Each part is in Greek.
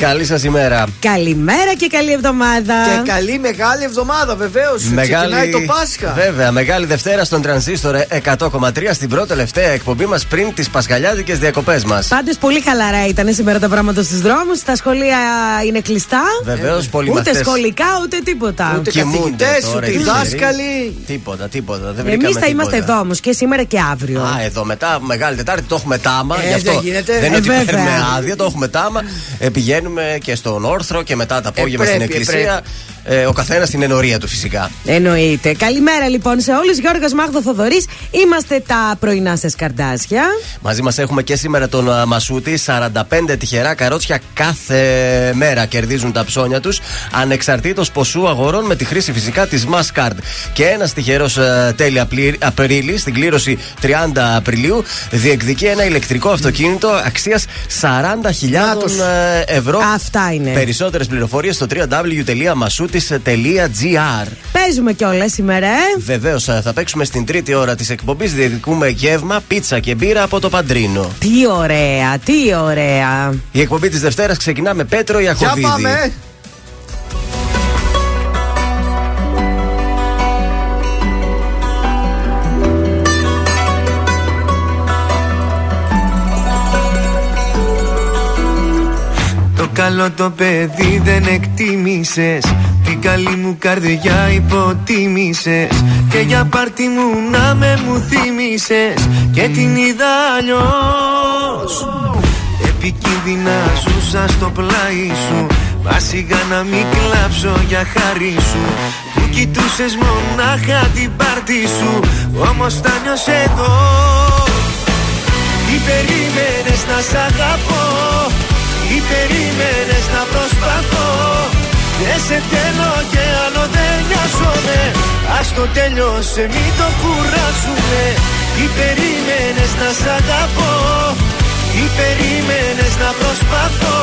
Καλή σας ημέρα. Καλημέρα και καλή εβδομάδα. Και καλή μεγάλη εβδομάδα, βεβαίως. Μεγάλη... Ξεκινάει το Πάσχα. Βέβαια, μεγάλη Δευτέρα στον Τρανζίστορ 100,3 στην πρώτη τελευταία εκπομπή μας πριν τις Πασχαλιάδικες διακοπές μας. Πάντως πολύ χαλαρά ήταν σήμερα τα πράγματα στους δρόμους. Τα σχολεία είναι κλειστά. Βεβαίως, πολύ Ούτε σχολικά, ούτε τίποτα. Ούτε καθηγητές, ούτε δάσκαλοι. Τίποτα, τίποτα. Εμείς θα είμαστε εδώ όμως και σήμερα και αύριο. Α, εδώ μετά, Μεγάλη Τετάρτη το έχουμε τάμα. Ε, δεν γίνεται. Δεν είναι ότι παίρνουμε άδεια, το έχουμε τάμα. Ε, πηγαίνουμε και στον όρθρο και μετά τα απόγευμα ε, στην εκκλησία. Ε, ο καθένας στην ενορία του φυσικά. Εννοείται. Καλημέρα λοιπόν σε όλους. Γιώργος Μάγδο Θοδωρής. Είμαστε τα πρωινά σας καρδάσια. Μαζί μας έχουμε και σήμερα τον Μασούτη. 45 τυχερά καρότσια κάθε μέρα κερδίζουν τα ψώνια τους. Ανεξαρτήτως ποσού αγορών με τη χρήση φυσικά της Masscard. Και ένας τυχερός τέλη Απρίλη στην κλήρωση 30 Απριλίου διεκδικεί ένα ηλεκτρικό αυτοκίνητο αξίας 40.000 ευρώ. Αυτά είναι. Περισσότερες πληροφορίες στο www.masuti Παίζουμε Παίζουμε κιόλας σήμερα, ε. Βεβαίως, θα παίξουμε στην τρίτη ώρα της εκπομπής. Διεκδικούμε γεύμα, πίτσα και μπύρα από το Παντρίνο. Τι ωραία, τι ωραία. Η εκπομπή της Δευτέρας ξεκινά με Πέτρο Ιακοβίδη. Για πάμε. Καλό το παιδί δεν εκτίμησες. Την καλή μου καρδιά υποτίμησες. Και για πάρτι μου να με μου θύμισες Και την είδα αλλιώς. Επικίνδυνα ζούσα στο πλάι σου. Μα να μην κλάψω για χάρη σου. Που κοιτούσες μονάχα την πάρτι σου. Όμως τα νιώσαι εδώ. Τι περίμενες να σ' αγαπώ Τι περίμενες να προσπαθώ. Δεν σε θέλω και άλλο δεν νοιάζομαι. Ας το τέλειωσε μην το κουράσουμε Τι περίμενες να σ' αγαπώ. Τι περίμενες να προσπαθώ.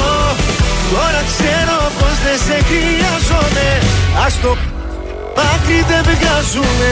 Τώρα ξέρω πως δεν σε χρειάζομαι. Ας το πάκρι δεν βγάζουμε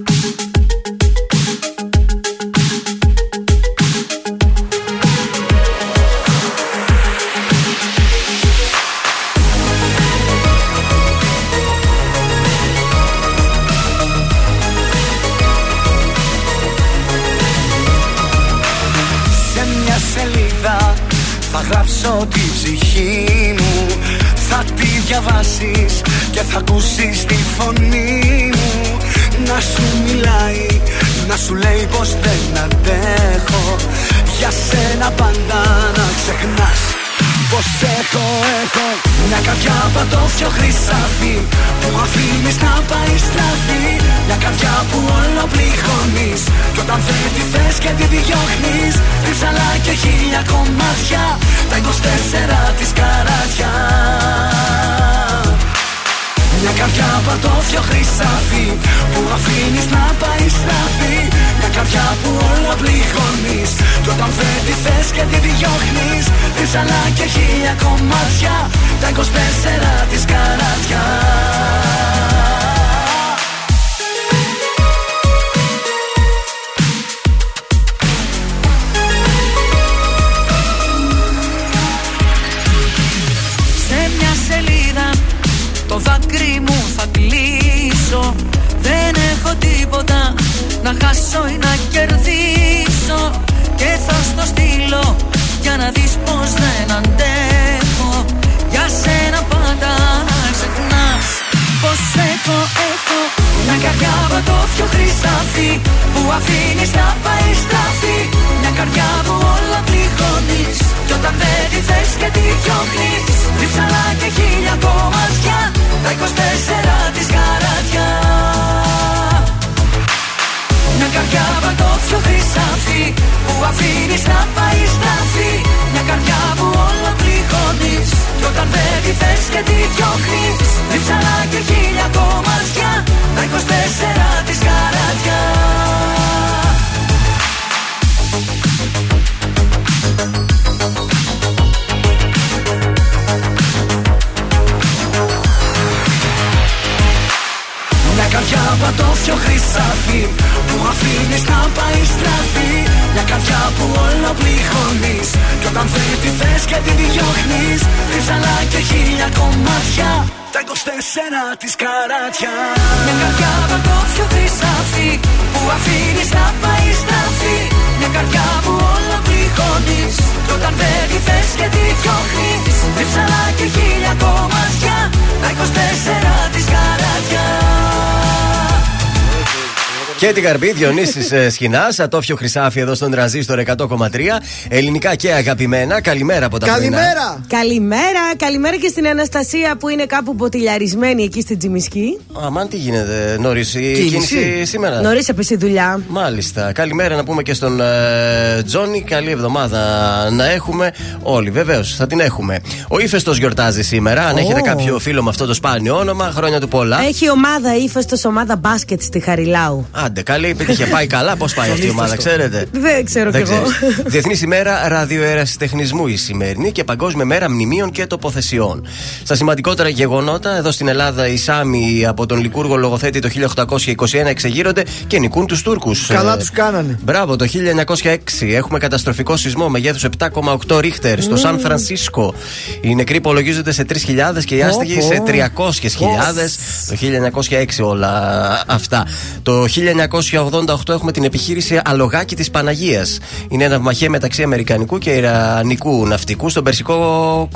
Γράψω τη ψυχή μου. Θα τη διαβάσεις και θα ακούσεις τη φωνή μου. Να σου μιλάει, να σου λέει πως δεν αντέχω. Για σένα πάντα να ξεχνάς Πως έχω, έχω μια καρδιά πατώφιο χρυσάφι Που αφήνεις να πάει στραφή. Μια καρδιά που όλο πληγώνεις. Κι όταν δεν τη θες και τη διώχνεις Ρίψαλα και χίλια κομμάτια. Τα 24 της καράτια πατώφιο χρυσάφι Που αφήνεις να πάει στραφή. Μια καρδιά που όλα πληγώνεις. Κι όταν δεν τη θες και τη διώχνεις Ρίψαλα και χίλια κομμάτια. Τα 24 της καράτια να χάσω ή να κερδίσω Και θα στο στείλω για να δεις πως δεν αντέχω. Για σένα πάντα ξεχνάς πως έχω, έχω. Μια καρδιά πιο χρυσάφι που αφήνεις να πάει στραφή. Μια καρδιά που όλα πληγώνεις κι όταν δεν τη θες και τη διώχνεις. Ρίψαλα και χίλια κομμάτια τα 24 της καράτια μια καρδιά πιο χρυσάφι Που αφήνεις να πάει στραφή Μια καρδιά που όλα πληγώνεις Κι όταν δεν τη θες και τη διώχνεις. Ρίψαλα και χίλια κομμάτια Τα 24 της καράτια καρδιά πατώφιο χρυσάφι Που αφήνεις να πάει στραφή. Μια καρδιά που όλο πληγώνεις Κι όταν δεν τη θες και τη διώχνεις. Ρίψαλα και χίλια κομμάτια Τα 24 της καράτια. Μια καρδιά πατώφιο χρυσάφι Που αφήνεις να πάει στραφή. Μια καρδιά που όλο πληγώνεις Κι όταν δεν τη θες και τη διώχνεις. Ρίψαλα και χίλια κομμάτια Τα 24 της καράτια και την καρμπή Διονύσης ε, Σχοινάς, ατόφιο χρυσάφι εδώ στον τραζίστορ 100,3. Ελληνικά και αγαπημένα. Καλημέρα από τα Καλημέρα! Καλημέρα, καλημέρα και στην Αναστασία που είναι κάπου ποτηλιαρισμένη εκεί στην Τζιμισκή. Αμάν, τι γίνεται, νωρίς η κίνηση σήμερα; Νωρίς έπεσε η δουλειά. Μάλιστα. Καλημέρα να πούμε και στον ε, Τζόνι. Καλή εβδομάδα να έχουμε. Όλοι, βεβαίως, θα την έχουμε. Ο ύφεστο γιορτάζει σήμερα. Αν έχετε κάποιο φίλο με αυτό το σπάνιο όνομα, χρόνια του πολλά. Έχει ομάδα ύφεστο ομάδα μπάσκετ στη Χαριλάου. Άντε, καλή, είχε πάει καλά. Πώς πάει αυτή η ομάδα, ξέρετε. Δεν ξέρω κι εγώ. Διεθνής ημέρα ραδιοερασιτεχνισμού η σημερινή και Παγκόσμια μέρα μνημείων και τοποθεσιών. Στα σημαντικότερα γεγονότα, εδώ στην Ελλάδα οι Σάμοι από τον Λικούργο λογοθέτη το 1821 εξεγείρονται και νικούν τους Τούρκους. Καλά τους κάνανε. Μπράβο, το 1906 έχουμε καταστροφικό σεισμό μεγέθους 7,8 ρίχτερ στο Σαν Φρανσίσκο. Οι νεκροί υπολογίζονται σε 3.000 και οι άστιγοι σε 300.000. Το 1906 όλα αυτά. Το 1988 έχουμε την επιχείρηση Αλογάκι της Παναγίας. Είναι ένα μαχέ μεταξύ Αμερικανικού και Ιρανικού ναυτικού στον Περσικό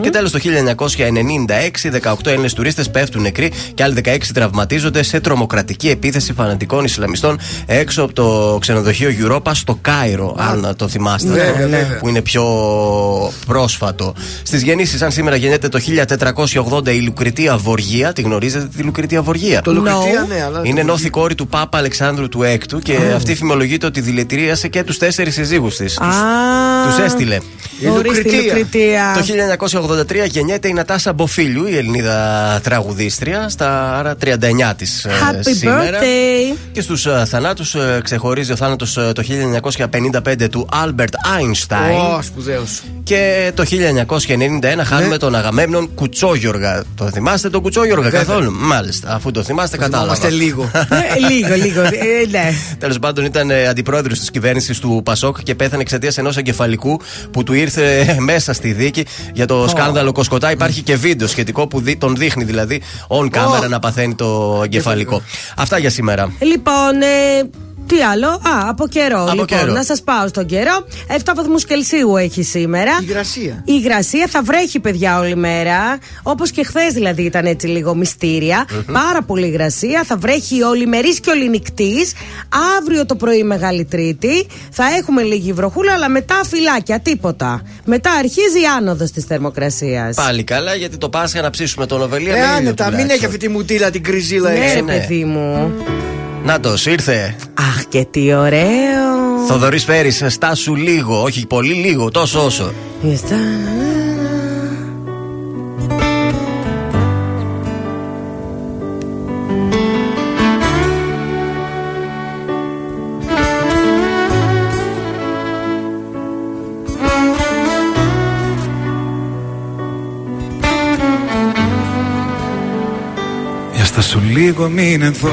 Και τέλος το 1996, 18 Έλληνες τουρίστες πέφτουν νεκροί και άλλοι 16 τραυματίζονται σε τρομοκρατική επίθεση φανατικών Ισλαμιστών έξω από το ξενοδοχείο Europa στο Κάιρο. Αν το θυμάστε. Ναι, ναι, που είναι πιο πρόσφατο. Στις γεννήσεις, αν σήμερα γεννιέται το 1480 η Λουκριτία Βοργία. Τη γνωρίζετε τη Λουκριτία Βοργία; Το Λουκριτία, ναι, αλλά. Είναι νόθη κόρη του Πάπα Αλεξάνδρου του Έκτου και αυτή φημολογείται ότι δηλητηρίασε και τους τέσσερις συζύγους της. Του έστειλε. Η Λουκριτία. Το 1983 γεννιέται η Νατάσα Μποφίλιου, η Ελληνίδα τραγουδίστρια, στα άρα 39 της ε, σήμερα. Birthday. Και στους ε, θανάτους ε, ξεχωρίζει ο θάνατος το 1955 του Άλμπερτ Άινστάιν. Oh, και το 1991 χάνουμε ναι. τον Αγαμέμνον Κουτσόγιοργα. Το θυμάστε τον Κουτσόγιοργα καθόλου; Μάλιστα, αφού το θυμάστε, κατάλαβα. λίγο. λίγο, λίγο. ναι. Τέλος πάντων, ήταν αντιπρόεδρος της κυβέρνησης του Πασόκ και πέθανε εξαιτίας ενός εγκεφαλικού που του ήρθε μέσα στη δίκη για το σκάνδαλο Κοσκοτά. Υπάρχει και βίντεο σχετικό που τον δείχνει δηλαδή on camera να παθαίνει το εγκεφαλικό. Αυτά για σήμερα. Λοιπόν, ε, Τι άλλο, Α, από καιρό. Από λοιπόν, καιρό. να σας πάω στον καιρό. 7 βαθμούς Κελσίου έχει σήμερα. Η γρασία. Η υγρασία θα βρέχει, παιδιά, όλη μέρα. Όπως και χθες δηλαδή ήταν έτσι λίγο μυστήρια. Πάρα πολύ υγρασία. Θα βρέχει όλη και όλη νυχτή. Αύριο το πρωί, Μεγάλη Τρίτη, θα έχουμε λίγη βροχούλα, αλλά μετά φυλάκια, τίποτα. Μετά αρχίζει η άνοδος της θερμοκρασίας. Πάλι καλά, γιατί το Πάσχα να ψήσουμε τον Οβελία. Ε, με άνετα, ήλιο μην τουλάχιστον. έχει αυτή τη μουτίλα την κρυζίλα Ναι, έξω. ρε ναι. παιδί μου. Να το, ήρθε. Αχ, και τι ωραίο. Θοδωρής Πέρι, στάσου λίγο, όχι πολύ λίγο, τόσο όσο. Για στα σου λίγο μην εδώ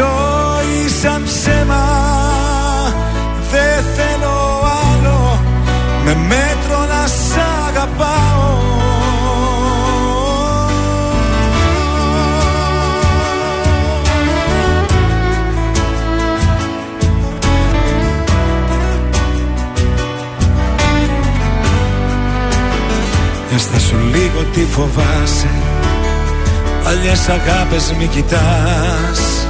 ζωή σαν ψέμα δεν θέλω άλλο. Με μέτρο να σ' αγαπάω. Για στα σου λίγο τι φοβάσαι. Παλιές αγάπες μη κοιτάς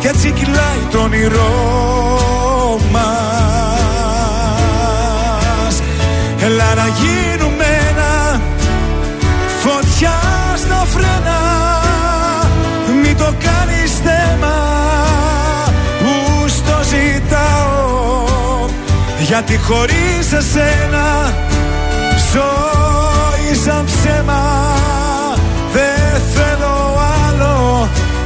Και έτσι κυλάει το όνειρό μας. Έλα να γίνουμε ένα Φωτιά στα φρένα. Μη το κάνεις θέμα Που στο ζητάω. Γιατί χωρίς εσένα ζωή σαν ψέμα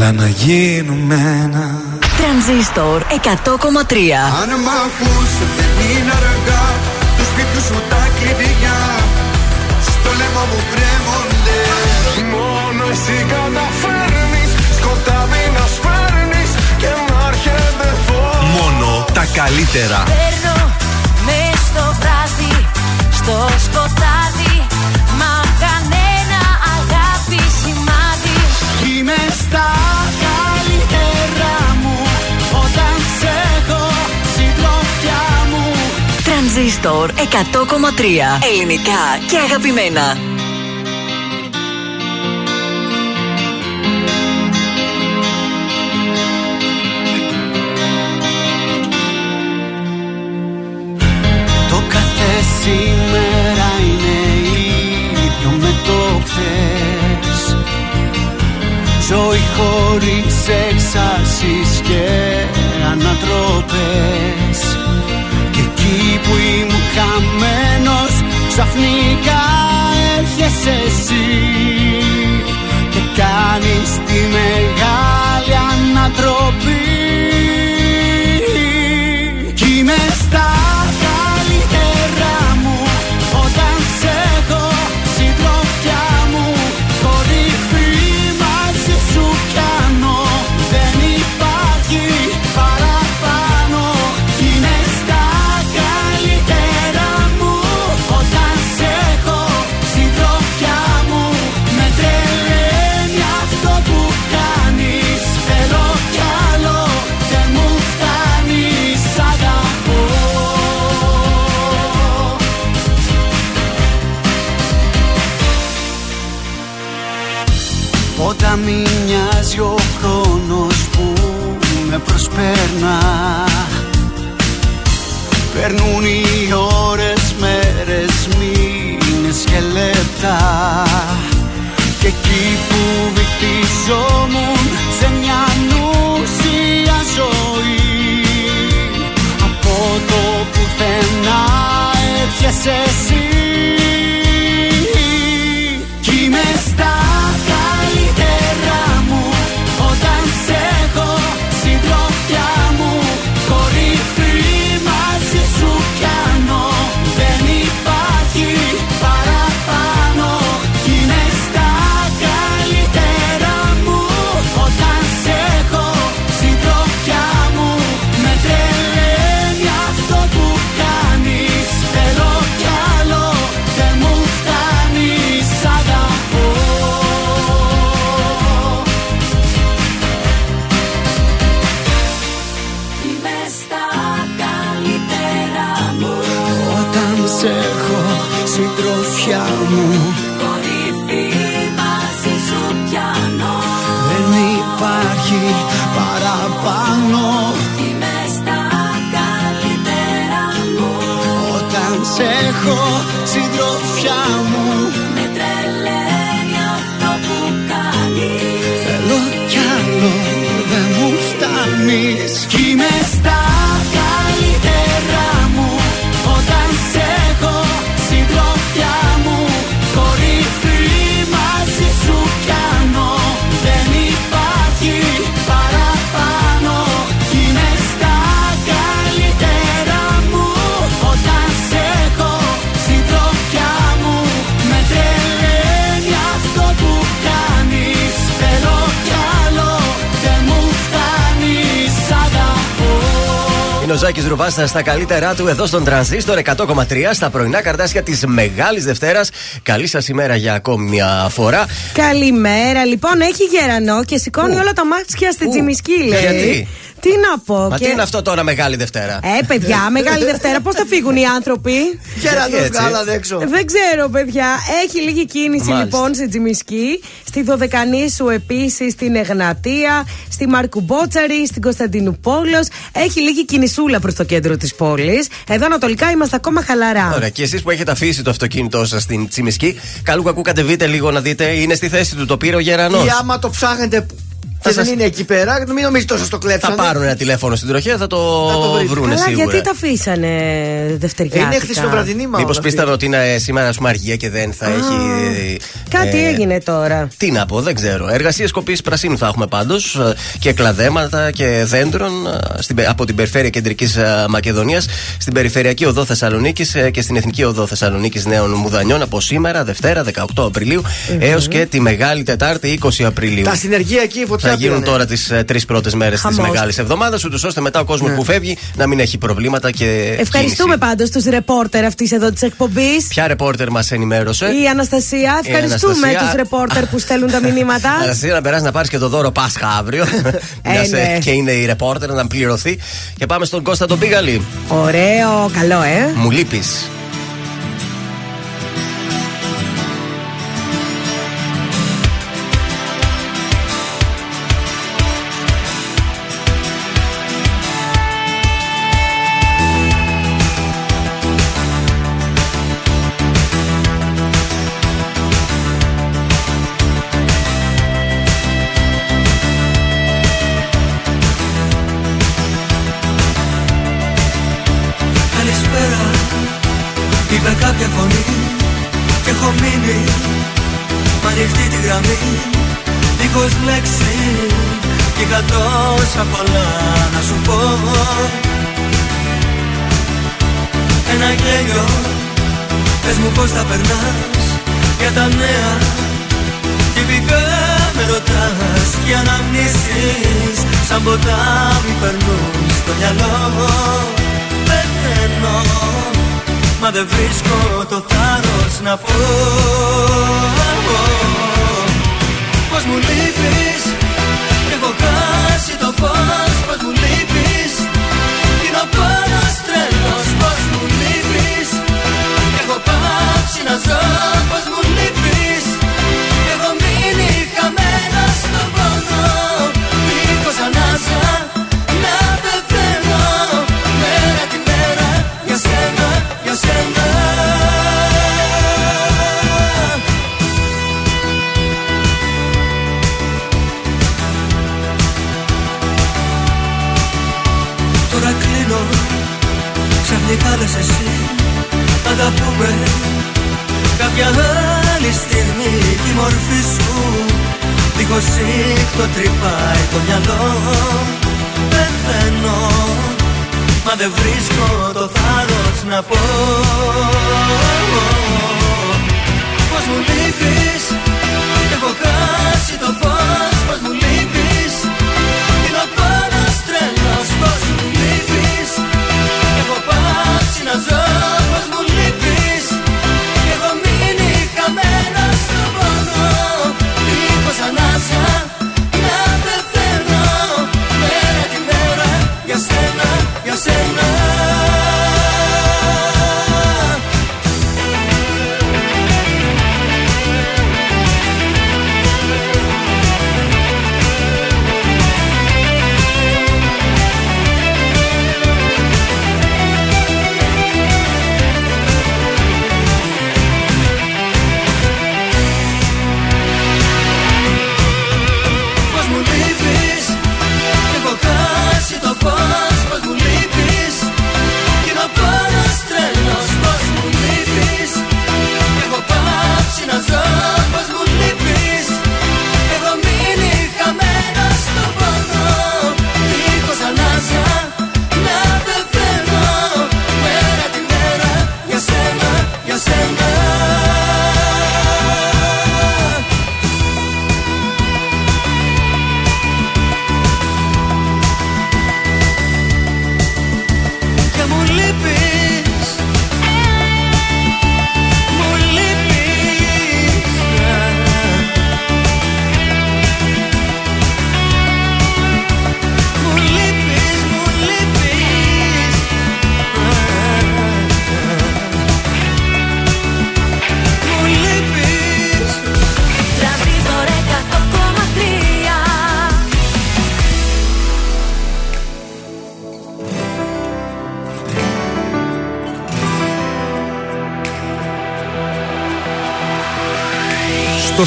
Έλα να γίνουμε ένα. Τρανζίστορ 100,3 Αν μ' ακούς δεν είναι αργά. Τους σπίτιου σου τα κλειδιά. Στο λαιμό μου κρέμονται. Μόνο εσύ καταφέρνεις. Σκοτάδι να σπέρνεις. Και να έρχεται φως. Μόνο τα καλύτερα. Παίρνω μες στο βράδυ, στο Τρανζίστορ 100,3 Ελληνικά και αγαπημένα. Το κάθε σήμερα είναι ίδιο με το χθες. Ζωή χωρίς εξάσεις και ανατροπές που ήμουν χαμένος Ξαφνικά έρχεσαι εσύ Και κάνεις τη μεγάλη ανατροπή στα καλύτερά του εδώ στον Τρανζίστορ 100,3 στα πρωινά καρτάσια της Μεγάλης Δευτέρας. Καλή σας ημέρα για ακόμη μια φορά. Καλημέρα. Λοιπόν, έχει γερανό και σηκώνει όλα τα μάτια στη Τζιμισκή, λέει. Γιατί; Τι να πω. Μα και... τι είναι αυτό τώρα Μεγάλη Δευτέρα; Ε, παιδιά, Μεγάλη Δευτέρα, πώς θα φύγουν οι άνθρωποι; Γερανό γάλα έξω. Δεν ξέρω, παιδιά. Έχει λίγη κίνηση λοιπόν στη Τζιμισκή, στη Δωδεκανήσου επίση, στην Εγνατία, στη Μαρκουμπότσαρη, στην Κωνσταντινούπολος. Έχει λίγη κινησούλα προς το κέντρο της πόλης. Εδώ ανατολικά είμαστε ακόμα χαλαρά. Ωραία, και εσείς που έχετε αφήσει το αυτοκίνητό σας στην Τσιμισκή, καλού κακού κατεβείτε λίγο να δείτε, είναι στη θέση του, το πήρε ο Γερανός. Ή άμα το ψάχνετε και δεν είναι εκεί πέρα, μην νομίζετε τόσο το κλέψανε. Θα πάρουν ένα τηλέφωνο στην τροχέα, θα το, θα το βρούνε σίγουρα. Γιατί τα αφήσανε δευτεριά. Είναι χριστοβραδινή μάλλον. Μήπως πίστευα ότι είναι σήμερα ας αργία και δεν θα έχει. Κάτι ε, έγινε τώρα. Τι να πω, δεν ξέρω. Εργασίες κοπής πρασίνου θα έχουμε πάντως ε, και κλαδέματα και δέντρων ε, από την περιφέρεια κεντρικής Μακεδονίας στην περιφερειακή οδό Θεσσαλονίκης και στην εθνική οδό Θεσσαλονίκης Νέων Μουδανιών από σήμερα, Δευτέρα 18 Απριλίου έως και τη Μεγάλη Τετάρτη 20 Απριλίου. Τα συνεργεία εκεί φωτιά γίνουν τώρα τις ε, τρεις πρώτες μέρες της μεγάλης εβδομάδας, ούτως ώστε μετά ο κόσμος ναι. που φεύγει να μην έχει προβλήματα και. Ευχαριστούμε πάντως τους ρεπόρτερ αυτής εδώ της εκπομπής. Ποια ρεπόρτερ μας ενημέρωσε; Η Αναστασία. Ευχαριστούμε τους ρεπόρτερ που στέλνουν τα μηνύματα. Αναστασία να περάσει να πάρεις και το δώρο Πάσχα αύριο. ε, ναι. Και είναι η ρεπόρτερ να πληρωθεί. Και πάμε στον Κώστα τον Πίγαλη. Ωραίο, καλό, ε. Μου λείπεις. Μα δεν βρίσκω το θάρρος να πω. Πως μου λείπεις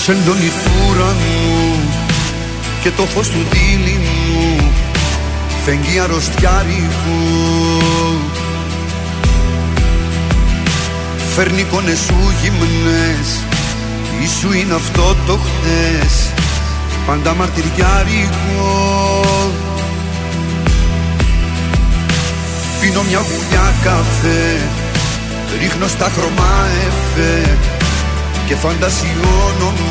το σεντόνι του ουρανού και το φως του δίληνου φεγγεί αρρωστιάρικου Φέρνει εικόνες σου γυμνές. Ήσου είναι αυτό το χτες Πάντα μαρτυριάρικο Πίνω μια γουλιά καφέ Ρίχνω στα χρώμα εφέ και φαντασιώνομαι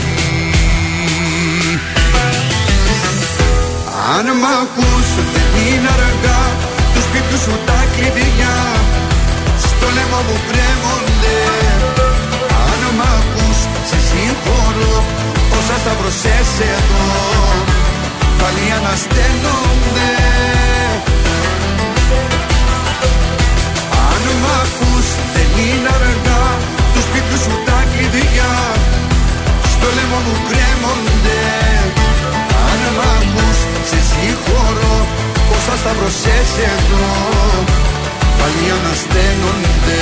Αν μ' ακούς δεν είναι αργά. Τους σπίτιου σου τα κλειδιά. Στο λαιμό μου κρέμονται Αν μ' ακούς σε συγχωρώ. Όσα σταυρωσές εδώ πάλι ανασταίνονται. Αν μ' ακούς δεν είναι αργά. Τους σπίτιου σου τα κλειδιά. Στο λαιμό μου κρέμονται σε συγχωρώ όσα σταυρωσές εδώ. Πάλι ανασταίνονται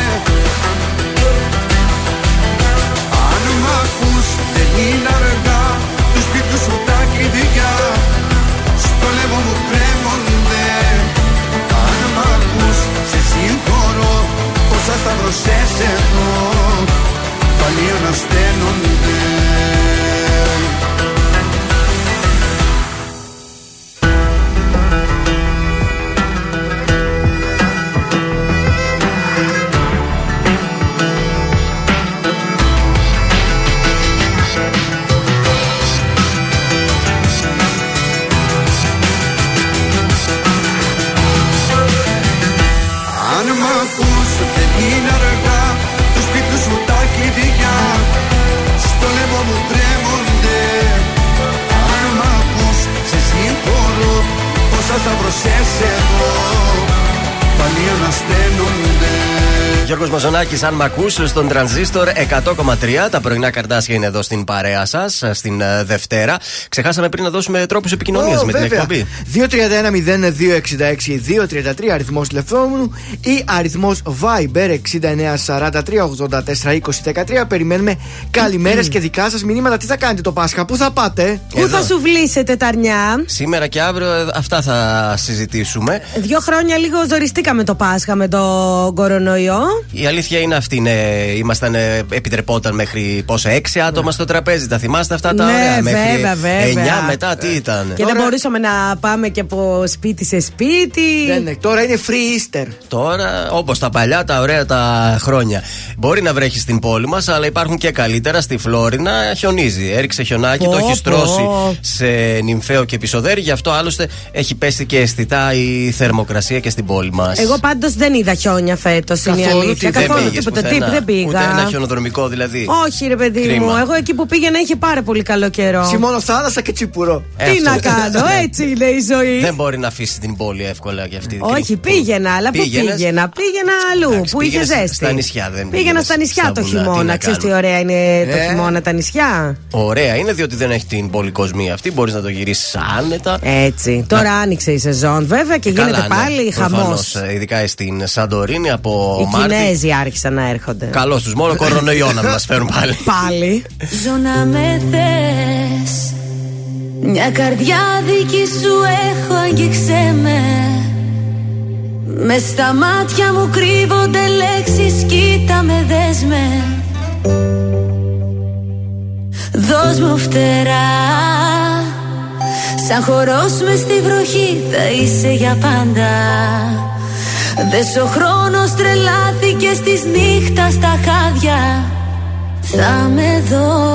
είναι αργά Του σπίτου σου τα κλειδιά. Στο λαιμό μου κρέμονται. Αν μ' ακούς σε συγχωρώ. Όσα σταυρωσές εδώ Πάλι ανασταίνονται Όσα σταυρωσές εδώ Πάλι ανασταίνονται Γιώργος Μαζονάκης, αν μ' ακούς, στον τρανζίστορ 100,3. Τα πρωινά καρτάσια είναι εδώ στην παρέα σας, στην ε, Δευτέρα. Ξεχάσαμε πριν να δώσουμε τρόπους επικοινωνίας Ω, με την βέβαια. εκπομπή. 231-0266-233 αριθμός τηλεφώνου ή αριθμός Viber 6943842013. Περιμένουμε καλημέρες και δικά σας μηνύματα. Τι θα κάνετε το Πάσχα, πού θα πάτε; Πού θα σου βλύσετε τα αρνιά; Σήμερα και αύριο ε, αυτά θα συζητήσουμε. Δύο χρόνια λίγο ζοριστήκαμε το Πάσχα με τον κορονοϊό. Η αλήθεια είναι αυτή. Ναι, ήμασταν, ε, επιτρεπόταν μέχρι πόσα, έξι άτομα στο τραπέζι. Τα θυμάστε αυτά τα Ναι, ωραία. Μέχρι βέβαια, βέβαια. εννιά μετά τι ήταν; Και δεν μπορούσαμε να πάμε και από σπίτι σε σπίτι. Ναι, ναι, τώρα είναι free Easter. Τώρα, όπως τα παλιά, τα ωραία τα χρόνια. Μπορεί να βρέχεις στην πόλη μας, αλλά υπάρχουν και καλύτερα. Στη Φλόρινα χιονίζει. Έριξε χιονάκι, Πω, το έχεις πω. στρώσει σε νυμφαίο και πισοδέρι. Γι' αυτό άλλωστε έχει πέσει και αισθητά η θερμοκρασία και στην πόλη μας. Εγώ πάντως δεν είδα χιόνια φέτος. Είναι η Καθόλου, αλήθεια. τι, δεν Καθόλου πήγες τίποτα. Τι, πουθενά. δεν πήγα. Ούτε ένα χιονοδρομικό δηλαδή. Όχι, ρε παιδί Κρίμα. μου. Εγώ εκεί που πήγαινα είχε πάρα πολύ καλό καιρό. Σημώνω θάλασσα και τσίπουρο. Ε, Τι αυτό. να κάνω, έτσι είναι η ζωή. Δεν μπορεί να αφήσει την πόλη εύκολα για αυτή. Όχι, πήγαινα, αλλά πού Πήγαινες; πήγαινα; Πήγαινα αλλού, Εντάξει, που είχε πήγαινες ζέστη. στα νησιά, δεν Πήγαινα πήγαινες στα νησιά στα το βουνά, τι χειμώνα. να Ξέρεις τι κάνουμε; ωραία είναι το Ε. χειμώνα τα νησιά; Ωραία είναι διότι δεν έχει την πολυκοσμία αυτή. Μπορείς να το γυρίσεις άνετα. Έτσι. Τώρα άνοιξε η σεζόν βέβαια και γίνεται Καλά, ναι, πάλι χαμός. προφανώς, ε, Ειδικά στην Σαντορίνη από Οι Μάρτι. Κινέζοι άρχισαν να έρχονται. Καλώς τους, μόνο κορονοϊό να μας φέρουν πάλι. Πάλι. Ζω να με θες. Μια καρδιά δική σου έχω αγγίξε με. Μες στα μάτια μου κρύβονται λέξεις Κοίτα με δες με. Δώσ' μου φτερά. Σαν χορός μες στη βροχή θα είσαι για πάντα Δες ο χρόνος τρελάθηκε στις νύχτα στα χάδια. Θα με δω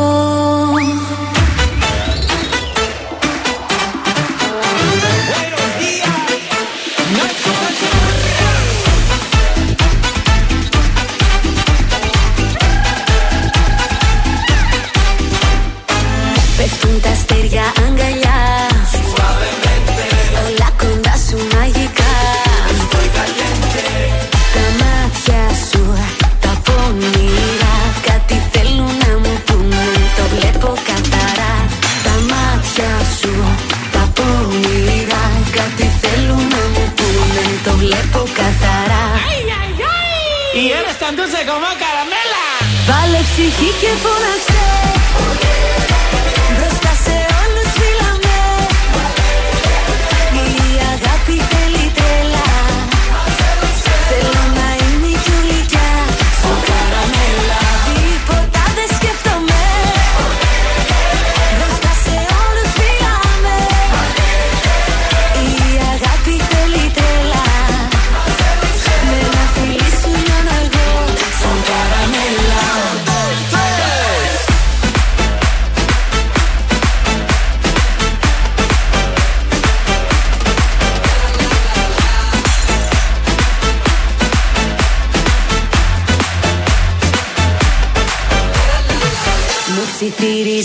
βλέπω καθαρά. Y eres tan dulce como caramela. Βάλε ψυχή και φώναξε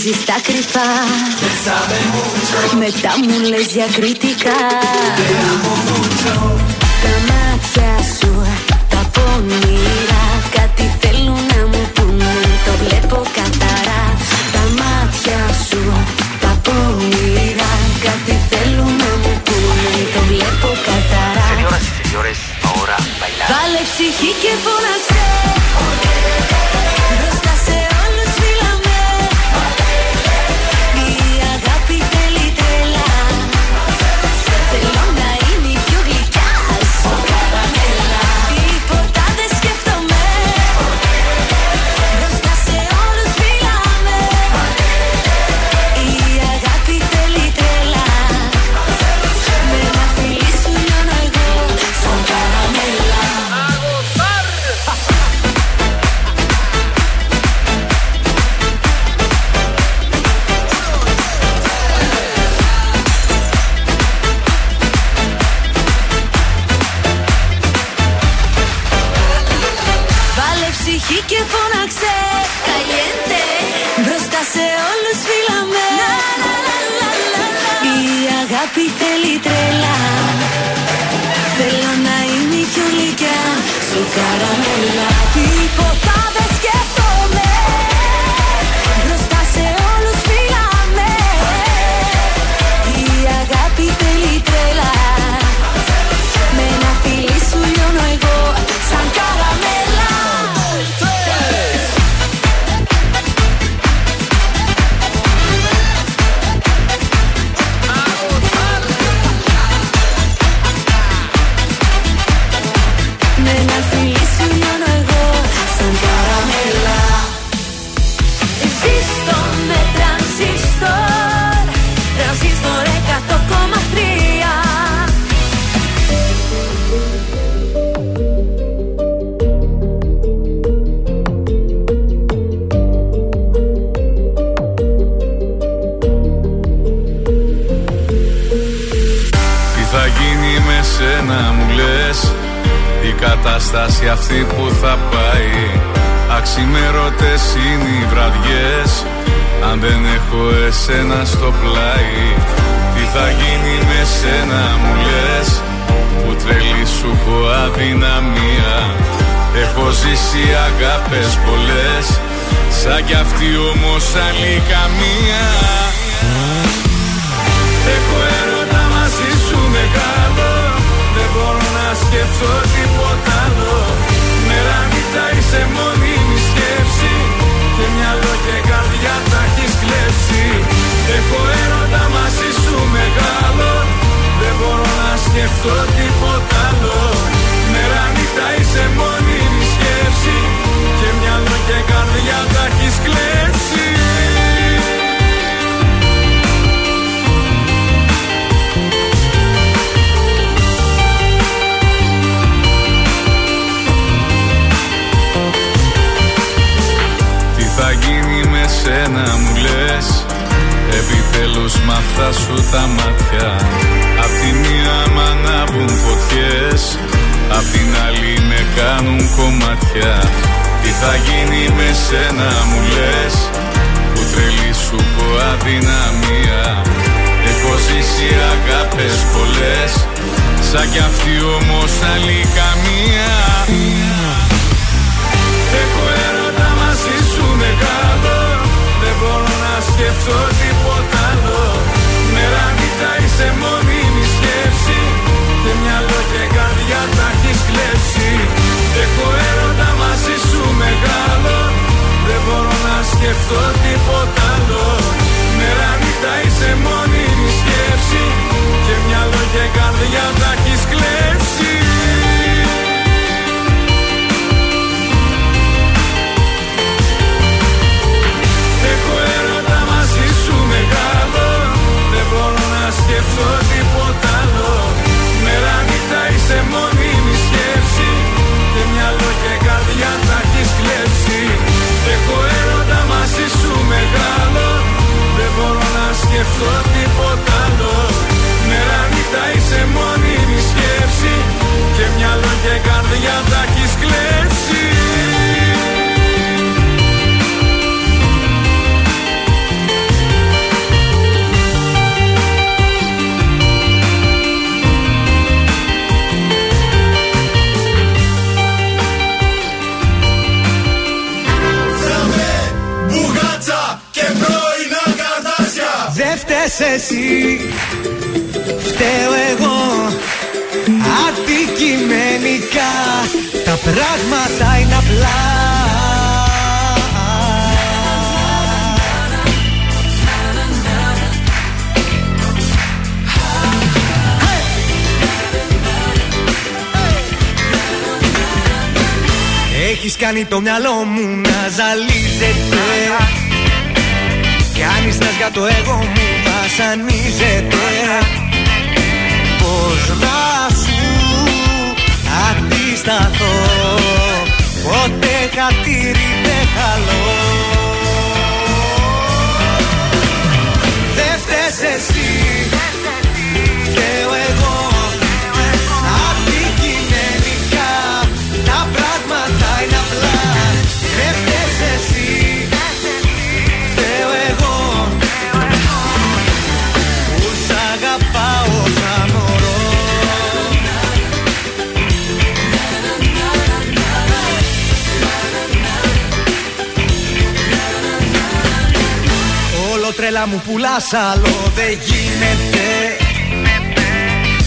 ψιθυρίζεις τα κρυφά. Μετά μου λες διακριτικά Τα μάτια σου τα πονηρά. Κάτι θέλουν να μου πούνε Το βλέπω καθαρά. Τα μάτια σου τα πονηρά. Κάτι θέλουν να μου πούνε Το βλέπω καθαρά. Señoras y señores, ahora bailar. Βάλε ψυχή και φώναξε κάνει το μυαλό μου να ζαλίζεται. Κι αν για το εγώ μου βασανίζεται. Πώς να σου αντισταθώ Πότε χατήρι δεν χαλώ. Δεν φταίς εσύ Φταίω εγώ. Έλα μου πουλάς άλλο δεν γίνεται.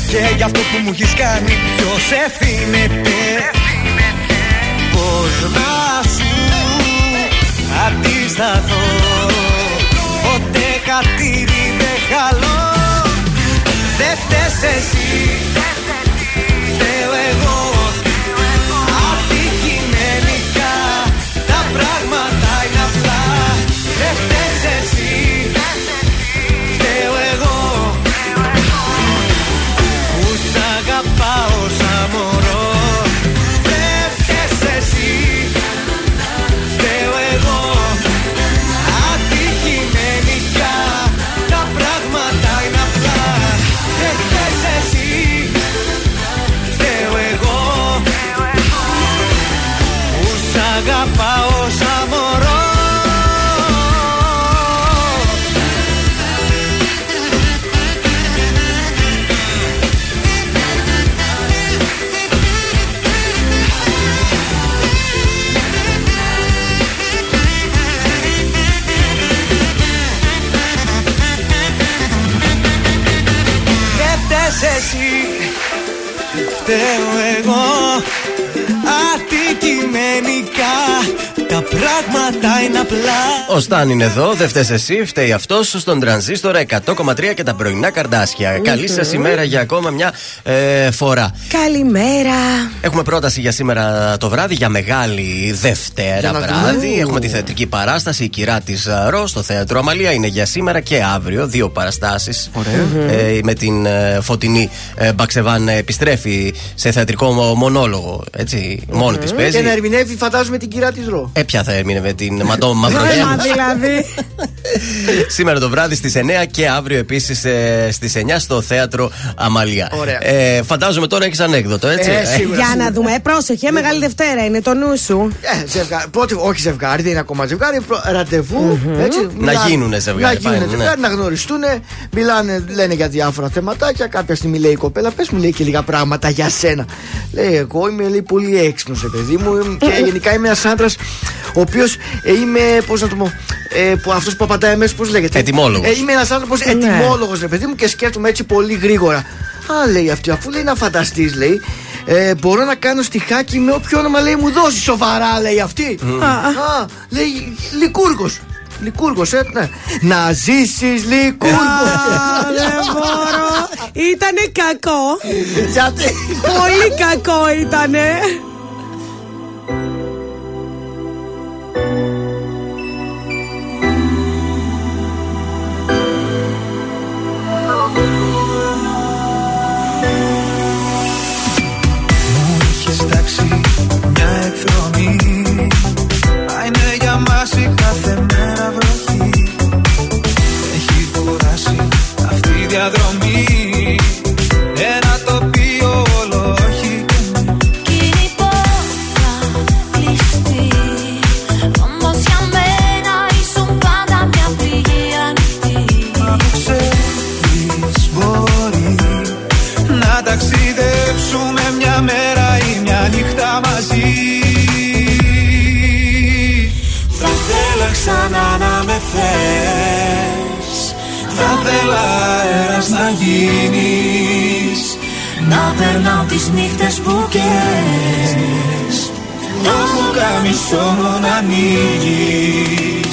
Και για αυτό που μου έχεις κάνει ποιος ευθύνεται. Πώς να σου αντισταθώ Ποτέ χατήρι δεν χαλώ. Δεν φταίς εσύ Φταίω εγώ. Αντικειμενικά Τα πράγματα είναι αυτά Δεν φταίς εσύ. φταίω εγώ. Αντικειμενικά τα πράγματα είναι απλά Ο Σταν είναι εδώ, δεν φταίει εσύ, φταίει αυτός στον τρανζίστορα 100,3 και τα πρωινά καρδάσια. Καλή σας ημέρα για ακόμα μια ε, φορά. Καλημέρα. Έχουμε πρόταση για σήμερα το βράδυ για μεγάλη Δευτέρα Για να βράδυ. δούμε. Έχουμε τη θεατρική παράσταση Η κυρά της Ρο στο θέατρο Αμαλία. Είναι για σήμερα και αύριο. Δύο παραστάσεις. Ε, με την ε, φωτεινή ε, Μπαξεβάν να επιστρέφει σε θεατρικό μο- μονόλογο. Έτσι, μόνη της παίζει. Και να ερμηνεύει, φαντάζομαι, την κυρά της Ρο. Ε, ποια θα έμεινε την Μαντό Έμα Μαυρογέννη. δηλαδή. Σήμερα το βράδυ στις 9 και αύριο επίσης στις 9 στο θέατρο Αμαλία. Ωραία. Ε, φαντάζομαι τώρα έχεις ανέκδοτο, έτσι. Ε, σίγουρα. Για να δούμε. Ε, πρόσεχε, μεγάλη Δευτέρα είναι το νου σου. Ε, ζευγάρι. Πρώτη, όχι ζευγάρι, δεν είναι ακόμα ζευγάρι. προ- ραντεβού. Έτσι, Να μιλάνε- γίνουνε ζευγάρι, Να γίνουνε πάνε, ναι. ζευγάρι, να γνωριστούν. Μιλάνε, λένε για διάφορα θεματάκια. Κάποια στιγμή λέει η κοπέλα, πες μου λέει και λίγα πράγματα για σένα. Λέει, εγώ είμαι λέει, πολύ έξυπνος, παιδί μου. Και γενικά είμαι ένας άντρας ο οποίος είμαι, πώς να το πω, ε, που αυτός που απαντάει μέσα, πώς λέγεται; Ετοιμόλογος. Ε, είμαι ένας άνθρωπος Ναι. ετοιμόλογος, ρε παιδί μου, και σκέφτομαι έτσι πολύ γρήγορα. Α, λέει αυτή, αφού λέει να φανταστείς, λέει, ε, μπορώ να κάνω στιχάκι με όποιο όνομα λέει μου δώσει. Σοβαρά, λέει αυτή. Α, λέει Λικούργος. Λικούργος, ε, ναι. Να ζήσεις Λικούργος. Α, Δεν μπορώ. Ήτανε κακό. Γιατί; Πολύ κακό ήτανε. Κάθε μέρα βροχή. Έχει κουράσει αυτή η διαδρομή γίνεις Να περνάω τις νύχτες που καίες Το πουκάμισο μου να ανοίγεις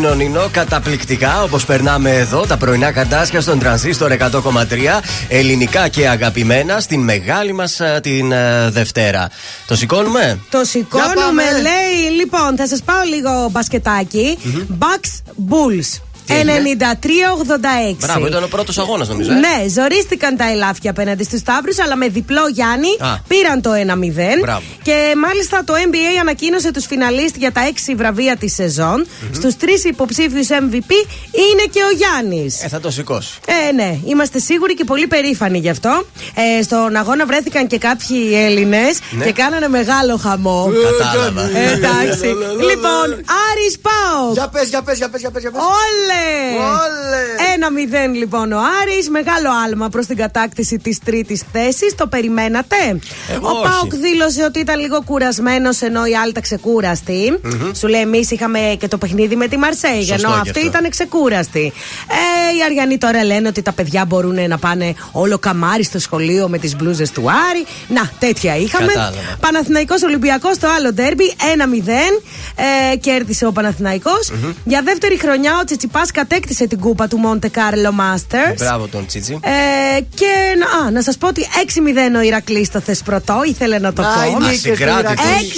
Νονινό, καταπληκτικά όπως περνάμε εδώ τα πρωινά καντάσια στον τρανζίστορ 100,3 ελληνικά και αγαπημένα στην μεγάλη μας ε, την ε, Δευτέρα. Το σηκώνουμε, Το σηκώνουμε, λέει. Λοιπόν, θα σας πάω λίγο μπασκετάκι. Mm-hmm. Bucks Bulls. 93-86. Μπράβο, ήταν ο πρώτος αγώνας νομίζω. Ε. Ναι, ζορίστηκαν τα ελάφια απέναντι στους Σταύρους, αλλά με διπλό Γιάννη Α. πήραν το 1-0. Μπράβο. Και μάλιστα το NBA ανακοίνωσε τους φιναλίστ για τα 6 βραβεία της σεζόν. Mm-hmm. Στους τρεις υποψήφιους MVP είναι και ο Γιάννης. Ε, θα το σηκώσει. Ε, ναι, είμαστε σίγουροι και πολύ περήφανοι γι' αυτό. Ε, στον αγώνα βρέθηκαν και κάποιοι Έλληνες ναι. και κάνανε μεγάλο χαμό. Ε, Κατάλαβα. Εντάξει. Ε, λοιπόν, Άρης Πάο. Για πες, για πες, για πες. Όλες ένα μηδέν λοιπόν ο Άρης. Μεγάλο άλμα προς την κατάκτηση της τρίτης θέσης. Το περιμένατε; Εγώ Ο όχι. Πάουκ δήλωσε ότι ήταν λίγο κουρασμένος Ενώ οι άλλοι ήταν ξεκούραστοι Μμμ. Σου λέει εμείς είχαμε και το παιχνίδι με τη Μαρσέη Σωστό Ενώ και αυτοί αυτό. ήταν ξεκούραστοι ε, Οι Αριανοί τώρα λένε ότι τα παιδιά μπορούν να πάνε Όλο καμάρι στο σχολείο με τις μπλούζες του Άρη. Να τέτοια είχαμε. Κατάλαβα. Παναθηναϊκός Ολυμπιακός το άλλο ντέρμπι 1-0 ε, Κέρδισε ο παναθηναικος Για δεύτερη χρονιά ο Τσιτσιπάς κατέκτησε την κούπα του Monte Carlo Masters Μπράβο τον Τσίτσι. ε, και να, α, να σας πω ότι 6-0 ο Ηρακλής το Θεσπρωτό, ήθελε να το Να, πω. οι νίκες του Ασυγκράτητος. Ηρακλή.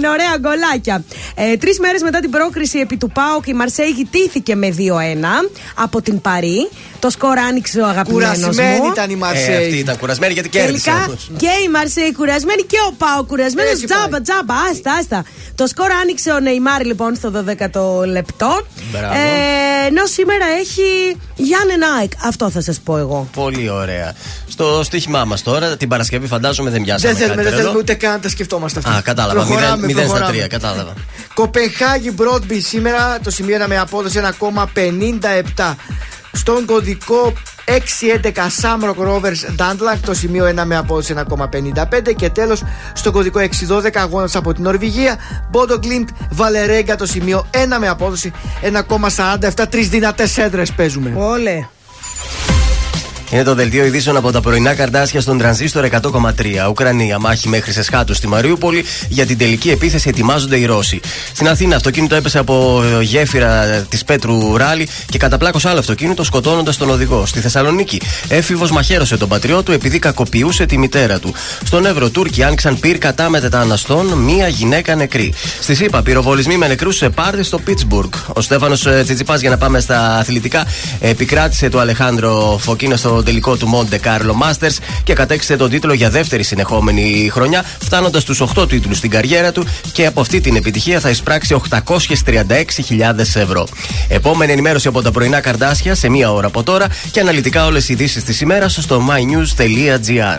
6-0, ωραία γκολάκια. Ε, Τρεις μέρες μετά την πρόκριση επί του ΠΑΟΚ, η Μαρσέη ηττήθηκε με 2-1 από την Παρή. Το σκορ άνοιξε ο αγαπημένος Κουρασμένη μου. ήταν η Ε, Μαρσέη. αυτή ήταν κουρασμένη γιατί κέρδισε. Τελικά όμως. και η Μαρσέη κουρασμένη και ο ΠΑΟΚ κουρασμένος. Έτσι Τζάμπα, πάει. τζάμπα, άστα, άστα. Το σκορ άνοιξε ο Νεϊμάρ λοιπόν στο 12ο λεπτό. Μπράβο. Ε, ενώ σήμερα έχει Γιάννενα-ΑΕΚ. Αυτό θα σας πω εγώ. Πολύ ωραία. Στο στοίχημά μας τώρα, την Παρασκευή φαντάζομαι δεν μοιάζει. Δεν θέλουμε, δεν θέλουμε ούτε καν να τα σκεφτόμαστε αυτά. Α, κατάλαβα. Προχωράμε, 0 στα προχωράμε. 3, κατάλαβα. Κοπενχάγη Broadby σήμερα το σημείο ένα με απόδοση 1,57. Στον κωδικό 611 Shamrock Rovers Dundalk το σημείο 1 με απόδοση 1,55 και τέλος στον κωδικό 612 αγώνας από την Νορβηγία Bodo Glimt Valerenga το σημείο 1 με απόδοση 1,47 τρεις δυνατές έδρες παίζουμε Όλε. Είναι το δελτίο ειδήσεων από τα πρωινά καρτάσια στον τρανζίστορ 100,3. Ουκρανία, μάχη μέχρι σε σχάτους στη Μαριούπολη. Για την τελική επίθεση ετοιμάζονται οι Ρώσοι. Στην Αθήνα, αυτοκίνητο έπεσε από ε, γέφυρα της Πέτρου Ράλι και καταπλάκωσε άλλο αυτοκίνητο σκοτώνοντας τον οδηγό. Στη Θεσσαλονίκη, έφηβος μαχαίρωσε τον πατριό του επειδή κακοποιούσε τη μητέρα του. Στον Εύρο, Τούρκοι άνοιξαν πυρ κατά μετεταναστών, μία γυναίκα νεκρή. Στη ΣΥΠΑ, πυροβολισμοί με νεκρούς σε πάρτι στο Πίτσμπουργκ. Ο Στέφανος Τσιτσιπά, για να πάμε στα αθλητικά, επικράτησε το Αλεχάνδρο Φωκίνα στο τελικό του Monte Carlo Masters και κατέκτησε τον τίτλο για δεύτερη συνεχόμενη χρονιά, φτάνοντας στου 8 τίτλους στην καριέρα του και από αυτή την επιτυχία θα εισπράξει 836.000 ευρώ. Επόμενη ενημέρωση από τα πρωινά καρδάσια σε μία ώρα από τώρα και αναλυτικά όλες οι ειδήσεις της ημέρας στο mynews.gr.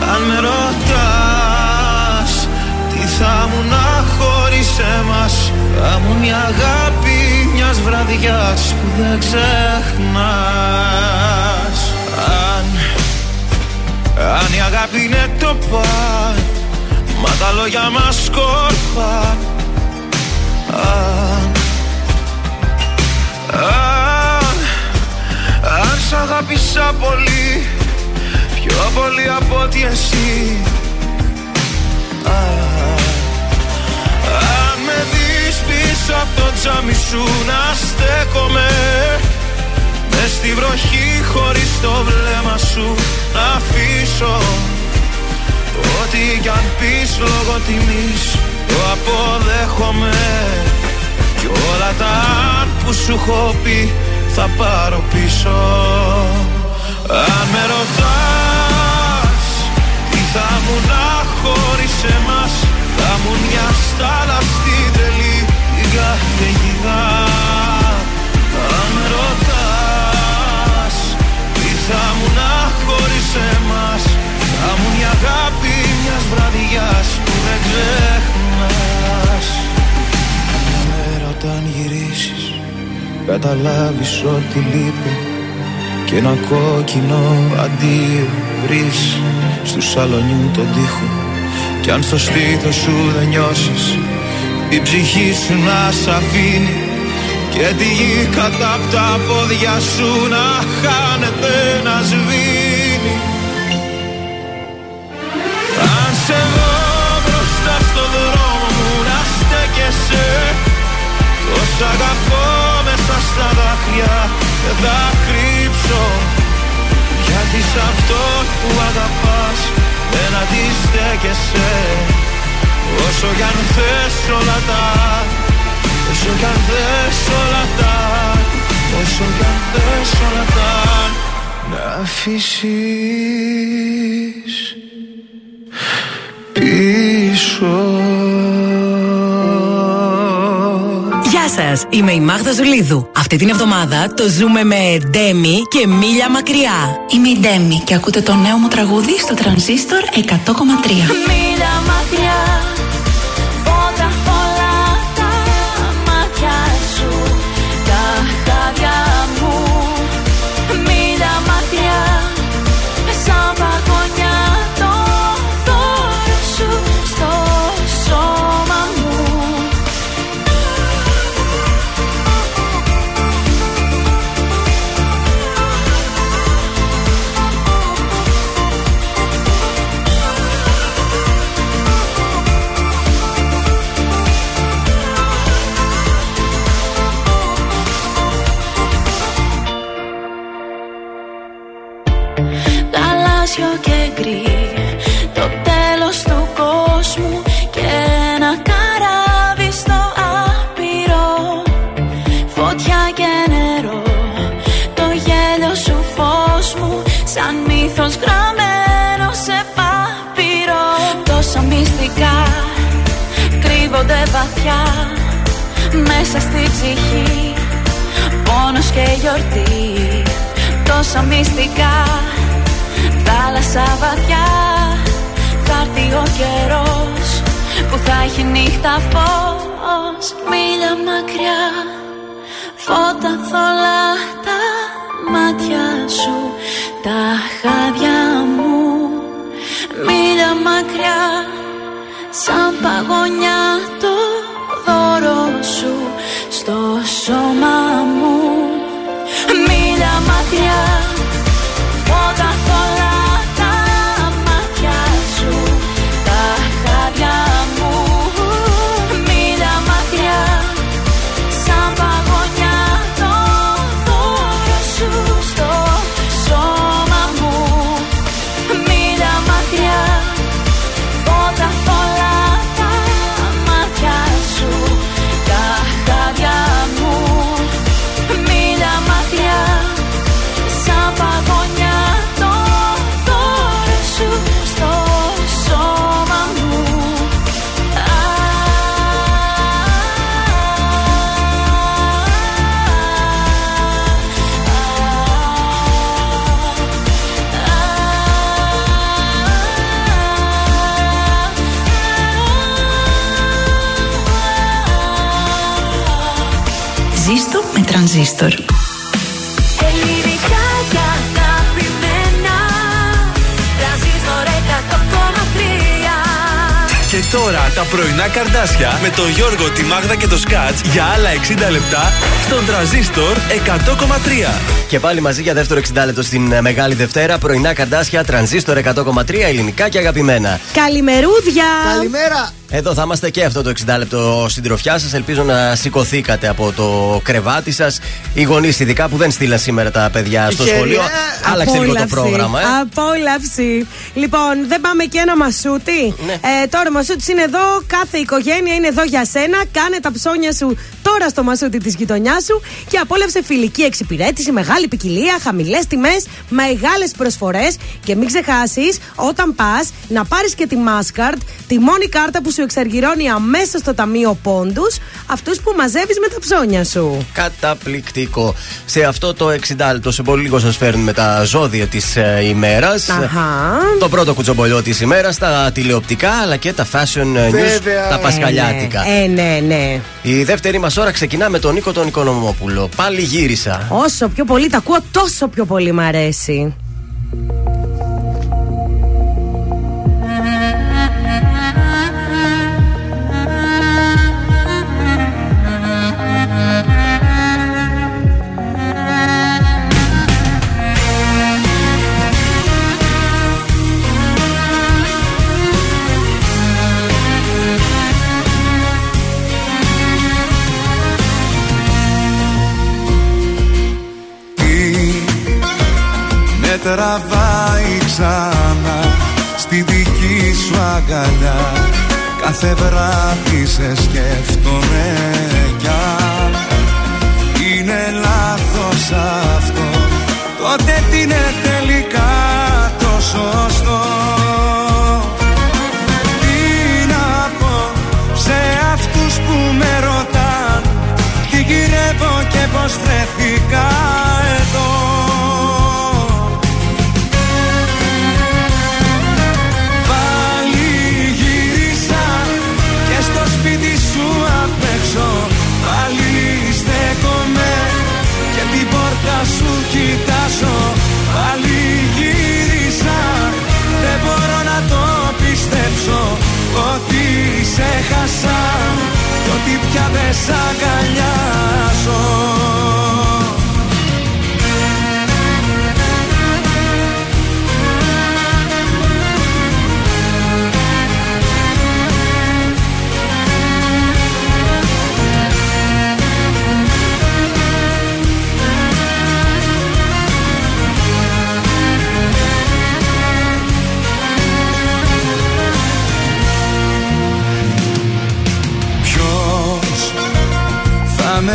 αν με ρωτάς Τι θα μου να χωρίς εμάς Θα μου μια αγάπη μιας βραδιάς που δεν ξεχνάς. Αν, αν η αγάπη είναι το παν Μα τα λόγια μας σκόρπα Αν, αν, αν σ' αγάπησα πολύ Πιο πολύ από ότι εσύ. Α, Αν με δεις πίσω από το τζάμι σου να στέκομαι Μες στη βροχή χωρίς το βλέμμα σου να αφήσω. Ό,τι κι αν πεις λόγω τιμής το αποδέχομαι. Κι όλα τα αν που σου έχω πει θα πάρω πίσω. Αν με ρωτάς τι θα μου να χωρίς εμάς Θα μου μια στάλα στην τρελή την καταιγίδα Αν με ρωτάς τι θα μου να χωρίς εμάς Θα μου μια αγάπη μιας βραδιάς που δεν ξεχνάς. Μια μέρα όταν γυρίσεις καταλάβεις ότι λείπει και ένα κόκκινο αντίο βρεις στου σαλονιού τον τοίχο. Κι αν στο στήθο σου δεν νιώσεις Η ψυχή σου να σ' αφήνει. Και τη γη κατά απ' τα πόδια σου Να χάνεται να σβήνει. Αν σε δω μπροστά στο δρόμο μου Να στέκεσαι Τόσα αγαπώ μέσα στα δάκρυα Δεν θα κρύψω. Γιατί σ' αυτό που αγαπάς Δεν αντιστέκεσαι. Όσο κι αν θες όλα τα Όσο κι αν θες όλα τα Όσο κι αν θες όλα τα Να αφήσεις πίσω σας, είμαι η Μάγδα Ζουλίδου. Αυτή την εβδομάδα το ζούμε με Ντέμι και Μίλια Μακριά. Είμαι η Ντέμι και ακούτε το νέο μου τραγούδι στο τρανζίστορ 100,3. Μίλα μακριά βαθιά Μέσα στη ψυχή. Πόνος και γιορτή Τόσα μυστικά. Θάλασσα βαθιά Θα έρθει ο καιρός Που θα έχει νύχτα φως. Μίλια μακριά Φώτα θολά τα μάτια σου Τα χάδια μου. Μίλια μακριά Σαν παγωνιά το Στο σώμα τρανζίστορ. Ελληνικά και αγαπημένα Τρανζίστορ 100,3 Και τώρα τα πρωινά καρδάσια με τον Γιώργο, τη Μάγδα και το Σκάτς για άλλα 60 λεπτά στον τραζίστορ 100,3. Και πάλι μαζί για δεύτερο 60 λεπτό στην ε, Μεγάλη Δευτέρα. Πρωινά καρτάσια, τρανζίστορ 100,3 ελληνικά και αγαπημένα. Καλημερούδια! Καλημέρα! Εδώ θα είμαστε και αυτό το 60 λεπτό συντροφιά σας. Ελπίζω να σηκωθήκατε από το κρεβάτι σας. Οι γονείς, ειδικά που δεν στείλαν σήμερα τα παιδιά στο Τυχεροί, σχολείο. ε, Άλλαξε λίγο το απόλαυση, πρόγραμμα. Ε. Απόλαυση. Λοιπόν, δεν πάμε και ένα μασούτι. Ναι. Ε, τώρα ο μασούτης είναι εδώ. Κάθε οικογένεια είναι εδώ για σένα. Κάνε τα ψώνια σου τώρα στο μασούτι της γειτονιάς σου και απόλαυσε φιλική εξυπηρέτηση, μεγάλη ποικιλία, χαμηλές τιμές, μεγάλες προσφορές. Και μην ξεχάσεις, όταν πας, να πάρεις και τη Maskard, τη μόνη κάρτα που σου εξαργυρώνει αμέσως στο ταμείο πόντους, αυτούς που μαζεύεις με τα ψώνια σου. Καταπληκτικό. Σε αυτό το 60 λεπτό, σε πολύ λίγο σας φέρνουμε τα ζώδια της ε, ημέρας. Αχα. Το πρώτο κουτσομπολιό της ημέρας, τα τηλεοπτικά αλλά και τα fashion news, Βέβαια. τα πασχαλιάτικα. Ε, ναι, ε, ναι, ναι. Η δεύτερη μας ώρα ξεκινά με τον Νίκο τον Οικονομόπουλο. Πάλι γύρισα. Όσο πιο πολύ τα ακούω, τόσο πιο πολύ μ' αρέσει. Τραβάει ξανά στη δική σου αγκαλιά. Κάθε βράδυ σε σκέφτομαι κι αν είναι λάθος αυτό. Τότε τι είναι τελικά το σωστό; Τι να πω σε αυτούς που με ρωτάν τι γυρεύω και πως βρεθήκα σ' αγκαλιάζω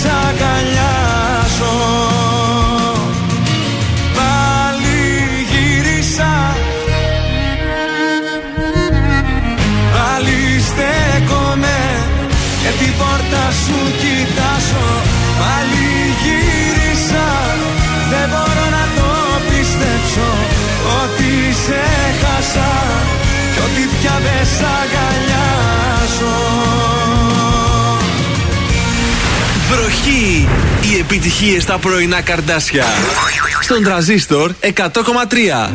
σ' αγκαλιάζω Πάλι γύρισα. Πάλι στέκομαι και την πόρτα σου κοιτάζω. Πάλι γύρισα. Δεν μπορώ να το πιστέψω Ότι σε χάσα. Κι ότι πια δεν σ' Βροχή! Οι επιτυχίες στα πρωινά καρδάσια. Στον τραζίστορ 100,3.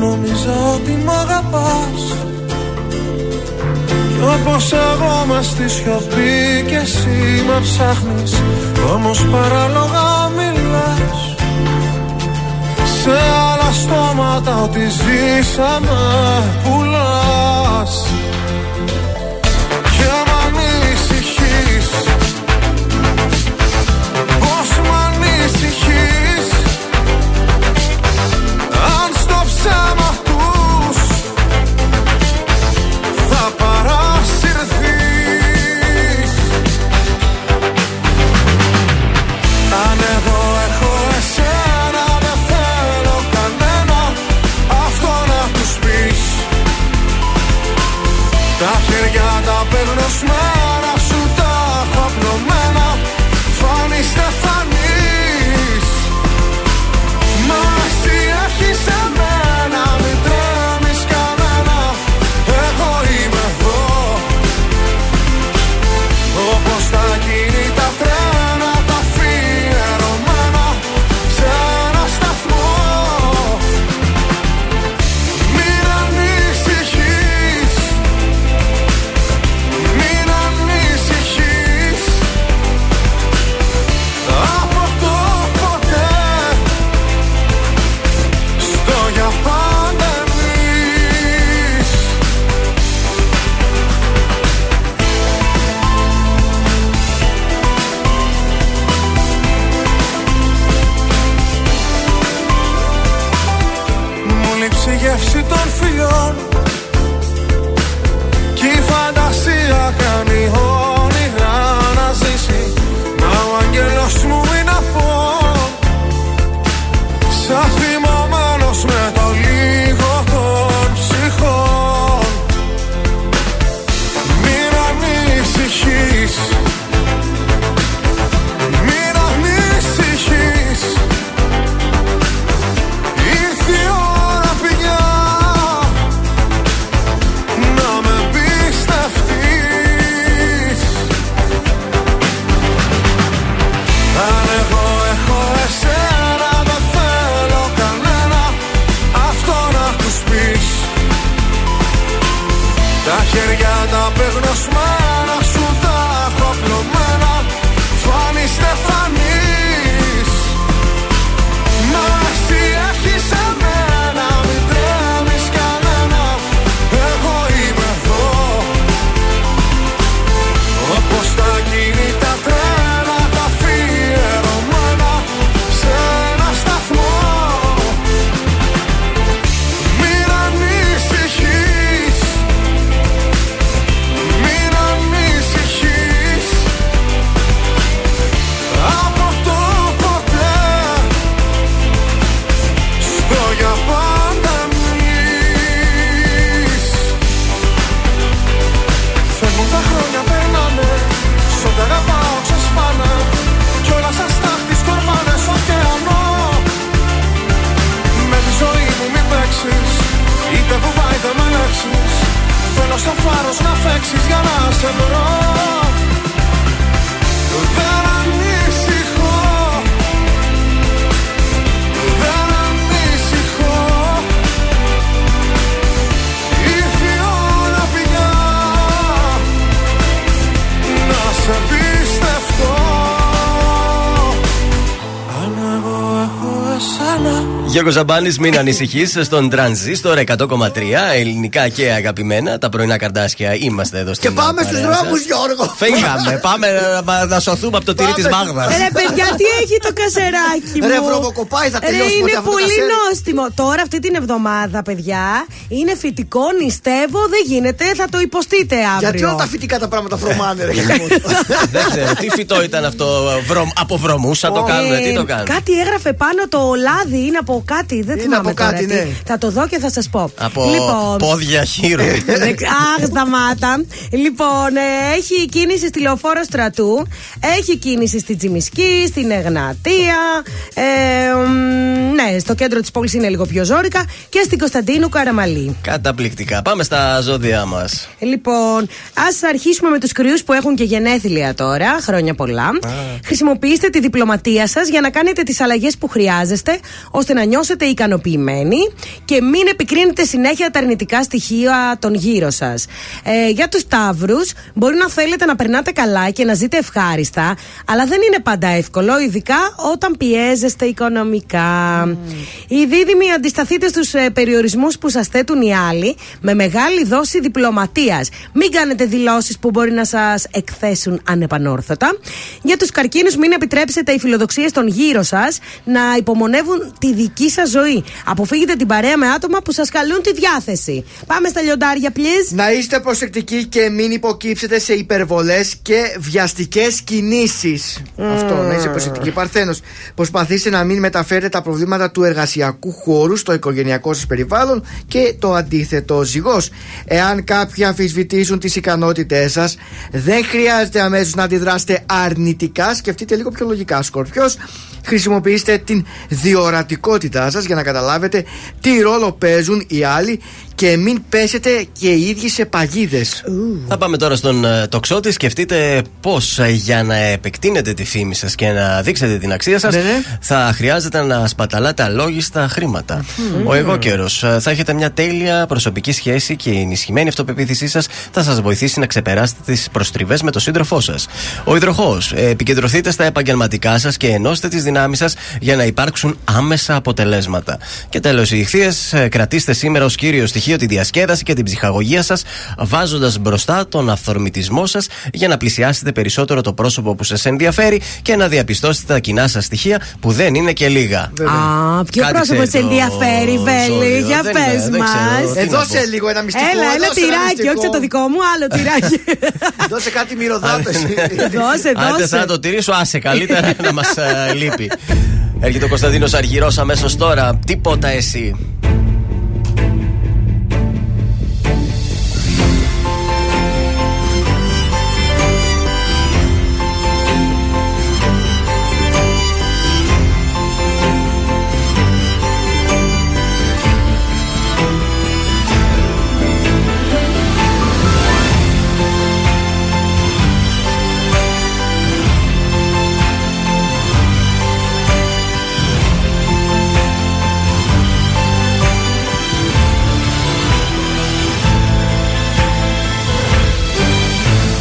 Νόμιζα ότι μ' αγαπάς Κι όπως εγώ μες στη σιωπή και εσύ με ψάχνεις Όμως παράλογα μιλάς Σε άλλα στόματα ότι ζήσαμε πουλάς παίρνω σμένα Γιώργος Ζαμπάνης, μην ανησυχείς. Στον τρανζίστορ 100,3 ελληνικά και αγαπημένα. Τα πρωινά καρτάσια είμαστε εδώ στην Και πάμε στους παρέα σας. δρόμους, Γιώργο. Φύγαμε. Πάμε να, να σωθούμε από το τυρί της Μάγδας. Ρε παιδιά, τι έχει το κασεράκι μου; Ρε, βρωμοκοπάει, θα Ρε, τελειώσει ποτέ είναι αυτό το πολύ κασέρι. νόστιμο. Τώρα αυτή την εβδομάδα, παιδιά, είναι φυτικό, νηστεύω, δεν γίνεται, θα το υποστείτε αύριο. Γιατί όλα τα φυτικά τα πράγματα βρωμάνε, ρε. Δεν ξέρω τι φυτό ήταν αυτό. Βρωμ, από βρωμούσα το κάνουν, τι το Ε, κάνουν. Κάτι έγραφε πάνω το λάδι, είναι από κάτι, δεν Είναι θυμάμαι από τώρα κάτι, τι. ναι. Θα το δω και θα σας πω. Από Λοιπόν, πόδια χείρου. Δεν ξ- Αχ, σταμάτα. Λοιπόν, ε, έχει κίνηση στη λεωφόρο στρατού. Έχει κίνηση στη Τσιμισκή, στην Εγνατία. Ε, μ, ναι, στο κέντρο της πόλης είναι λίγο πιο ζώρικα. Και στην Κωνσταντίνου Καραμαλή. Καταπληκτικά. Πάμε στα ζώδια μας. Λοιπόν, ας αρχίσουμε με τους κρυούς που έχουν και γενέθλια τώρα. Χρόνια πολλά. Χρησιμοποιήστε τη διπλωματία σας για να κάνετε τις αλλαγές που χρειάζεστε, ώστε να νιώσετε ικανοποιημένοι και μην επικρίνετε συνέχεια τα αρνητικά στοιχεία των γύρω σας. Ε, για τους Ταύρους, μπορεί να θέλετε να περνάτε καλά και να ζείτε ευχάριστα, αλλά δεν είναι πάντα εύκολο, ειδικά όταν πιέζεστε οικονομικά. Οι δίδυμοι αντισταθείτε στους ε, περιορισμούς που σας θέτουν οι άλλοι με μεγάλη δόση διπλωματίας. Μην κάνετε δηλώσεις που μπορεί να σας εκθέσουν ανεπανόρθωτα. Για τους καρκίνους, μην επιτρέψετε οι φιλοδοξίες των γύρω σας να υπομονεύουν τη δική σας ζωή. Αποφύγετε την παρέα με άτομα που σας καλούν τη διάθεση. Πάμε στα λιοντάρια, please. Να είστε προσεκτικοί και μην υποκύψετε σε υπερβολές και βιαστικές κινήσεις. Αυτό, να είστε προσεκτικοί. Παρθένος, προσπαθήστε να μην μεταφέρετε τα προβλήματα του εργασιακού χώρου στο οικογενειακό σας περιβάλλον και το αντίθετο ζυγός. Εάν κάποιοι αμφισβητήσουν τις ικανότητές σας, δεν χρειάζεται αμέσως να αντιδράσετε αρνητικά. Σκεφτείτε λίγο πιο λογικά, Σκορπιό. Χρησιμοποιήστε την διορατικότητά σας για να καταλάβετε τι ρόλο παίζουν οι άλλοι και μην πέσετε και οι ίδιοι σε παγίδες. Θα πάμε τώρα στον ε, τοξότη. Σκεφτείτε πώς για να επεκτείνετε τη φήμη σας και να δείξετε την αξία σας, Ναι, ναι. θα χρειάζεται να σπαταλάτε αλόγιστα χρήματα. Ο εγώ καιρός. Θα έχετε μια τέλεια προσωπική σχέση και η ενισχυμένη αυτοπεποίθησή σας θα σας βοηθήσει να ξεπεράσετε τις προστριβές με τον σύντροφό σας. Ο υδροχός. Επικεντρωθείτε στα επαγγελματικά σας και ενώστε τις δυνάμεις σας για να υπάρξουν άμεσα αποτελέσματα. Και τέλος, οι ηχθείες. Κρατήστε σήμερα ως κύριο στοιχείο τη διασκέδαση και την ψυχαγωγία σας, βάζοντας μπροστά τον αυθορμητισμό σας για να πλησιάσετε περισσότερο το πρόσωπο που σας ενδιαφέρει και να διαπιστώσετε τα κοινά σας στοιχεία που δεν είναι και λίγα. Α, ποιο Κάτι πρόσωπο ξέρει σε το ενδιαφέρει, Βέλη, ζώδιο. για Δεν- πες δεν μας. ξέρω. Τι Ε, να πω. δώσε λίγο ένα μυστικό. Έλα, ένα δώσε τυράκι, μυστικό. όχι σαν το δικό μου, άλλο τυράκι. Δώσε κάτι μυρωδάτο. δώσε, Άντε, δώσε. θα το τηρήσω, άσε καλύτερα να μας λείπει. Έρχεται ο Κωνσταντίνος Αργυρός αμέσως τώρα. Τίποτα εσύ.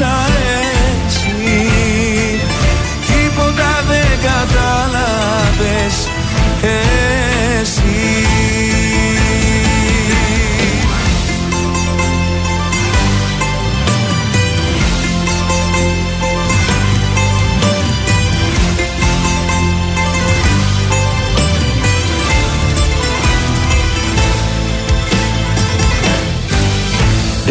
τίποτα ποτέ Τίποτα δεν κατάλαβες εσύ.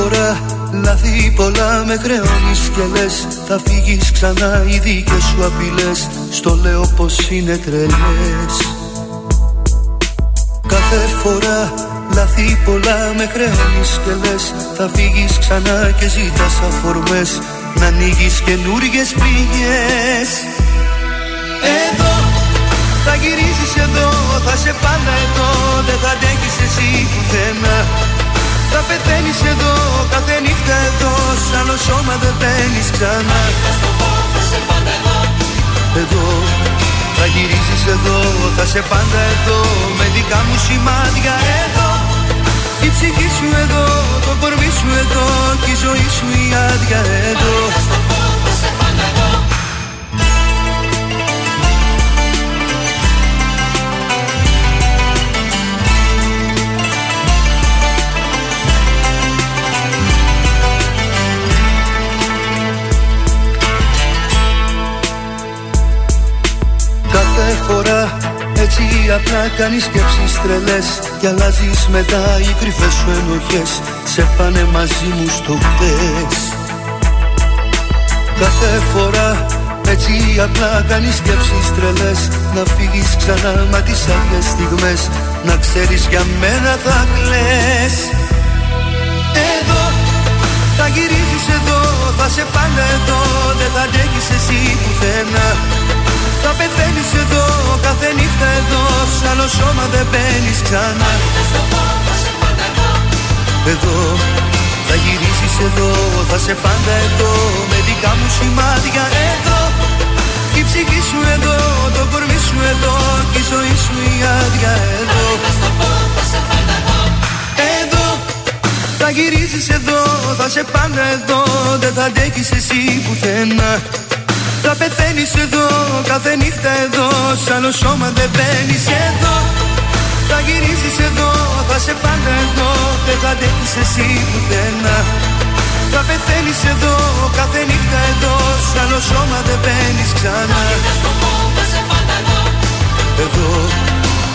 φορά λάθη πολλά με χρεώνεις και λες Θα φύγεις ξανά οι δίκες σου απειλές. Στο λέω πως είναι τρελές. Κάθε φορά λάθη πολλά με χρεώνεις και λες Θα φύγεις ξανά και ζητάς αφορμές. Να ανοίγεις καινούριες πληγές. Εδώ θα γυρίσεις εδώ, θα σε πάντα εδώ. Δεν θα αντέχεις εσύ πουθενά Θα πεθαίνεις εδώ, κάθε νύχτα εδώ Σ' άλλο σώμα δεν μπαίνεις ξανά. Εδώ θα γυρίσεις εδώ, θα σε πάντα εδώ Με δικά μου σημάδια εδώ. Η ψυχή σου εδώ, το κορμί σου εδώ Και η ζωή σου η άδεια εδώ. Κάθε φορά. Έτσι απλά κάνεις σκέψεις τρελές Και αλλάζεις μετά οι κρυφές σου ενοχές. Σε πάνε μαζί μου στο χτες. Κάθε φορά έτσι απλά κάνεις σκέψεις τρελές. Να φύγεις ξανά μα τις άλλες στιγμές. Να ξέρεις για μένα θα κλαις. Εδώ θα γυρίζεις εδώ Θα σε πάντα εδώ. Δεν θα αντέχεις εσύ πουθενά θα πεθαίνεις εδώ, κάθε νύχτα εδώ Σ' άλλο σώμα δεν μπαίνεις ξανά. Εδώ. Θα γυρίσεις εδώ, θα σε πάντα εδώ Με δικά μου σημάδια εδώ. Η ψυχή σου εδώ, το κορμί σου εδώ Και η ζωή σου η άδεια εδώ. Εδώ. Θα γυρίζεις εδώ, θα σε πάντα εδώ Δεν θα αντέχεις εσύ πουθενά θα πεθαίνεις εδώ, κάθε νύχτα εδώ Σ' άλλο σώμα δεν μπαίνεις. Εδώ Θα γυρίσεις εδώ, θα σε πάντα εδώ Δεν θα αντέχεις εσύ πουθενά. Θα πεθαίνεις εδώ, κάθε νύχτα εδώ Σ' άλλο σώμα δεν μπαίνεις ξανά. Εδώ.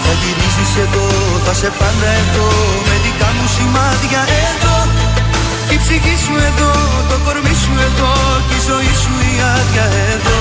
Θα γυρίσεις εδώ, θα σε πάντα εδώ Με δικά μου σημάδια εδώ. η ψυχή σου εδώ, το κορμί σου εδώ Και η ζωή σου η άδεια εδώ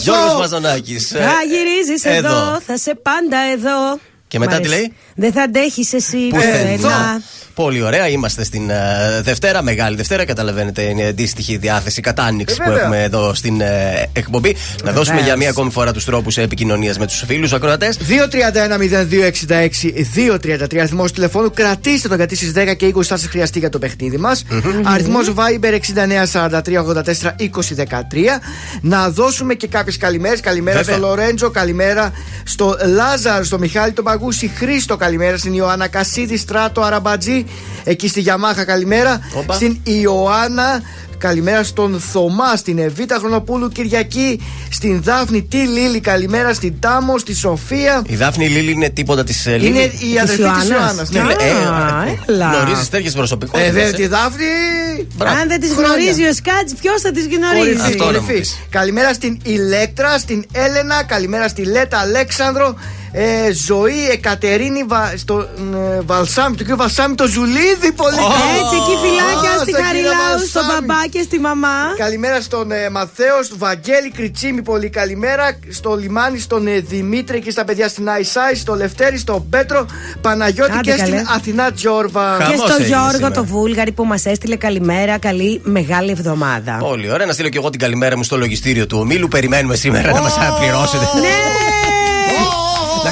Γιώργος Μαζονάκης Θα γυρίζει εδώ, εδώ. θα σε πάντα εδώ. Και μετά Μ' τι αρέσει. λέει; Δεν θα αντέχεις εσύ Εδώ. πουθενά. Πολύ ωραία. Είμαστε στην ε, Δευτέρα, Μεγάλη Δευτέρα. Καταλαβαίνετε, είναι αντίστοιχη διάθεση κατά άνοιξη Ε, που βέβαια. έχουμε εδώ στην ε, εκπομπή. Να δώσουμε για μία ακόμη φορά τους τρόπους επικοινωνίας με τους φίλους ακροατές. 231-0266-233 αριθμός τηλεφώνου. Κρατήστε τον γιατί στις 10 και 20 θα σας χρειαστεί για το παιχνίδι μας. Αριθμός Viber 6943842013. Να δώσουμε και κάποιες καλημέρες. Καλημέρα Βέβαια. στο Λορέντζο, καλημέρα στο Λάζαρ, στο Μιχάλη τον Μαραγούση Χρήστο, καλημέρα. Στην Ιωάννα Κασίδη Στράτο Αραμπατζή, εκεί στη Γιαμάχα, καλημέρα. Όπα. Στην Ιωάννα Καλημέρα στον Θωμά, στην Εβίτα Χρονοπούλου Κυριακή, στην Δάφνη Τη Λίλη, καλημέρα στην Τάμο, στη Σοφία. Η Δάφνη Λίλη είναι τίποτα της Λίλη; Είναι η αδερφή της Ιωάννας. Ναι, ε, έλα. Γνωρίζεις τέτοιες Ε, προσωπικότητε. βέβαια, τη Δάφνη. Αν δεν τις Χρόνια. γνωρίζει ο Σκάτζ, ποιος θα τις Κορυφή, γνωρίζει. Αυτό να μου κορυφή. πεις. Καλημέρα στην Ηλέκτρα, στην Έλενα, καλημέρα στη Λέτα Αλέξανδρο, ε, Ζωή Εκατερίνη Βα, στο ε, Βαλσάμι, το κύριο Βαλσάμι, το Ζουλίδι, πολύ καλό. Έτσι, εκεί φυλάκια Ω, στη στον κύριο Χαριλάου, στον Βαλσάμι. μπαμπά και στη μαμά. Καλημέρα στον ε, Μαθαίος, στον Βαγγέλη Κριτσίμη, πολύ καλημέρα. Στο λιμάνι, στον ε, Δημήτρη και στα παιδιά στην Αϊσάη, στο Λευτέρη, στον Πέτρο, Παναγιώτη Άντε και καλέ. στην Αθηνά Τζόρβα. Και Χαμός στο έγινε Γιώργο σήμερα. το Βούλγαρη που μας έστειλε καλημέρα. Καλή μεγάλη εβδομάδα. Πολύ ωραία. Να στείλω και εγώ την καλημέρα μου στο λογιστήριο του ομίλου. Περιμένουμε σήμερα να μας πληρώσετε. Ναι!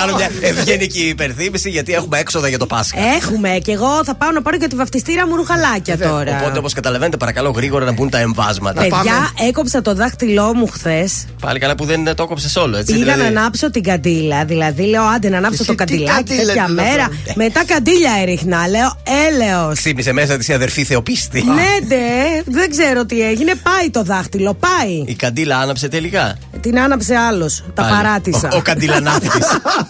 κάνω μια ευγενική υπερθύμηση γιατί έχουμε έξοδα για το Πάσχα. Έχουμε και εγώ θα πάω να πάρω και τη βαφτιστήρα μου ρουχαλάκια τώρα. Οπότε, όπως καταλαβαίνετε, παρακαλώ γρήγορα να μπουν τα εμβάσματα. Παιδιά, έκοψα το δάχτυλό μου χθες. Πάλι καλά που δεν το έκοψες όλο, έτσι. Πήγα δηλαδή. να ανάψω την καντήλα. Δηλαδή, λέω άντε να ανάψω Εσύ το τι καντιλάκι καντήλα τέτοια είναι μέρα. αυτό; Μετά καντήλια έριχνα. Λέω έλεος Ξύπνησε μέσα της η αδερφή Θεοπίστη. Ναι, ντε, δεν ξέρω τι έγινε. Πάει το δάχτυλο, πάει. Η καντήλα άναψε τελικά; Την άναψε άλλος. Τα Πάλι. παράτησα. Ο, ο καντιλανάτης.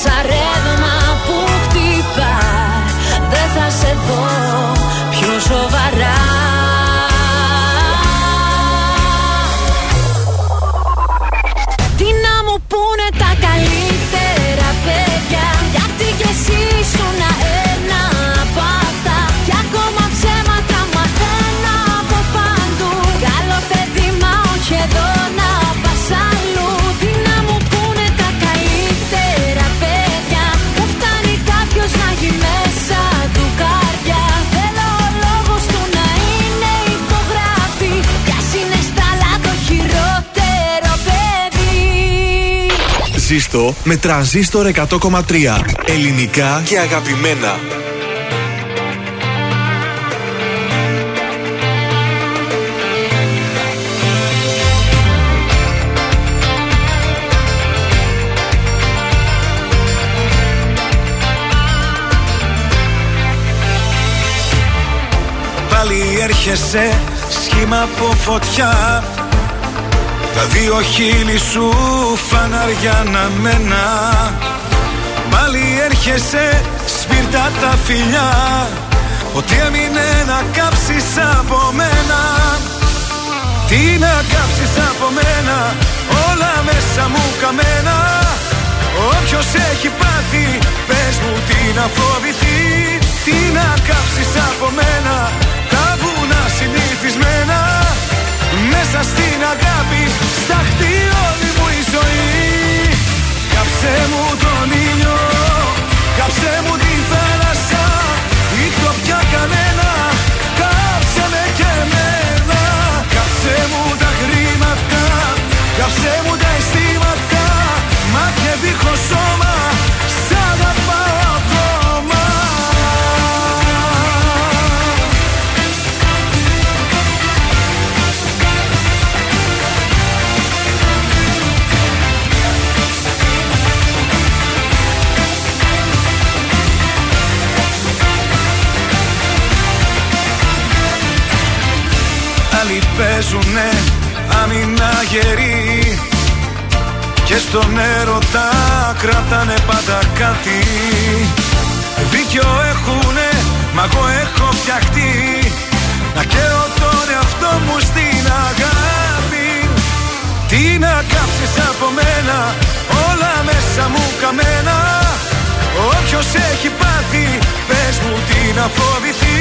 Είμαι Ζήστο με τρανζίστορ 100,3. Ελληνικά και αγαπημένα. Πάλι έρχεσαι σχήμα από φωτιά Τα δύο χείλη σου φαναριά να μένα. Πάλι έρχεσαι σπίρτα τα φιλιά. Ότι έμεινε να κάψεις από μένα. Τι να κάψεις από μένα Όλα μέσα μου καμένα. Όποιος έχει πάθει Πες μου τι να φοβηθεί. Τι να κάψεις από μένα Τα βουνά συνηθισμένα Μέσα στην αγάπη Σταχτεί όλη μου η ζωή. Κάψε μου τον ήλιο Κάψε μου τη θάλασσα. Ήχτω πια κανένα Κάψε με και εμένα. Κάψε μου τα χρήματα Κάψε μου τα αισθήματα. Μάτια δίχως σώμα παίζουνε άμυνα γερή. Και στον έρωτα κρατάνε πάντα κάτι. Δίκιο έχουνε, μα εγώ έχω φτιαχτεί. Να καίω τον εαυτό μου στην αγάπη. Τι να κάψεις από μένα, όλα μέσα μου καμένα. Όποιος έχει πάθει, πες μου τι να φοβηθεί.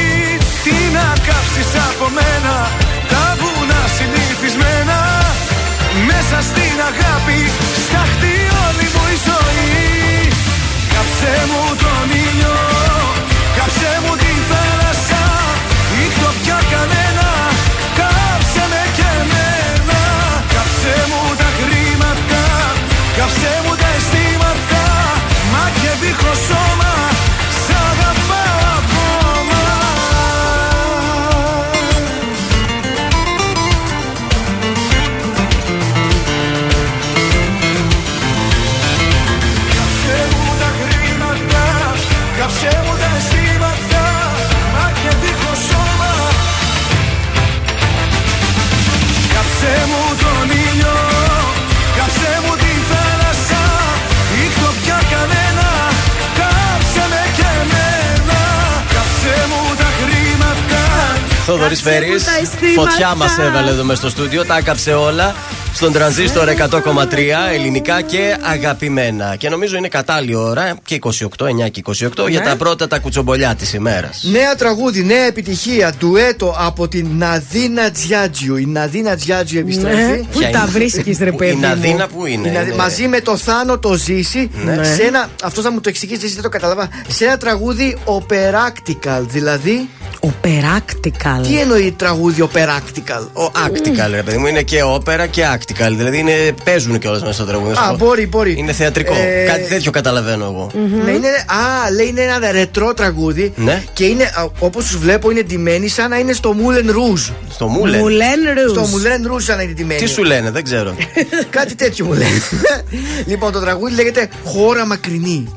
Τι να κάψεις από μένα, τα βουνά συνηθισμένα Μέσα στην αγάπη, σταχτεί όλη μου η ζωή. Κάψε μου τον ήλιο, κάψε μου τη θάλασσα Ήχτω πια κανένα, κάψε με και εμένα. Κάψε μου τα χρήματα, κάψε μου τα Θόδωρη Φέρης. τα αισθήματα. Φωτιά μας έβαλε εδώ μέσα στο στούντιο. Τα άκαψε όλα. Στον τρανζίστορ 100,3 ελληνικά και αγαπημένα. Και νομίζω είναι κατάλληλη ώρα και 28, 9 και 28 για Ναι. τα πρώτα τα κουτσομπολιά της ημέρας. Νέα τραγούδι, νέα επιτυχία. Ντουέτο από την Ναδίνα Τζιάτζιου. Η Ναδίνα Τζιάτζιου επιστρέφει. Ναι. Πού Ποια τα είναι; βρίσκεις, ρε Πού- παιδί. η μου; Ναδίνα που είναι. Η Ναδί- είναι- Μαζί με το Θάνο το ζήσει Ναι. σε ένα. Αυτός θα μου το εξηγήσει, εσύ δεν το καταλαβα. Σε ένα τραγούδι operact Δηλαδή. Operact Τι εννοεί τραγούδι operact Ο Actical, ρε παιδί μου, είναι και όπερα και Actical. Δηλαδή είναι, παίζουν κιόλας μέσα στο τραγούδι. να σου Α, πω. μπορεί, μπορεί. Είναι θεατρικό. Ε, Κάτι τέτοιο καταλαβαίνω εγώ. Ναι, είναι, α, λέει είναι ένα ρετρό τραγούδι Ναι. και είναι, όπως τους βλέπω, είναι ντυμένοι σαν να είναι στο Moulin Rouge. Στο Μούλεν. Moulin Rouge. Στο Moulin Rouge σαν να είναι ντυμένοι. Τι σου λένε, δεν ξέρω. Κάτι τέτοιο μου λέει. λοιπόν, το τραγούδι λέγεται Χώρα Μακρινή.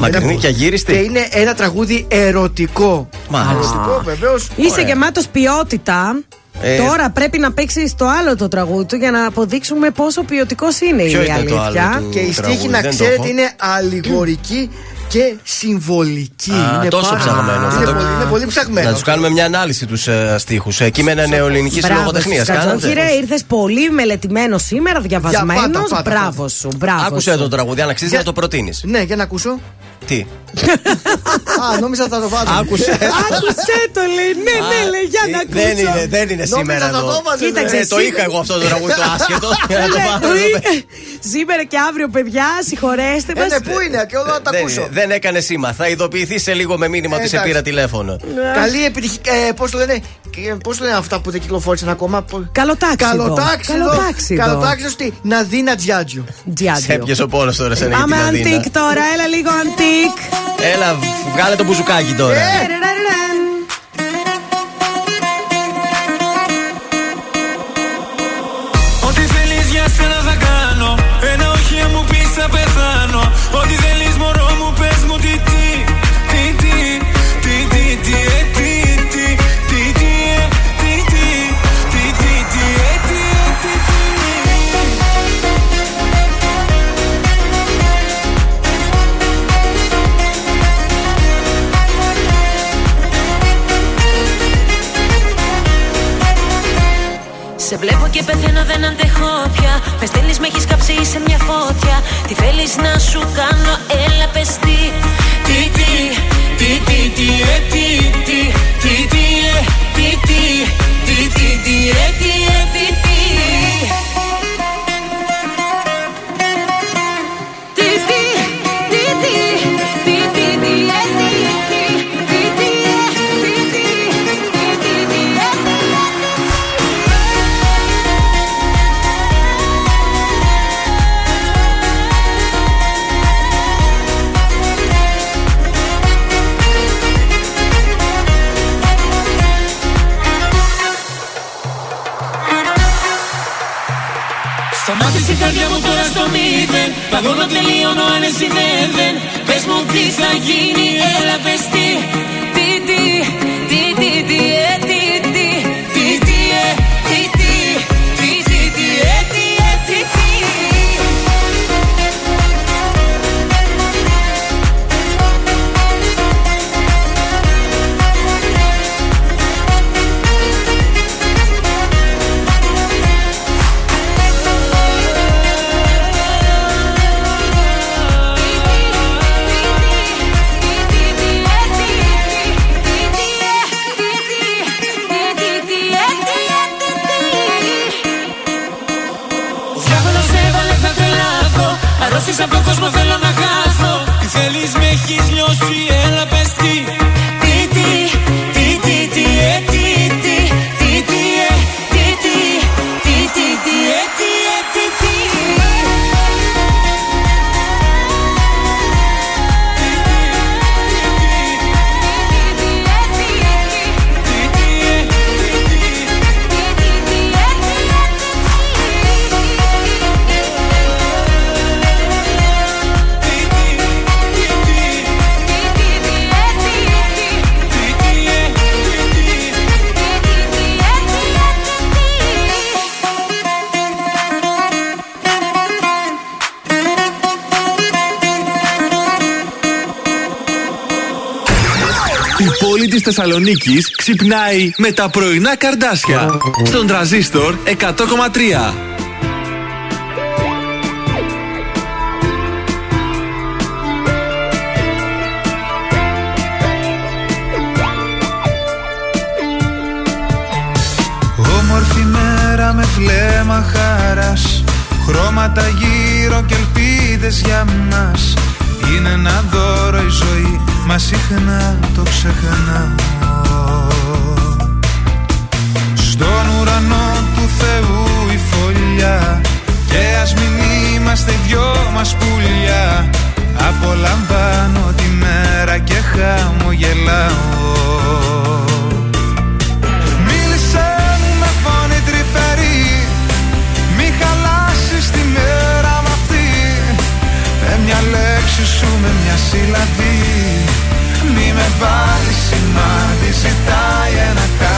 Μακρινή και Και αγύριστη. είναι ένα τραγούδι ερωτικό. Μάλιστα. Ερωτικό, βεβαίως. Είσαι γεμάτος ποιότητα. Ε, Τώρα πρέπει να παίξεις το άλλο το τραγούδι του για να αποδείξουμε πόσο ποιοτικός είναι Ποιο η ήταν το αλήθεια. άλλο του; Και η τραγούδι, στίχη, να δεν το ξέρετε, έχω. είναι αλληγορική και συμβολική. Α, είναι τόσο πάρα- ψαγμένος. Είναι, Θα το- πολύ, είναι πολύ ψαγμένος. Να τους κάνουμε μια ανάλυση τους ε, στίχους. Ε, κείμενα νεοελληνικής Μπράβο λογοτεχνίας. σου, Κατσόχυρε, ήρθες πολύ μελετημένος σήμερα, Για διαβασμένος. πάτα, πάτα, Μπράβο πάτα. σου, μπράβο. Άκουσε σου. το τραγούδι, αν αξίζει Για- να το προτείνεις. Ναι, για να ακούσω. Τι; Α, νόμιζα θα το βάλω. Άκουσε. Άκουσε το λέει, ναι, ναι, λέει, για να ακούσω. Δεν είναι, δεν είναι Νόμιζα σήμερα θα εδώ. το βάζε, Κοίταξε, Ε, Το εσύ- είχα εγώ αυτό το τραγούδι το άσχετο. Για να το Ναι, πάρω το εδώ είχε. πέρα. Σήμερα και αύριο, παιδιά, συγχωρέστε Ε, μας. ναι, πού είναι, και όλα να τα Δεν ακούσω. είναι, Δεν έκανε σήμα. Θα ειδοποιηθεί σε λίγο με μήνυμα ότι σε Εντάξει. πήρα τηλέφωνο. Καλή επιτυχία. Ε, Πώς το λένε, Πώς το λένε αυτά που δεν κυκλοφόρησαν ακόμα; Καλοτάξιδο. Καλοτάξιδο. Καλοτάξιδο. Καλοτάξιδο στη Ναδίνα Τζιάτζιου. Σε Τζιάτζιο. έπιασε ο πόνος τώρα σε ένα Πάμε για την αντίκ Αδίνα. τώρα, έλα λίγο αντίκ. Έλα, βγάλε το μπουζουκάκι τώρα. Δεν αντέχω πια Με στέλνεις με έχεις κάψει σε μια φώτια Τι θέλεις να σου κάνω έλα πες τι Τι τι τι τι τι ε, τι τι τι τι ε, τι τι τι τι τι ε, τι ε, τι Παγώνω τελείωνω αν εσύ δεν δεν. Πες μου τι θα γίνει έλα πες τι Τι της Θεσσαλονίκης ξυπνάει με τα πρωινά καρδάσια. Στον τραζίστορ 100,3. Όμορφη μέρα με βλέμμα χαράς Χρώματα γύρω και ελπίδες για μας Είναι ένα δώρο η ζωή Μα συχνά το ξεχνάω. Στον ουρανό του Θεού η φωλιά. Και ας μην είμαστε οι δυο μας πουλιά. Απολαμβάνω τη μέρα και χαμογελάω. Μίλησέ μου με φωνή τρυφερή. Μη χαλάσεις τη μέρα μ' αυτή. Με μια λέξη σου, με μια σύλλαβη Μη με βάλεις σημάδι Ζητάει ένα κάτι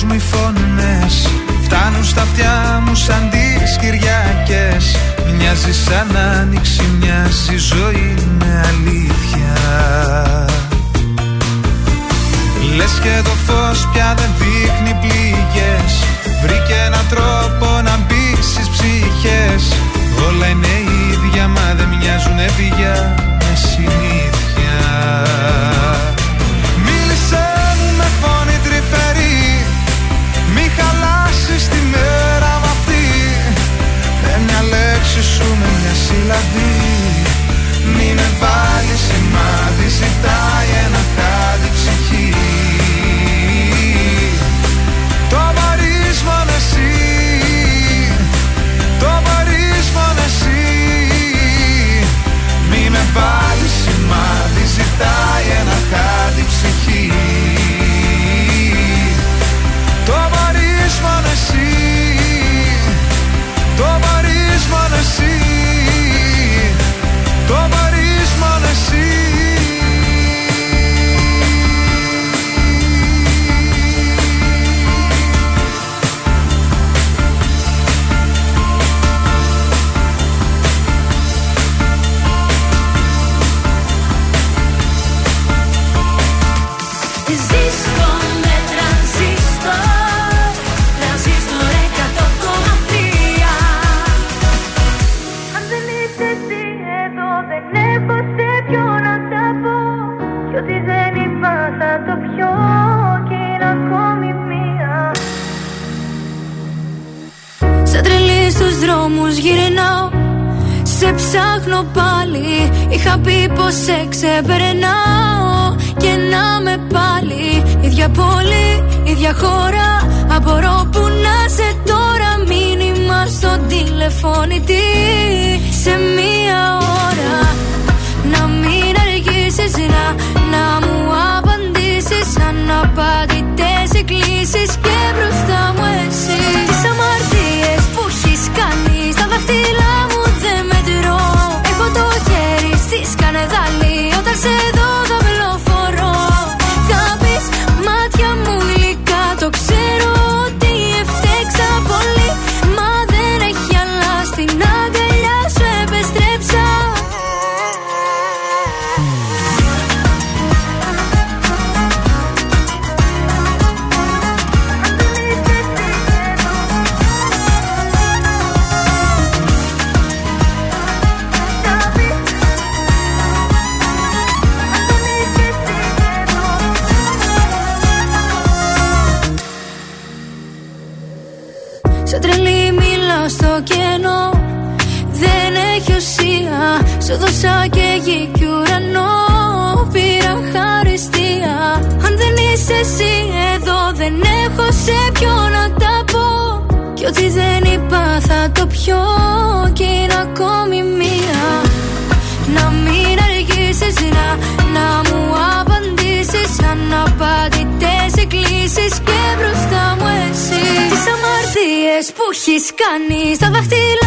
του κόσμου οι φωνές. Φτάνουν στα αυτιά μου σαν τις Κυριακές. Μοιάζει σαν άνοιξη, μοιάζει ζωή με αλήθεια. Λες και το φως πια δεν δείχνει πληγές. Βρήκε έναν τρόπο να μπει στις ψυχές. Όλα είναι ίδια μα δεν μοιάζουνε πια ψάχνω πάλι. Είχα πει πως σε ξεπερνάω Και να με πάλι. Ίδια πόλη, ίδια χώρα Απορώ που να σε τώρα. Μήνυμα στο τηλεφώνητη Σε μία ώρα. Να μην αργήσεις να, να μου απαντήσεις. Αναπαντητές εκκλήσεις Και μπροστά μου εσύ. Τις αμαρτίες που έχεις κάνει Στα δάχτυλά στη σκανεδάλη θα το πιω Κι είναι ακόμη μία. Να μην αργήσεις να, να μου απαντήσεις Αναπαντητές εκκλήσεις Και μπροστά μου εσύ. Τις αμαρτίες που έχεις κάνει Στα δάχτυλά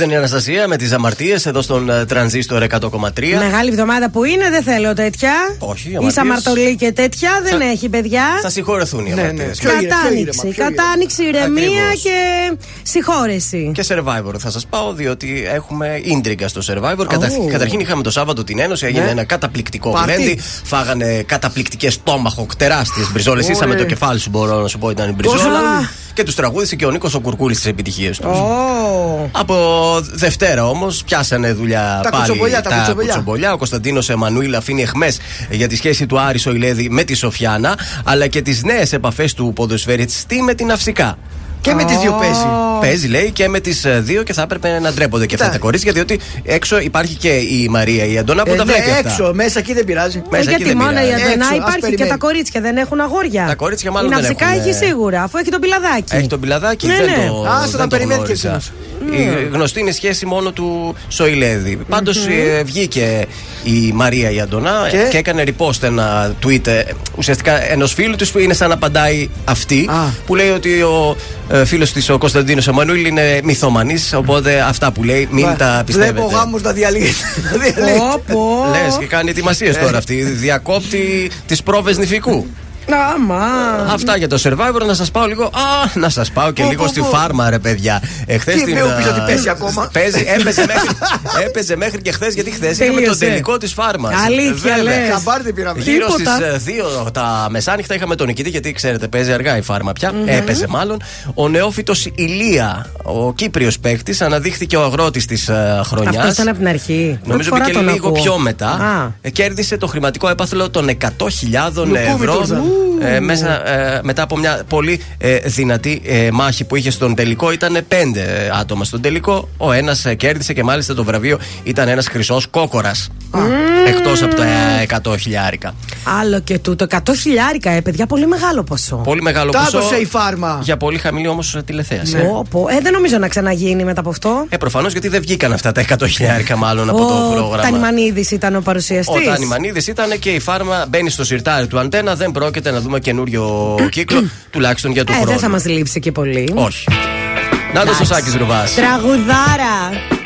ήταν η Αναστασία με τις αμαρτίες εδώ στον ε, τρανζίστορ 100,3. Μεγάλη εβδομάδα που είναι, δεν θέλω τέτοια. Όχι, οι Η αμαρτίες- Σαμαρτολή και τέτοια δεν Θα- έχει, παιδιά. Θα συγχωρεθούν οι Ναι, αμαρτίες. ναι. Κατάνοιξη. Κατάνοιξη, ηρεμία Ακριβώς. και συγχώρεση. Και Survivor θα σας πάω, διότι έχουμε ίντριγκα στο Survivor. Κατα- Ω. Καταρχήν είχαμε το Σάββατο την Ένωση, έγινε Ναι. ένα καταπληκτικό Πάρτι. γλέντι. Φάγανε καταπληκτικές τόμαχοκ, τεράστιε μπριζόλες. Ωραία. Είσαμε το κεφάλι σου, μπορώ να σου πω, ήταν η μπριζόλα. Πόσα; Και τους τραγούδισε και ο Νίκος ο Κουρκούλης στι επιτυχίες τους. Ω. Από Δευτέρα όμως πιάσανε δουλειά Τα πάλι κουτσομπολιά, τα κουτσομπολιά. Ο Κωνσταντίνος Εμμανουήλ αφήνει εχμές για τη σχέση του Άρη Σοηλέδη με τη Σοφιάνα, αλλά και τις νέες επαφές του ποδοσφαιριστή με την Αυσικά. Και με τις δύο παίζει. Παίζει, λέει, και με τις δύο και θα έπρεπε να ντρέπονται και αυτά Κοίτα. τα κορίτσια, διότι έξω υπάρχει και η Μαρία η Αντώνα που Ε, τα ναι, βλέπει αυτά. έξω, μέσα εκεί δεν πειράζει. Ε, Μέσα εκεί γιατί δεν μόνο η πειράζει. Αντωνά Έξω, ας υπάρχει και περιμένει. τα κορίτσια δεν έχουν αγόρια. Τα κορίτσια μάλλον η δεν Ναυσικά έχουν, έχει ε. σίγουρα, αφού έχει τον πιλαδάκι. Έχει τον πιλαδάκι, Ναι, δεν ναι. το. Άστο δεν να το περιμένει και γνώρισα. εκείνος. Η γνωστή είναι η σχέση μόνο του Σοηλέδη. Πάντως βγήκε η Μαρία η Αντωνά Και; και, έκανε repost ένα tweet ε, ουσιαστικά ενός φίλου της που είναι σαν να απαντάει αυτή. Που λέει ότι ο ε, φίλος της, ο Κωνσταντίνος Εμμανουήλ, είναι μυθομανής. Οπότε αυτά που λέει μην τα πιστεύετε. Βλέπω γάμου να διαλύει. Λες και κάνει ετοιμασίες τώρα αυτή. Διακόπτη τις πρόβες νηφικού. Άμα. Αυτά για το survivor. Να σας πάω λίγο. Α, να σας πάω και Πω, λίγο πω, στη πω. φάρμα, ρε παιδιά. Εχθές Τι την. με πεις α, ότι παίζει ακόμα. Παίζει, έπαιζε μέχρι, έπαιζε μέχρι και χθες, γιατί χθες είχαμε Τελείωσε. τον τελικό της φάρμας. Αλήθεια, λες. Χαμπάρι δεν πήραμε. Γύρω στις Τίποτα. 2 τα μεσάνυχτα είχαμε τον νικητή, γιατί ξέρετε, παίζει αργά η φάρμα πια. Έπαιζε μάλλον. Ο νεόφυτος Ηλία, ο Κύπριος παίκτης, αναδείχθηκε ο αγρότης της χρονιάς. Αυτός ήταν από την αρχή. Νομίζω Πρώτη μπήκε φορά τον λίγο ακούω. πιο μετά. Α. Ε, Κέρδισε το χρηματικό έπαθλο των 100.000 ευρώ Λουκούμιτος. Ε, μέσα, ε, μετά από μια πολύ ε, δυνατή ε, μάχη που είχε στον τελικό. Ήταν πέντε ε, άτομα στον τελικό. Ο ένας κέρδισε και μάλιστα το βραβείο ήταν ένας χρυσός κόκορας. Εκτός από τα ε, 100 χιλιάρικα. Άλλο και τούτο. 100 χιλιάρικα, ε, παιδιά, πολύ μεγάλο ποσό. Πολύ μεγάλο Τα ποσό. έδωσε η φάρμα. Για πολύ χαμηλή όμως τηλεθέαση. Πω, πω. Ε, δεν νομίζω να ξαναγίνει μετά από αυτό. Ε, προφανώς γιατί δεν βγήκαν αυτά τα 100 χιλιάρικα μάλλον από το Ο πρόγραμμα. Τανιμανίδης ήταν ο παρουσιαστής. Ο Τάνι Μανίδη ήταν και η φάρμα μπαίνει στο σιρτάρι του αντένα. Δεν πρόκειται να δούμε καινούριο κύκλο, τουλάχιστον για του Ε, χρόνου. δεν θα μας λείψει και πολύ. Όχι. Να το ο Σάκης Ρουβάς. Τραγουδάρα.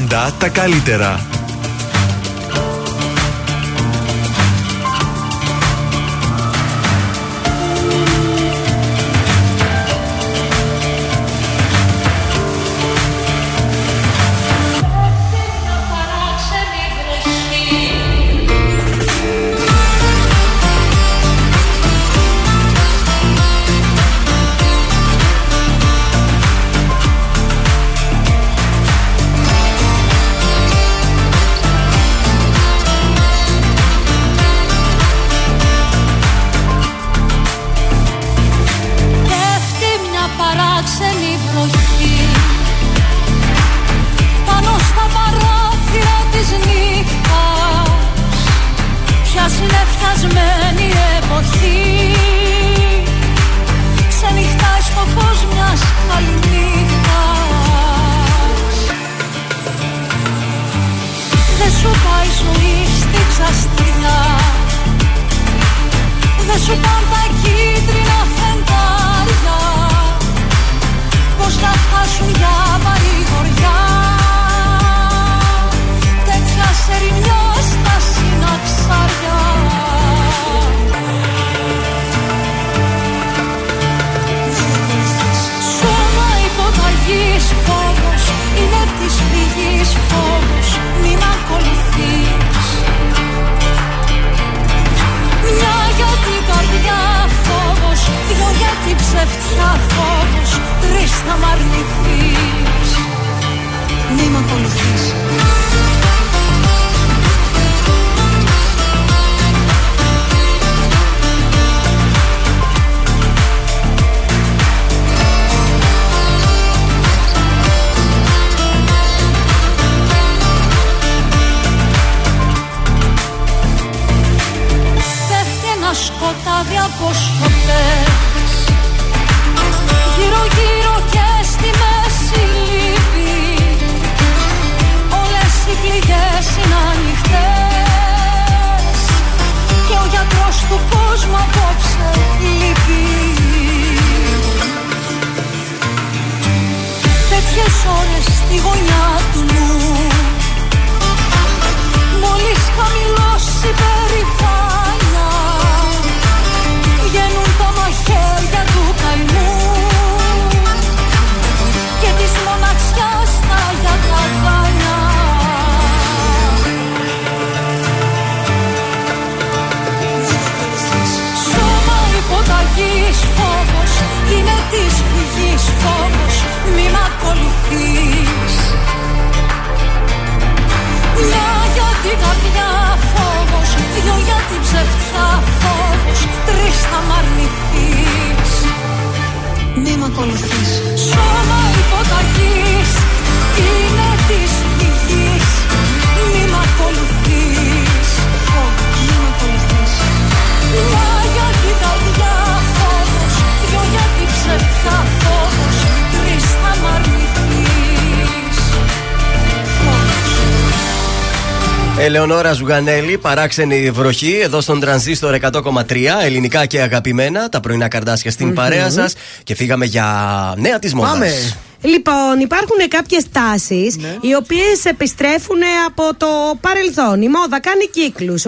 Πάντα τα καλύτερα. Ελεονόρα Ζουγανέλη, παράξενη βροχή εδώ στον τρανζίστορ 100,3. Ελληνικά και αγαπημένα, τα πρωινά καρδάσια στην Μμμ. παρέα σας. Και φύγαμε για νέα της μόδας. Πάμε. Λοιπόν, υπάρχουν κάποιες τάσεις Ναι. οι οποίες επιστρέφουν από το παρελθόν. Η μόδα κάνει κύκλους.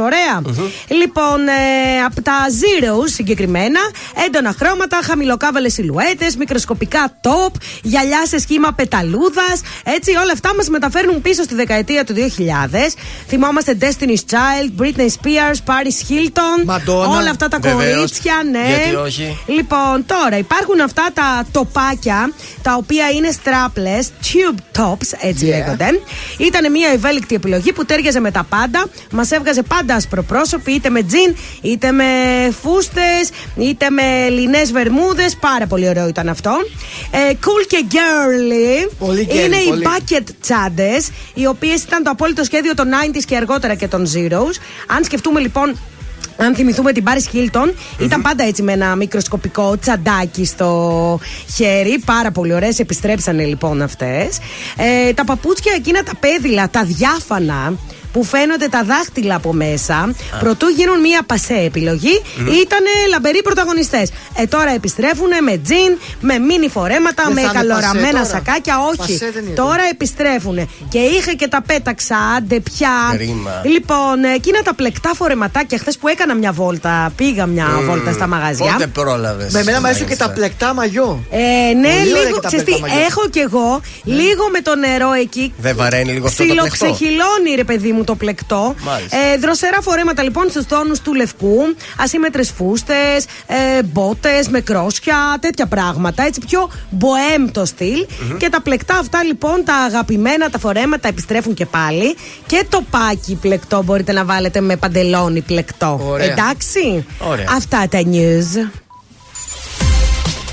Λοιπόν, ε, από τα zero συγκεκριμένα, έντονα χρώματα, χαμηλοκάβαλες σιλουέτες, μικροσκοπικά top, γυαλιά σε σχήμα πεταλούδας. Έτσι, όλα αυτά μας μεταφέρουν πίσω στη δεκαετία του 2000. Θυμόμαστε Destiny's Child, Britney Spears, Paris Hilton. Madonna. Όλα αυτά τα Βεβαίως. κορίτσια, ναι. Γιατί όχι. Λοιπόν, τώρα υπάρχουν αυτά τα τοπάκια τα οποία είναι strapless, tube tops, έτσι Yeah. λέγονται. Ήταν μια ευέλικτη επιλογή που τέριαζε με τα πάντα. Μας έβγαζε πάντα ασπροπρόσωποι, είτε με τζιν, είτε με φούστες, είτε με λινές βερμούδες. Πάρα πολύ ωραίο ήταν αυτό. Ε, cool και girly. Πολύ girly, είναι οι πολύ. bucket τσάντες, οι οποίες ήταν το απόλυτο σχέδιο των 90s και αργότερα και των Zeros. Αν σκεφτούμε λοιπόν αν θυμηθούμε την Paris Hilton, ήταν πάντα έτσι με ένα μικροσκοπικό τσαντάκι στο χέρι. Πάρα πολύ ωραίες. Επιστρέψανε λοιπόν αυτές. Ε, τα παπούτσια εκείνα τα πέδιλα, τα διάφανα. Που φαίνονται τα δάχτυλα από μέσα, προτού γίνουν μία πασέ επιλογή, ήταν λαμπεροί πρωταγωνιστές. Ε, τώρα επιστρέφουν με τζιν, με μίνι φορέματα, Δεν με θα είναι καλοραμένα πασέ τώρα. σακάκια. Όχι. Πασέ δεν είναι. Τώρα επιστρέφουν. Και είχα και τα πέταξα, άντε πια. Κρίμα. Λοιπόν, ε, εκείνα τα πλεκτά φορεματάκια χθες που έκανα μια βόλτα, πήγα μια βόλτα στα μαγαζιά. Πότε πρόλαβες. Με εμένα μου αρέσουν και τα πλεκτά μαγιό. Ε, ναι, Πολύ ωραία λίγο. και τα ξέρεις τι, πλεκτά μαγιό. έχω κι εγώ λίγο με το νερό εκεί. Δεν βαραίνει λίγο αυτό το πλεκτό. Ξυλοξεχυλώνει ρε παιδί μου το πλεκτό. Μάλιστα. Ε, δροσερά φορέματα λοιπόν στους τόνους του λευκού. Ασύμετρες φούστες, ε, μπότες με κρόσια, τέτοια πράγματα. Έτσι πιο μποέμ το στυλ. Και τα πλεκτά αυτά λοιπόν, τα αγαπημένα τα φορέματα επιστρέφουν και πάλι. Και το πάκι πλεκτό μπορείτε να βάλετε με παντελόνι πλεκτό. Ωραία. Εντάξει. Ωραία. Αυτά τα news.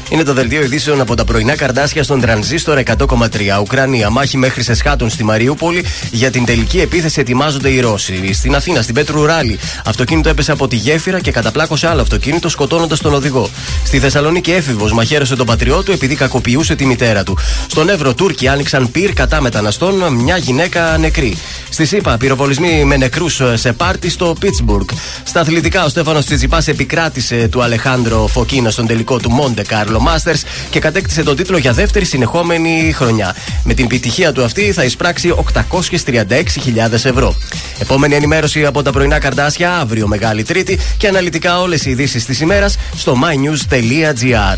Είναι το δελτίο ειδήσεων από τα πρωινά καρδάσια στον τρανζίστορ 100,3. Ουκρανία. Μάχη μέχρι σε σχάτων στη Μαριούπολη. Για την τελική επίθεση ετοιμάζονται οι Ρώσοι. Στην Αθήνα, στην Πέτρου Ράλι. Αυτοκίνητο έπεσε από τη γέφυρα και καταπλάκωσε άλλο αυτοκίνητο σκοτώνοντας τον οδηγό. Στη Θεσσαλονίκη έφηβος μαχαίρωσε τον πατριό του επειδή κακοποιούσε τη μητέρα του. Στον Εύρο Τούρκοι άνοιξαν πυρ κατά μεταναστών, μια γυναίκα νεκρή. Στη ΣΥΠΑ πυροβολισμοί με νεκρούς σε πάρτι στο Πίτσμπουργκ. Στα αθλητικά ο Στέφανος Τσιτσιπάς επικράτησε του Αλεχάνδρο Φωκίνα στον τελικό του Μοντε Κάρλο Masters και κατέκτησε τον τίτλο για δεύτερη συνεχόμενη χρονιά. Με την επιτυχία του αυτή θα εισπράξει 836.000 ευρώ. Επόμενη ενημέρωση από τα πρωινά καρδάσια αύριο Μεγάλη Τρίτη και αναλυτικά όλες οι ειδήσεις της ημέρας στο mynews.gr.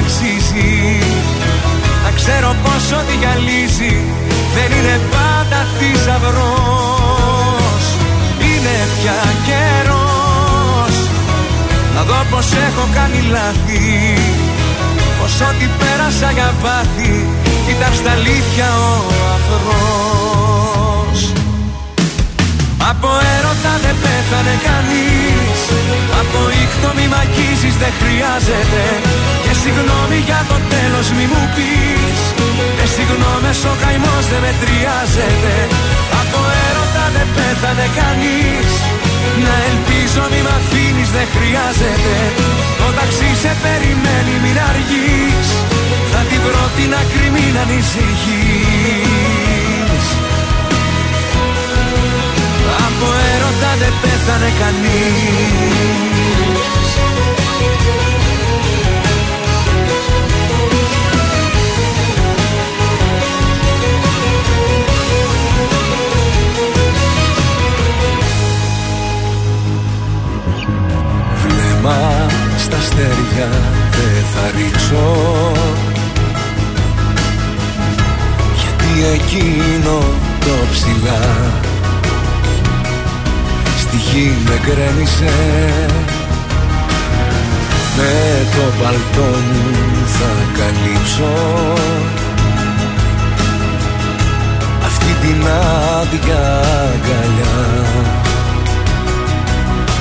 αξίζει. Να ξέρω πως ό,τι γυαλίζει Δεν είναι πάντα θησαυρός. Είναι πια καιρός. Να δω πως έχω κάνει λάθη Πως ό,τι πέρασα για βάθη Ήταν στα αλήθεια ο αφρός από έρωτα δεν πέθανε κανείς Από ήχτο μη μ' αγγίζεις δεν χρειάζεται. Και συγγνώμη για το τέλος μη μου πεις. Με συγγνώμες ο καημός δεν μετριάζεται. Από έρωτα δεν πέθανε κανείς. Να ελπίζω μη μ' αφήνεις δεν χρειάζεται. Το ταξί σε περιμένει μην αργείς. Θα την βρω την άκρη μην ανησυχείς. Από έρωτα δεν πέθανε κανείς Βλέμμα στα αστέρια δεν θα ρίξω. Γιατί εκείνο το ψηλά. Στη γη με γκρέμισε. Με το παλτό μου θα καλύψω. Αυτή την άδεια αγκαλιά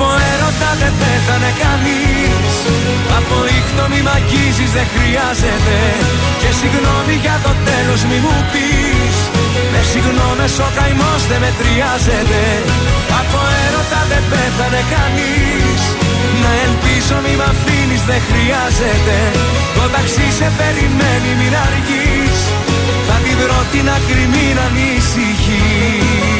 από έρωτα δεν πέθανε κανείς. Από ήχτο μη μ' αγγίζεις δεν χρειάζεται. Και συγγνώμη για το τέλος μη μου πεις. Με συγγνώμες ο καημός δεν μετριάζεται. Από έρωτα δεν πέθανε κανείς. Να ελπίζω μη μ' αφήνεις δεν χρειάζεται. Το ταξί σε περιμένει μην αργείς. Θα τη βρω την άκρη μην ανησυχείς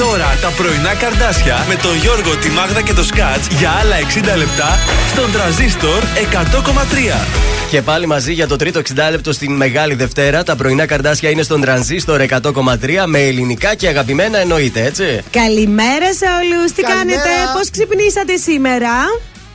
τώρα τα πρωινά καρδάσια με τον Γιώργο, τη Μάγδα και το Σκάτς για άλλα 60 λεπτά στον τραζίστορ 100,3. Και πάλι μαζί για το τρίτο 60 λεπτό στην Μεγάλη Δευτέρα. Τα πρωινά καρδάσια είναι στον τρανζίστορ 100,3 με ελληνικά και αγαπημένα εννοείται, έτσι. Καλημέρα σε όλους. Τι Καλημέρα. κάνετε, πώς ξυπνήσατε σήμερα;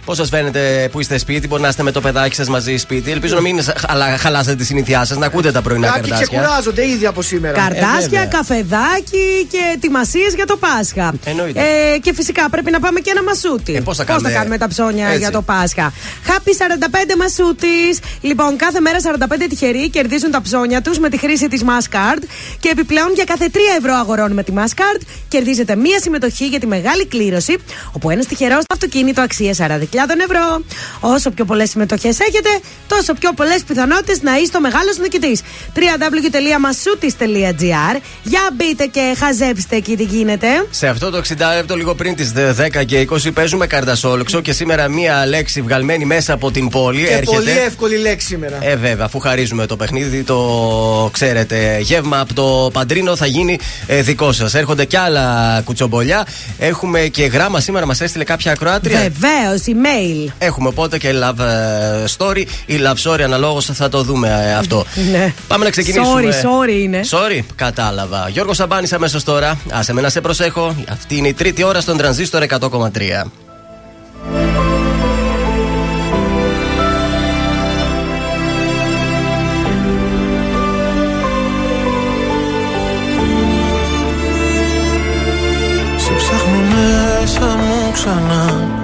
Πώς σας φαίνεται που είστε σπίτι, μπορεί να είστε με το παιδάκι σας μαζί σπίτι. Ελπίζω να μην αλλά χαλάσετε τη συνήθειά σας, να ακούτε τα πρωινά Κάποιοι καρδάσια. ξεκουράζονται ήδη από σήμερα. Καρτάσια, βέβαια. καφεδάκι και ετοιμασίες για το Πάσχα. Εννοείται. Ε, και φυσικά πρέπει να πάμε και ένα μασούτι. Ε, πώς θα κάνουμε- τα ψώνια Έτσι. για το Πάσχα. Χάπι 45 μασούτης. Λοιπόν, κάθε μέρα 45 τυχεροί κερδίζουν τα ψώνια τους με τη χρήση της Mastercard. Και επιπλέον για κάθε 3 ευρώ αγορών με τη Mastercard κερδίζετε μία συμμετοχή για τη μεγάλη κλήρωση. Όπου ένας τυχερός αυτοκίνητο αξία 40.000 ευρώ. Όσο πιο πολλές συμμετοχές έχετε, τόσο πιο πολλές πιθανότητες να είστε ο μεγάλος νικητής. www.masutis.gr Για μπείτε και χαζέψτε εκεί τι γίνεται. Σε αυτό το 60 λεπτό, λίγο πριν τις 10 και 20, παίζουμε καρτασόλοξο και σήμερα μία λέξη βγαλμένη μέσα από την πόλη Και έρχεται. πολύ εύκολη λέξη σήμερα. Ε, βέβαια, αφού χαρίζουμε το παιχνίδι, το ξέρετε. Γεύμα από το Παντρίνο θα γίνει ε, δικό σας. Έρχονται κι άλλα κουτσομπολιά. Έχουμε και γράμμα σήμερα, μας έστειλε κάποια ακροάτρια. Βεβαίως, email. Έχουμε οπότε και love ε, story ή love story, αναλόγως θα το δούμε ε, αυτό. Ναι. Πάμε να ξεκινήσουμε. Sorry, sorry είναι. Sorry, κατάλαβα. Γιώργος Σαμπάνης αμέσως τώρα. Άσε με να σε προσέχω. Αυτή είναι η τρίτη ώρα στον τρανζίστορ 100,3. Σε ψάχνω μέσα μου ξανά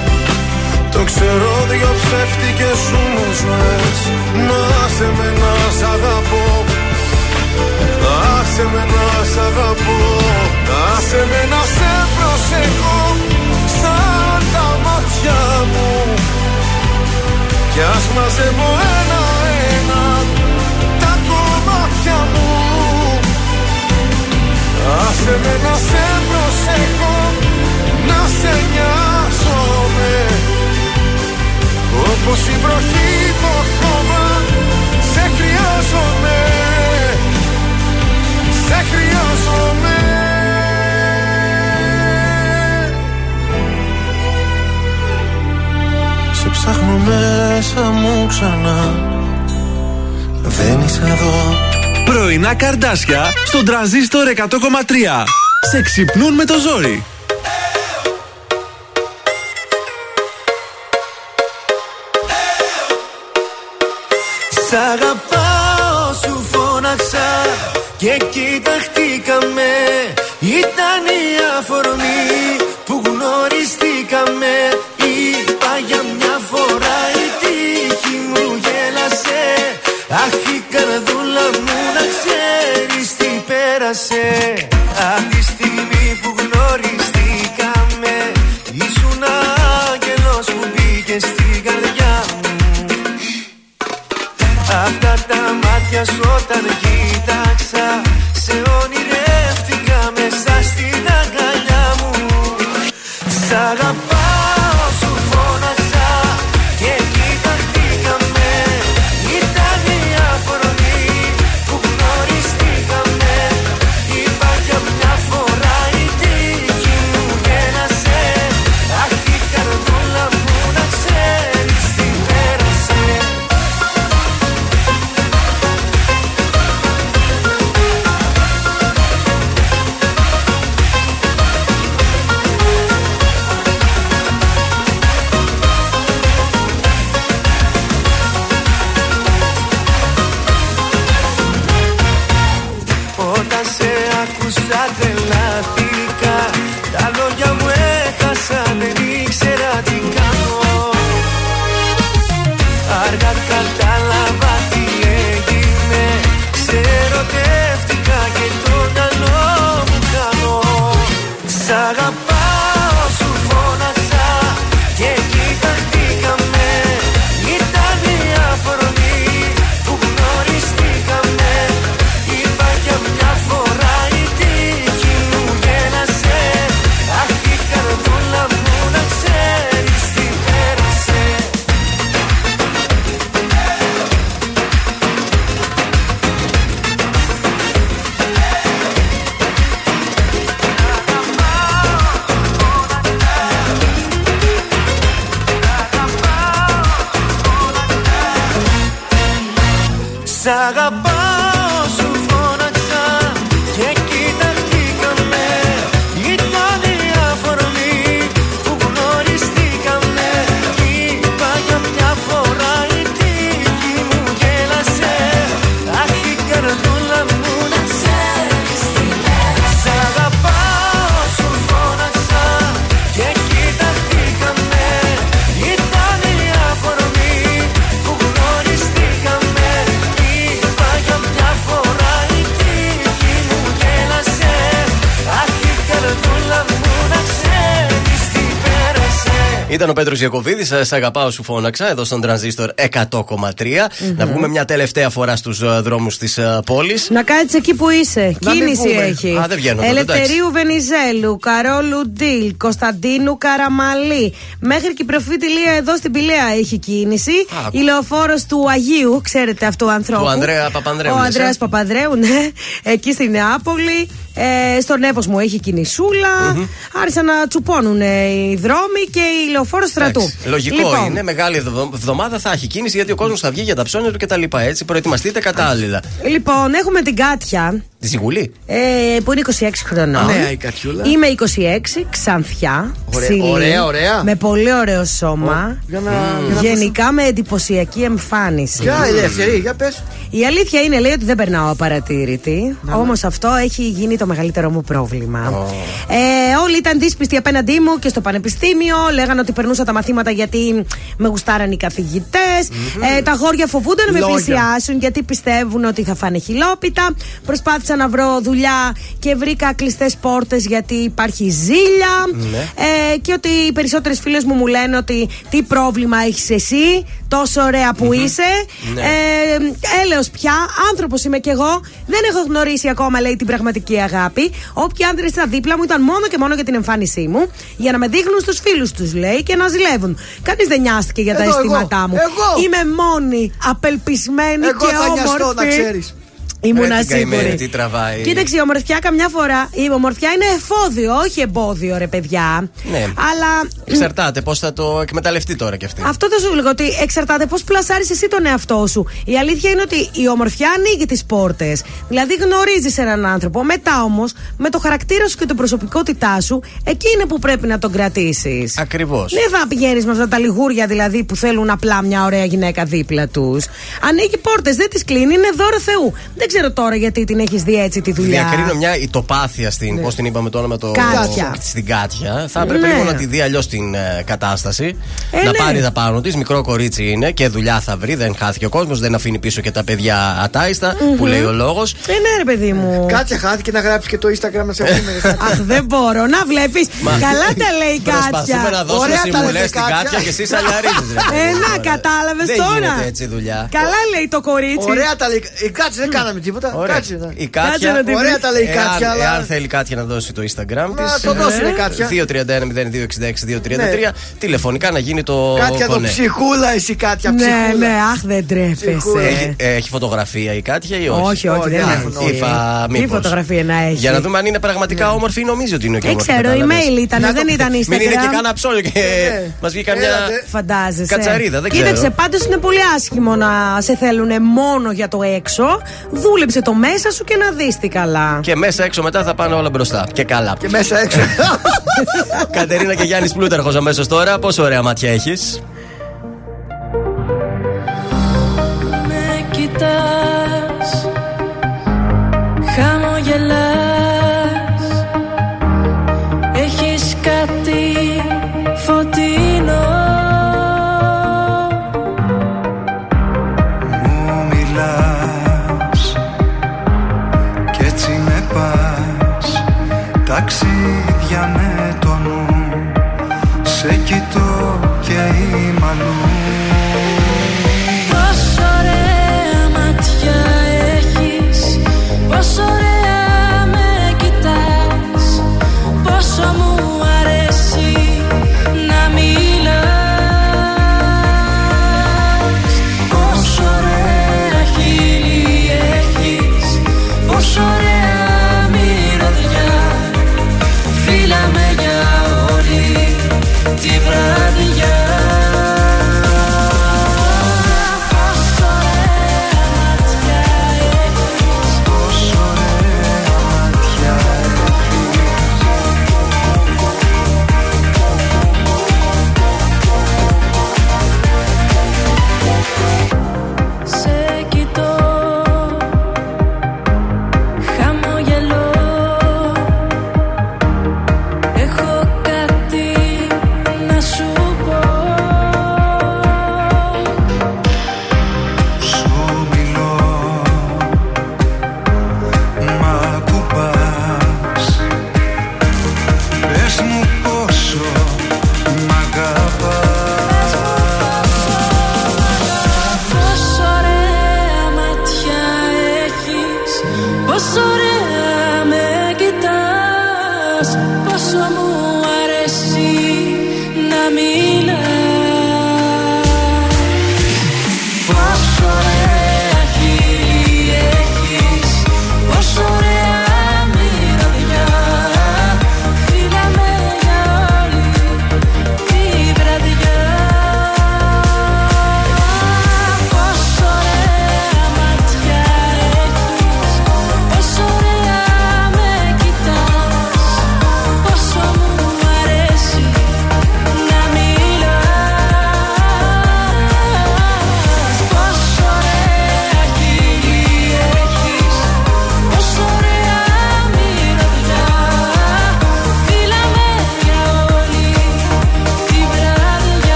το ξέρω δυο ψεύτικες σου μου ζωές Να σε με να σ' αγαπώ. Άσε με να σ' αγαπώ. Άσε με να σε προσεχώ Σαν τα μάτια μου. Κι ας μαζεύω ένα-ένα Τα κομμάτια μου. Άσε με να σε προσεχώ Όπως η βροχή το χώμα Σε χρειάζομαι Σε χρειάζομαι Σε ψάχνω μέσα μου ξανά Δεν είσαι εδώ Πρωινά καρδάσια στον τραζίστορ 100,3. Σε ξυπνούν με το ζόρι. Σ' αγαπάω σου φώναξα και κοιταχτήκαμε Ήταν η αφορμή που γνωριστήκαμε. Είπα για μια φορά η τύχη μου γέλασε. Αχ η καρδούλα μου να ξέρεις τι πέρασε Πέτρος Ιακοβίδη, σε αγαπάω σου φώναξα, εδώ στον τρανζίστορ 100,3. Να βγούμε μια τελευταία φορά στους δρόμους της πόλης. Να κάτσει εκεί που είσαι. Να μην Κίνηση πούμε. έχει. Α, δεν βγαίνω εδώ, Ελευθερίου Βενιζέλου, Καρόλου Ντίλ, Κωνσταντίνου Καραμαλή. Μέχρι και η προφήτη Λία εδώ στην Πηλαία έχει κίνηση. Άκου. Η λεωφόρος του Αγίου, ξέρετε αυτό ο ανθρώπου. Του Ανδρέα Παπανδρέου, Ο λες, Ανδρέας ε; Παπανδρέου, ναι. Εκεί στη Νεάπολη. Ε, στον Εύω μου έχει κινησούλα. Άρχισαν να τσουπώνουν ε, οι δρόμοι και η λεωφόρο στρατού. Εντάξει, Λογικό Λοιπόν, είναι, μεγάλη εβδο- εβδομάδα θα έχει κίνηση γιατί ο κόσμος θα βγει για τα ψώνια του κτλ. Έτσι, προετοιμαστείτε κατάλληλα. Λοιπόν, έχουμε την Κάτια. Τη Ζιγουλή. Ε, που είναι 26 χρονών. Νέα η Κατιούλα. Είμαι 26, ξανθιά. Ωραία, ψηλή, ωραία, ωραία. Με πολύ ωραίο σώμα. Για να, για να Γενικά με εντυπωσιακή εμφάνιση. Για ελεύθερη, για πες. Η αλήθεια είναι, λέει ότι δεν περνάω απαρατήρητη. Όμως αυτό έχει γίνει το μεγαλύτερο μου πρόβλημα. Ε, όλοι ήταν δύσπιστοι απέναντί μου και στο πανεπιστήμιο. Λέγανε ότι περνούσα τα μαθήματα γιατί με γουστάραν οι καθηγητε Ε, τα γόρια φοβούνται να με Λόγια. πλησιάσουν γιατί πιστεύουν ότι θα φάνε χιλόπιτα. Προσπάθησα να βρω δουλειά και βρήκα κλειστές πόρτες γιατί υπάρχει ζήλια. Ε, και ότι οι περισσότερες φίλες μου μου λένε ότι τι πρόβλημα έχεις εσύ, τόσο ωραία που είσαι. Ναι. Ε, έλεος πια, άνθρωπος είμαι κι εγώ. Δεν έχω γνωρίσει ακόμα, λέει, την πραγματική αγάπη. Όποιοι άντρες ήταν δίπλα μου ήταν μόνο και μόνο για την εμφάνισή μου. Για να με δείχνουν στους φίλους τους, λέει, και να ζηλεύουν. Κανείς δεν νοιάστηκε για τα Εγώ, αισθήματά εγώ, μου. εγώ. Είμαι μόνη, απελπισμένη Εγώ και θα νοιαστώ, να όμορφη. Ξέρεις. Ήμουνα Ρε, την καημένη, σίγουρη. τι τραβάει. Κοίταξε, η ομορφιά καμιά φορά. Η ομορφιά είναι εφόδιο, όχι εμπόδιο, ρε παιδιά. Ναι. Αλλά Εξαρτάται πώς θα το εκμεταλλευτεί τώρα κι αυτή. αυτό θα σου λέγω ότι εξαρτάται πώς πλασάρεις εσύ τον εαυτό σου. Η αλήθεια είναι ότι η ομορφιά ανοίγει τις πόρτες. Δηλαδή γνωρίζεις έναν άνθρωπο. Μετά όμως, με το χαρακτήρα σου και την προσωπικότητά σου, εκεί είναι που πρέπει να τον κρατήσεις. Ακριβώς. Δεν θα πηγαίνεις με αυτά τα λιγούρια δηλαδή που θέλουν απλά μια ωραία γυναίκα δίπλα τους. Ανοίγει πόρτες, δεν τις κλείνει, είναι δώρο Θεού. Δεν ξέρω τώρα γιατί την έχεις δει έτσι τη δουλειά. Διακρίνω μια ητοπάθεια στην. Ναι. Πώς την είπαμε το όνομα το. Κάτια. Στην Κάτια. Θα έπρεπε Ναι. λίγο να τη δει αλλιώς την ε, κατάσταση. Ε, να ναι. πάρει τα πάνω της. Μικρό κορίτσι είναι και δουλειά θα βρει. Δεν χάθηκε ο κόσμος. Δεν αφήνει πίσω και τα παιδιά ατάιστα, που λέει ο λόγος. Ε, ναι, ρε παιδί μου. Κάτσε, χάθηκε να γράψει και το Instagram να σε βρούμε. Αχ, δεν μπορώ να βλέπεις. Μα- Καλά τα λέει η Προσπαθούμε να Κάτια. δώσουμε Ωραία τα συμβουλές λέτε, στην Κάτια. Κάτια και εσύ αλιαρίζει. Ε, να, κατάλαβες Δεν τώρα. γίνεται έτσι δουλειά. Καλά λέει το κορίτσι. Ωραία τα λέει. Ε, Κάτσε, δεν κάναμε τίποτα. Ωραία. Κάτσε. να- Η Κάτσε Κάτια. να την Ωραία τα λέει η Εάν, Κάτια, αλλά. εάν θέλει Κάτια να δώσει το Instagram της. Να το δώσει, ρε, Κάτια. 231-0266-233. Τηλεφωνικά να γίνει το. Κάτια το κονέ. ψυχούλα, εσύ Κάτια, Ναι, ψυχούλα. ναι, αχ, δεν Ψυχούλα. Έχει, τρέπεσαι. ε, έχει φωτογραφία η Κάτια ή όχι; Όχι, όχι, δεν Όχι, έχει. Είπα, Τι μήπως. φωτογραφία να έχει; Για να δούμε αν είναι πραγματικά όμορφη ή νομίζει ότι είναι και Δεν όμορφη. ξέρω, κατάλαβες. email ήταν, Να δεν το- ήταν Μην είναι και Instagram. κάνα ψώνιο και ναι. μας βγει καμιά. Έλατε. Φαντάζεσαι. Κατσαρίδα, δεν Κοίταξε, ξέρω. πάντως είναι πολύ άσχημο να σε θέλουν μόνο για το έξω. Δούλεψε το μέσα σου και να δεις τι καλά. Και μέσα έξω μετά θα πάνε όλα μπροστά. Και καλά. Και μέσα έξω. Κατερίνα και Γιάννης Πλούταρχος αμέσως τώρα. Πόσο ωραία μάτια έχεις; Με κοιτάς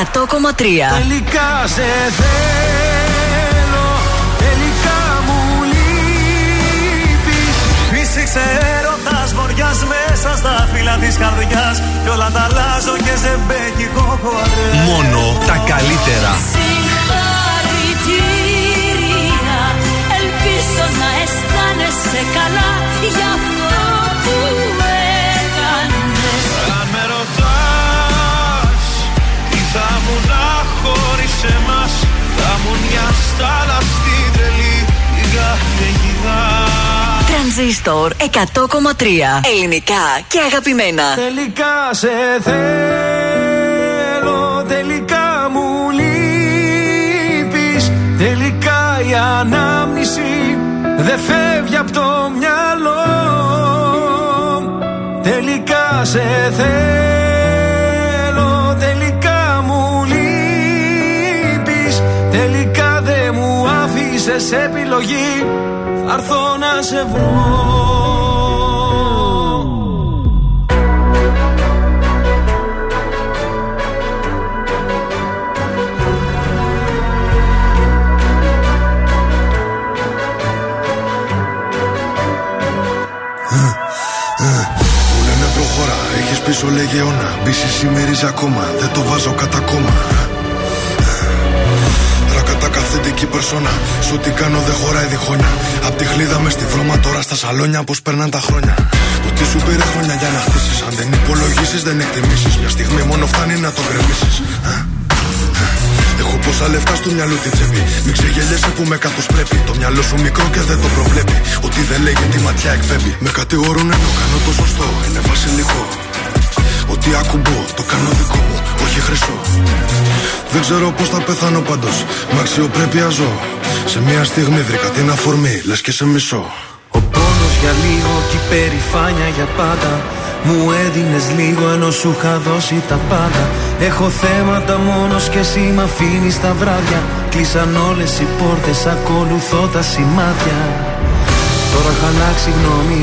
100,3. Τελικά σε θέλω, τελικά μου λείπεις. Φύσηξε έρωτας βοριάς μέσα στα φύλλα της καρδιάς. Κι όλα τα αλλάζω και σε μπέκικο χορέ Μόνο τα καλύτερα. Συγχαρητήρια. Ελπίζω να αισθάνεσαι καλά. Για χωρίς εμάς Θα μου μια στάλα στην τρελή την καταιγίδα Τρανζίστορ 100,3. Ελληνικά και αγαπημένα. Τελικά σε θέλω, τελικά μου λείπεις. Τελικά η ανάμνηση δεν φεύγει από το μυαλό. Τελικά σε θέλω, άφησες επιλογή Θα έρθω να σε βρω. Μου λένε προχώρα, έχεις πίσω λέγε αιώνα. Μπίση σημερίζει ακόμα, δεν το βάζω κατά κόμμα. Ρακατά καθεντική περσόνα Σου τι κάνω δεν χωράει διχόνια Απ' τη χλίδα μες στη βρώμα τώρα στα σαλόνια Πως περνάνε τα χρόνια Το τι σου πήρε χρόνια για να χτίσεις Αν δεν υπολογίσεις δεν εκτιμήσεις Μια στιγμή μόνο φτάνει να το γκρεμίσεις Έχω πόσα λεφτά στο μυαλό τη τσέπη. Μην ξεγελιέσαι που με καθώ πρέπει. Το μυαλό σου μικρό και δεν το προβλέπει. Ότι δεν λέγει τη ματιά εκπέμπει. Με κατηγορούν ενώ κάνω το σωστό. Είναι βασιλικό. Ότι ακουμπώ, το κάνω δικό μου, όχι χρυσό. Δεν ξέρω πώς θα πεθάνω πάντως. Με αξιοπρέπεια ζω. Σε μια στιγμή βρήκα την αφορμή, λες και σε μισό. Ο πόνος για λίγο και η περηφάνεια για πάντα Μου έδινες λίγο ενώ σου είχα δώσει τα πάντα Έχω θέματα μόνος και εσύ μ' αφήνεις τα βράδια Κλείσαν όλες οι πόρτες, ακολουθώ τα σημάδια Τώρα έχω αλλάξει γνώμη,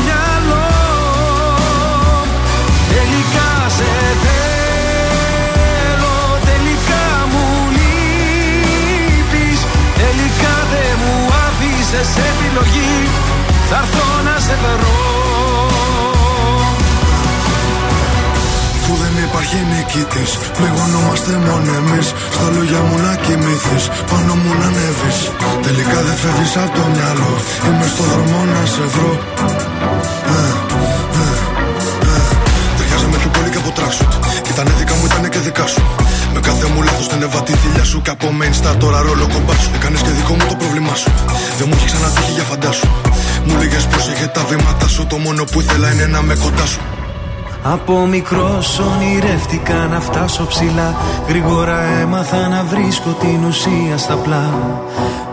άφησες επιλογή Θα έρθω να σε βρω Αφού δεν υπάρχει νικητής, πληγωνόμαστε μόνο εμείς. Στα λόγια μου να κοιμηθείς, πάνω μου να ανέβεις. Τελικά δεν φεύγεις από το μυαλό. Είμαι στο δρόμο να σε βρω. Ε, ε, ε. Ταιριάζαμε πιο πολύ και από τράσουτ. Ήτανε δικά μου, ήτανε και δικά σου. Με κάθε μου λάθος δεν έβα τη θηλιά σου. Και από main star τώρα ρόλο κομπά σου. Έκανες και δικό μου το πρόβλημά σου. Δεν μου έχει ξανατύχει για φαντάσου. Μου λέγες πρόσεχε τα βήματα σου. Το μόνο που ήθελα είναι να με κοντά σου. Από μικρός ονειρεύτηκα να φτάσω ψηλά Γρήγορα έμαθα να βρίσκω την ουσία στα πλά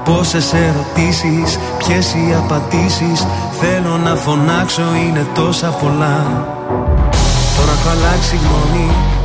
Πόσες ερωτήσεις, ποιες οι απαντήσεις Θέλω να φωνάξω είναι τόσα πολλά Τώρα έχω αλλάξει γνώμη,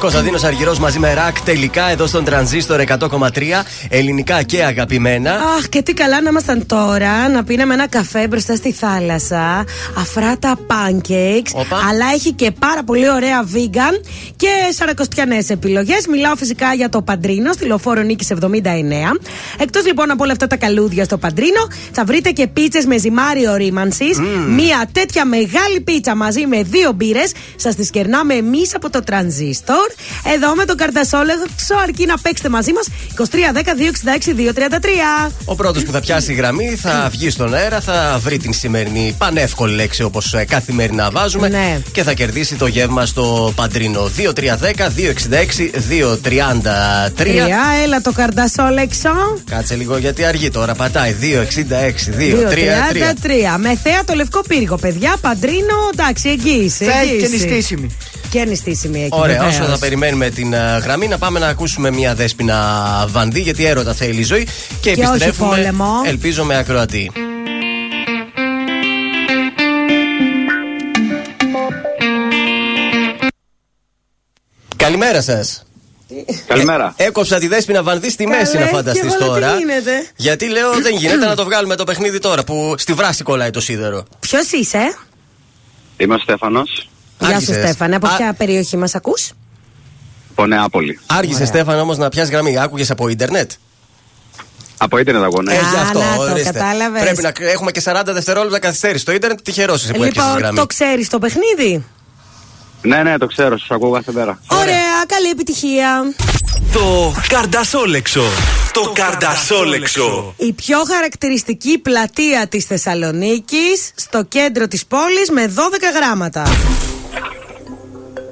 Κωνσταντίνος Αργυρός μαζί με ρακ τελικά εδώ στον τρανζίστορ 100,3 ελληνικά και αγαπημένα. Αχ, και τι καλά να ήμασταν τώρα να πίναμε ένα καφέ μπροστά στη θάλασσα. Αφράτα pancakes. Αλλά έχει και πάρα πολύ ωραία vegan και σαρακοστιανές επιλογές. Μιλάω φυσικά για το παντρίνο στη λεωφόρο Νίκης 79. Εκτός λοιπόν από όλα αυτά τα καλούδια στο παντρίνο, θα βρείτε και πίτσες με ζυμάρι ορίμανσης. Μία τέτοια μεγάλη πίτσα μαζί με δύο μπύρες. Σας τις κερνάμε εμείς από το τρανζίστορ. Τρανζίστορ. Εδώ με τον Καρτασόλεξο, αρκεί να παίξετε μαζί μας 2310-266-233. Ο πρώτος που θα πιάσει η γραμμή θα βγει στον αέρα, θα βρει την σημερινή πανεύκολη λέξη όπως καθημερινά βάζουμε Ναι. και θα κερδίσει το γεύμα στο Παντρίνο. 2310-266-233. Τρία, έλα το Καρτασόλεξο. Κάτσε λίγο γιατί αργεί τώρα. Πατάει 266-233. 233. Με θέα το λευκό πύργο, παιδιά. Παντρίνο, εντάξει, εγγύηση. Θα έχει και εγγύηση. νηστίσιμη. Και νηστίσιμη εκεί. Ωραία, βεβαίως. όσο θα περιμένουμε την α, γραμμή, να πάμε να ακούσουμε μια δέσπινα βανδύ, γιατί έρωτα θέλει η ζωή. Και, Και όχι επιστρέφουμε, πόλεμο. ελπίζω, με ακροατή. Καλημέρα σας. Καλημέρα. Έκοψα τη δέσπινα βανδύ στη μέση, Καλέ, να φανταστεί και εγώ λέω, τώρα. τι γίνεται; Γιατί λέω δεν γίνεται να το βγάλουμε το παιχνίδι τώρα που στη βράση κολλάει το σίδερο. Ποιος είσαι, Είμαι ο Στέφανος Γεια σου, Άργησες. Στέφανε. Από Α- ποια περιοχή μας ακούς, από Νεάπολη. Άργησε, Στέφαν, όμως να πιάσεις γραμμή. Άκουγες από ίντερνετ; Από ίντερνετ αγώ, ναι. Ε, γι' αυτό, να το, ορίστε. κατάλαβες. Πρέπει να έχουμε και 40 δευτερόλεπτα καθυστέρηση. Το ίντερνετ τυχερό είσαι που έπιασε Λοιπόν, γραμμή. το ξέρεις το παιχνίδι; Ναι, ναι, το ξέρω, σας ακούω κάθε μέρα. Ωραία, καλή επιτυχία. Το Καρντασόλεξο. Το Καρντασόλεξο. Η πιο χαρακτηριστική πλατεία της Θεσσαλονίκης στο κέντρο της πόλης με 12 γράμματα.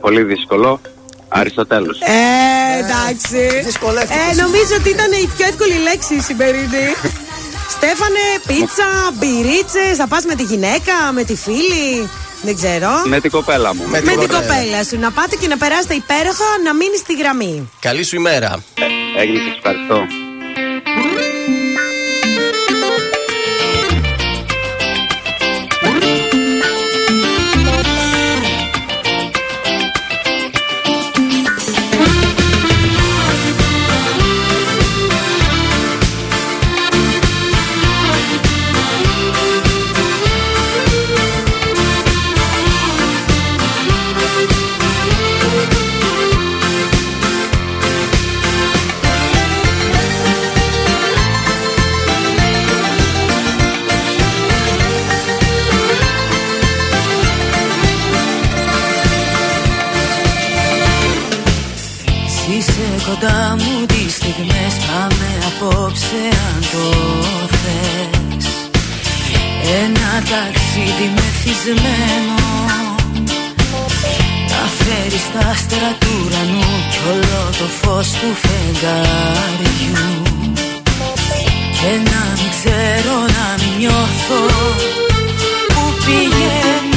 Πολύ δύσκολο. Αριστοτέλους. Ε, εντάξει. δυσκολεύτηκες. Ε, νομίζω ότι ήταν η πιο εύκολη λέξη η σημερινή. Στέφανε, πίτσα, μπυρίτσες, θα πας με τη γυναίκα, με τη φίλη, δεν ξέρω. Με την κοπέλα μου. Με την κοπέλα σου. Να πάτε και να περάσετε υπέροχα, να μείνει στη γραμμή. Καλή σου ημέρα. Έγινε, σα ευχαριστώ. Κοντά μου τις στιγμές Πάμε απόψε αν το θες. Ένα ταξίδι μεθυσμένο Να φέρεις τα άστερα του ουρανού Κι όλο το φως του φεγγαριού. Και να μην ξέρω να μην νιώθω Που πηγαίνω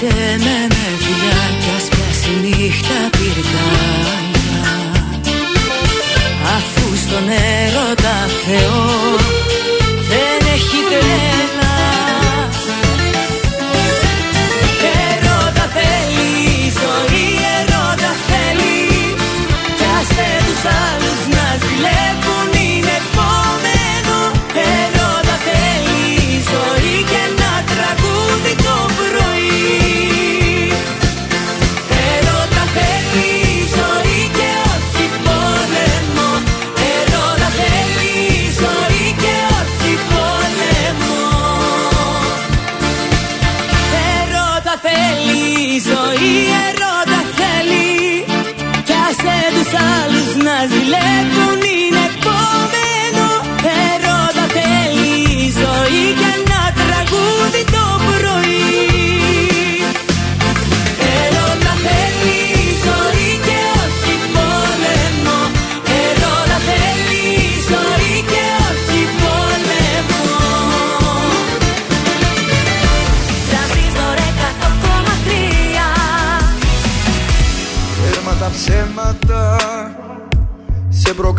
Ξενύχτησε με με φιλιά κι ας πιάσει νύχτα πυρκάγια Αφού στον έρωτα Θεό άλλους να ζηλεύουν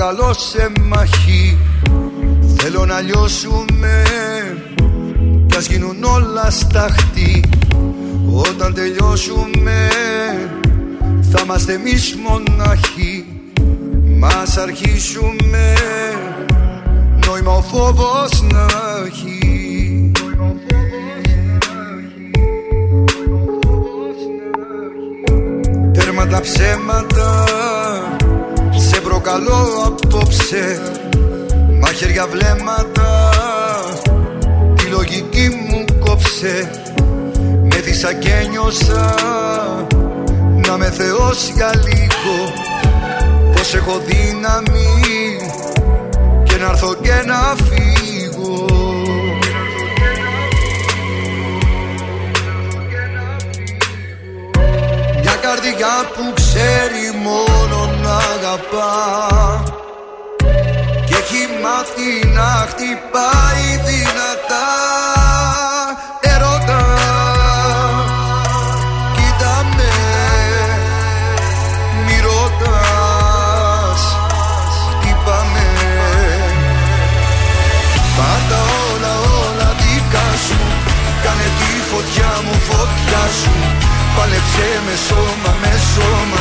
Σε προκαλώ σε μαχή. Θέλω να λιώσουμε Κι ας γίνουν όλα σταχτή Όταν τελειώσουμε Θα είμαστε εμείς μοναχοί Μας αρχίσουμε Νόημα ο φόβος να έχει. Τέρμα τα ψέματα Σε προκαλώ απόψε Μαχαίρια βλέμματα Τη λογική μου κόψε. Με δίσα και νιώσα Να με θεώσει για λίγο. Πως έχω δύναμη Και να έρθω και να φύγω. Μια καρδιά που ξέρει μόνο να αγαπά. Και έχει μάθει να χτυπάει δυνατά. Ερώτα Κοίτα με Μη ρωτάς Χτύπα με Πάντα όλα όλα δικά σου Κάνε τη φωτιά μου φωτιά σου. Πάλεψε με σώμα με σώμα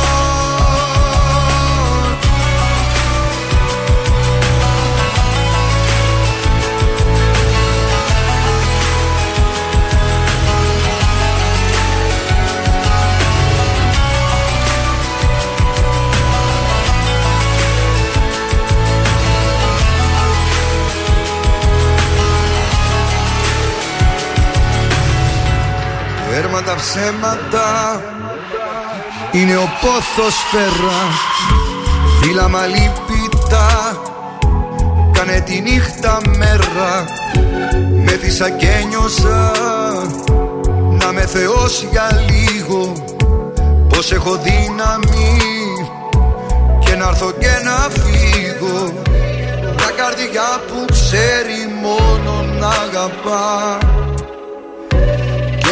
Έρμα τα ψέματα. Είναι ο πόθος φέρα. Φύλλα μαλίπητα. Κάνε τη νύχτα μέρα. Με δίσα και νιώσα Να με θεώσει για λίγο. Πως έχω δύναμη. Και να έρθω και να φύγω. Μια καρδιά που ξέρει μόνο να αγαπά. και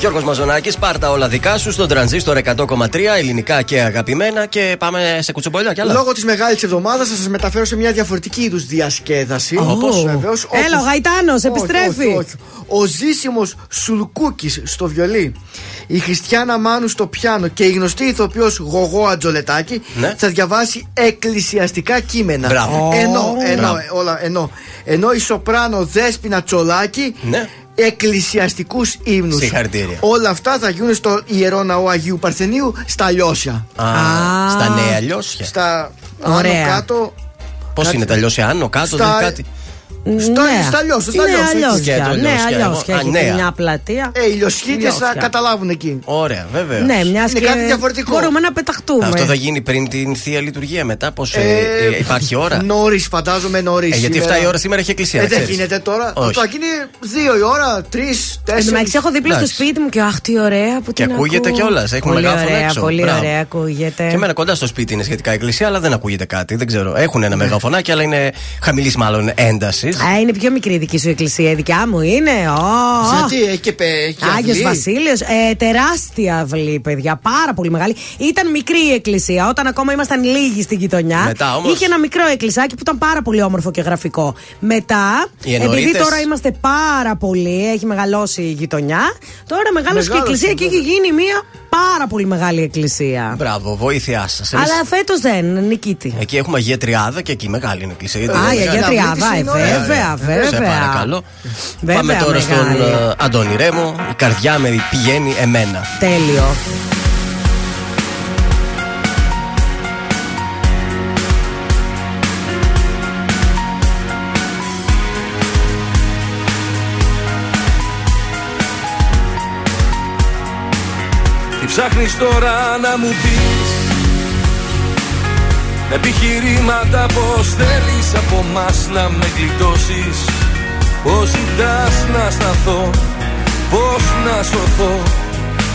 Γιώργος Μαζονάκης, πάρτα όλα δικά σου στον τρανζίστορ 100,3 ελληνικά και αγαπημένα και πάμε σε κουτσομπολιά κι άλλα. Λόγω της μεγάλης εβδομάδας θα σας μεταφέρω σε μια διαφορετική είδους διασκέδαση. Ω. Όπως βεβαίως, Έλα, όπως- ο Γαϊτάνος, Όχι, επιστρέφει. όχι, όχι. Ο Ζήσιμος Σουλκούκης στο βιολί. Η Χριστιανά Μάνου στο πιάνο και η γνωστή ηθοποιός Γογό Ατζολετάκη Ναι. θα διαβάσει εκκλησιαστικά κείμενα. Μπράβο. Ενώ, ενώ, Μπράβο. όλα, ενώ, ενώ η σοπράνο Δέσποινα Τσολάκη Ναι. Εκκλησιαστικούς ύμνους. Συγχαρητήρια. Όλα αυτά θα γίνουν στο ιερό ναό Αγίου Παρθενίου στα Λιώσια. Α, στα νέα λιώσια. Στα Ωραία. άνω κάτω. Πώς κάτι- είναι τα λιώσια, άνω, κάτω, Στα- δεν κάτι; Στα, Ναι. στα λιώσια, στα Είναι λιώσια, έτσι. αλλιώσια. Σκέτο, Ναι, λιώσια. αλλιώσια. Εγώ- Έχετε Α, νέα. μια πλατεία. Ε, οι λιωσχίτες θα Λιώσια. καταλάβουν εκεί. Ωραία, βέβαια. Ναι, μιας Είναι και κάτι διαφορετικό. μπορούμε να πεταχτούμε. Αυτό θα γίνει πριν την θεία λειτουργία μετά. Πώς Ε, υπάρχει ώρα; Νωρίς, φαντάζομαι νωρίς. Ε, γιατί 7 η ώρα σήμερα έχει εκκλησία. Ε, να δεν ξέρεις. γίνεται τώρα. Όχι. Θα γίνει 2 η ώρα, 3, Εν τω 4. μεταξύ, έχω δίπλα στο Εντάξει. σπίτι μου και αχ, τι ωραία που Και την ακούγεται ακούω. κιόλας, έχουμε πολύ μεγάφωνο ωραία, έξω. Πολύ Μπράβο. ωραία, ακούγεται. Και εμένα κοντά στο σπίτι είναι σχετικά εκκλησία, αλλά δεν ακούγεται κάτι. Δεν ξέρω. Έχουν ένα μεγαφωνάκι, αλλά είναι χαμηλής μάλλον ένταση. Α, είναι πιο μικρή η δική σου εκκλησία. Η δικιά μου είναι. ω. Γιατί έχει και πε- έχει Άγιος αυλή. Βασίλειος. Ε, τεράστια αυλή, παιδιά. Πάρα πολύ μεγάλη. Ήταν μικρή η εκκλησία όταν ακόμα ήμασταν λίγοι στην γειτονιά. Μετά όμως- Είχε ένα μικρό εκκλησάκι που ήταν πάρα πολύ όμορφο και γραφικό. Μετά, Οι επειδή ενορίτες- τώρα είμαστε πάρα πολύ, έχει μεγαλώσει η γειτονιά. Τώρα μεγάλωσε και η Μεγάλωσε, εκκλησία και έχει γίνει μια πάρα πολύ μεγάλη εκκλησία. Μπράβο, βοήθειά σας. Αλλά φέτος δεν, νικήτη. Εκεί έχουμε Αγία Τριάδα και εκεί μεγάλη είναι η εκκλησία. γιατί Α, είναι η Αγία μεγάλη. Τριάδα, ε, βέβαια, Σε βέβαια. παρακαλώ. Βέβαια, Πάμε τώρα στον μεγάλη. ε, Αντώνη Ρέμο. Η καρδιά με πηγαίνει εμένα. Τέλειο. Τι ψάχνεις τώρα να μου πεις; Με επιχειρήματα πως θέλεις από μας να με γλιτώσεις. Πως ζητάς να σταθώ Πως να σωθώ.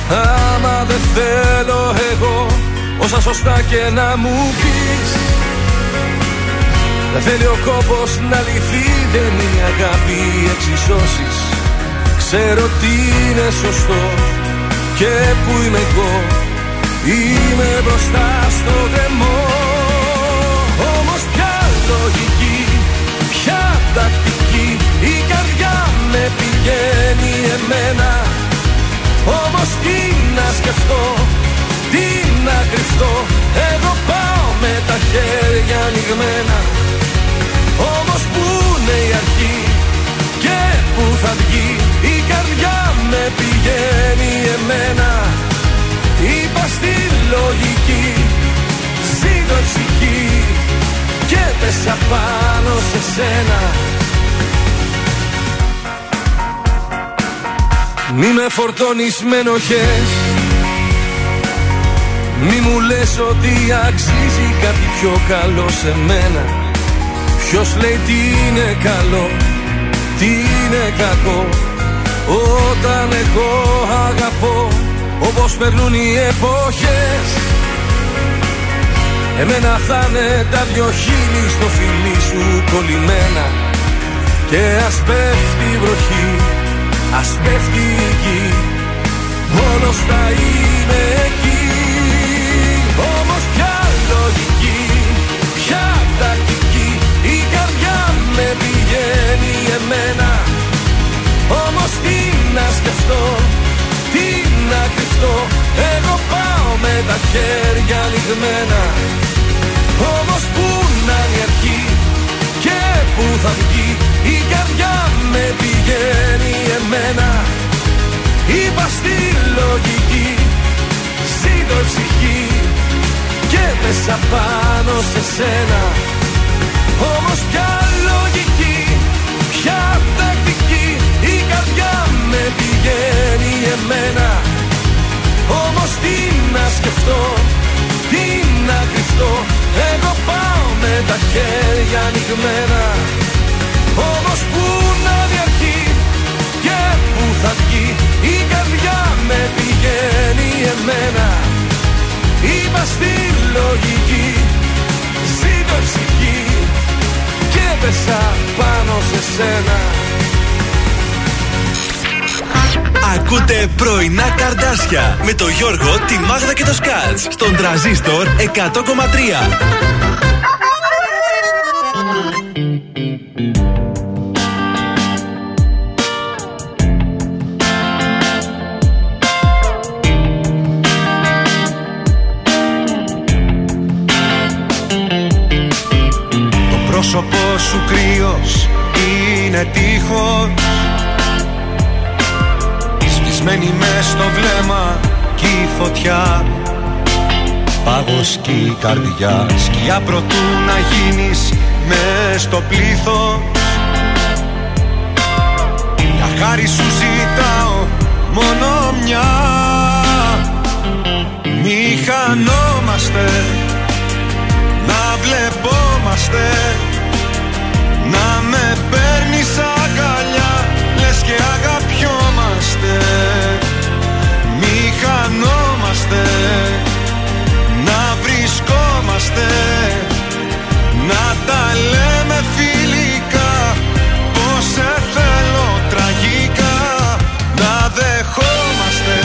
Άμα δεν θέλω εγώ Όσα σωστά και να μου πεις. Δεν θέλει ο κόπος να λυθεί Δεν είναι η αγάπη οι εξισώσεις. Ξέρω τι είναι σωστό και που είμαι εγώ. Είμαι μπροστά στο δαιμό καρδιά με πηγαίνει εμένα. Όμως τι να σκεφτώ, τι να κρυφτώ. Εγώ πάω με τα χέρια ανοιγμένα. Όμως που είναι η αρχή και που θα βγει Η καρδιά με πηγαίνει εμένα. Είπα στη λογική Ζήτω ψυχή Και πέσα πάνω σε σένα Μη με φορτώνεις με ενοχές. Μη μου λες ότι αξίζει κάτι πιο καλό σε μένα. Ποιος λέει τι είναι καλό, τι είναι κακό. Όταν εγώ αγαπώ όπως περνούν οι εποχές. Εμένα θα είναι τα δυο χείλη στο φιλί σου κολλημένα. Και ας πέφτει η βροχή, ας πέφτει η γη Μόνος θα είμαι εκεί. Όμως ποια λογική, ποια τακτική Η καρδιά με πηγαίνει εμένα. Όμως τι να σκεφτώ, τι να κρυφτώ Εγώ πάω με τα χέρια ανοιγμένα Όμως πού να είναι η αρχή και πού θα βγει. Η καρδιά με πηγαίνει εμένα. Είπα στη λογική Ζήτω η ψυχή. Και πέσα πάνω σε σένα. Όμως ποια λογική Ποια τακτική Η καρδιά με πηγαίνει εμένα. Όμως τι να σκεφτώ Τι να κρυφτώ Εγώ πάω με τα χέρια ανοιγμένα. Όμως πού να διαρκεί και που θα βγει η καρδιά με πηγαίνει εμένα. Είπα στη λογική ζήτω ψυχή και πέσα πάνω σε σένα Ακούτε πρωινά καρδάσια με το Γιώργο, τη Μάγδα και το Σκάτς στον τραζίστορ 100,3. Φωτιά. Πάγος κι η καρδιά. Σκιά προτού να γίνεις μες στο πλήθος. Αχάρη σου ζητάω μόνο μια. Μη χανόμαστε Να βλεπόμαστε βρισκόμαστε Να τα λέμε φιλικά Πως σε θέλω τραγικά Να δεχόμαστε.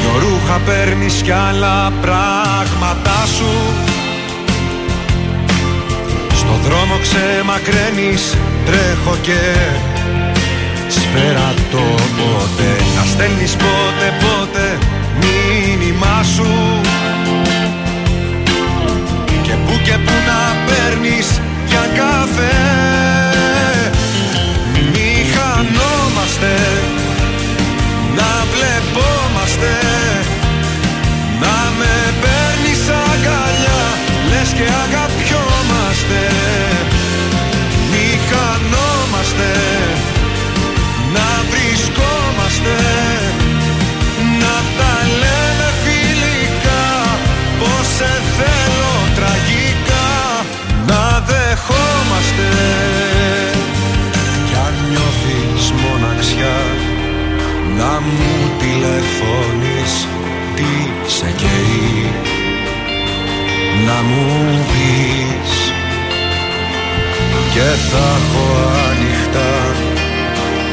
Δυο ρούχα παίρνεις κι άλλα πράγματα σου. Στο δρόμο ξεμακραίνεις τρέχω και σφαίρα το πότε Να στέλνεις πότε πότε μήνυμά σου. Και που και που να παίρνεις για καφέ Μη χανόμαστε να βλεπόμαστε. Να με παίρνεις αγκαλιά Λες και αγαπιόμαστε χανόμαστε Να βρισκόμαστε Να τα λέμε φιλικά Πως σε θέλω τραγικά Να δεχόμαστε. Κι αν νιώθεις μοναξιά να μου τηλεφωνείς τι σε καίει Να μου πεις Και θα έχω ανοιχτά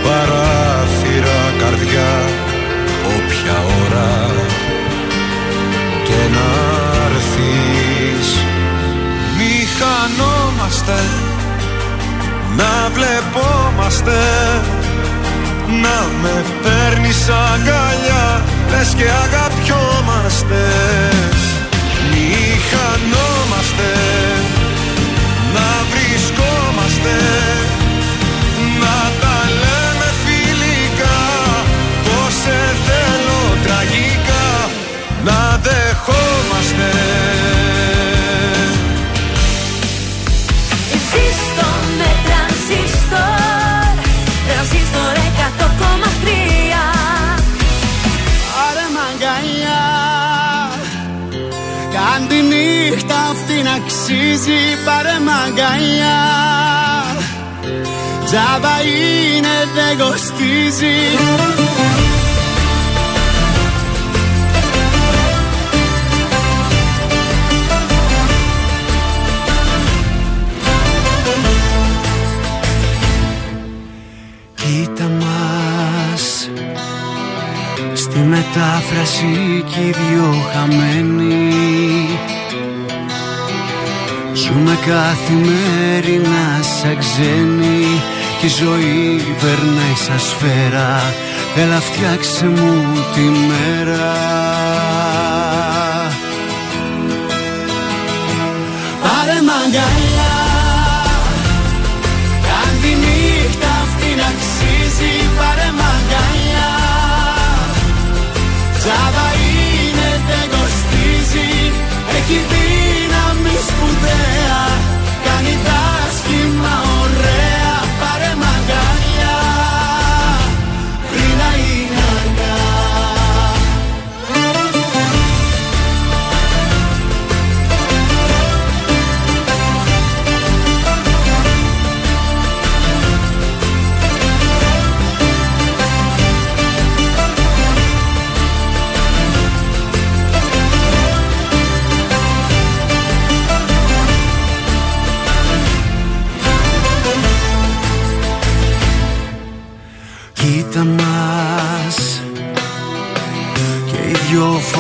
παράθυρα καρδιά Όποια ώρα και να έρθεις. Μη χανόμαστε να βλεπόμαστε να με παίρνεις αγκαλιά Λες και αγαπιόμαστε. Μη χανόμαστε Να βρισκόμαστε Να τα λέμε φιλικά Πως σε θέλω τραγικά. Να δεχόμαστε. Ζήστο με τρανζίστορ Τρανζίστορ 100,3 Άρε μαγκαλιά Κάν τη νύχτα αυτή να αξίζει Πάρε μαγκαλιά. Τζάμπα είναι δεν κοστίζει. Κοίτα μας. Στη μετάφραση κι οι δυο χαμένοι Ζούμε καθημερινά σαν ξένοι Κι η ζωή περνάει σαν σφαίρα. Έλα φτιάξε μου τη μέρα. Πάρε μαγκαλιά Κάν τη νύχτα αυτή να αξίζει. Πάρε μαγκαλιά Τζάβα είναι δεν κοστίζει. Έχει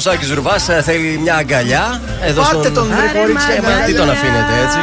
Ο Σάκης Ρουβάς θέλει μια αγκαλιά. Εδώ Πάρτε στον... τον, βρε Άρε, κορίτσι, μα, εμένα. Τι τον αφήνετε έτσι;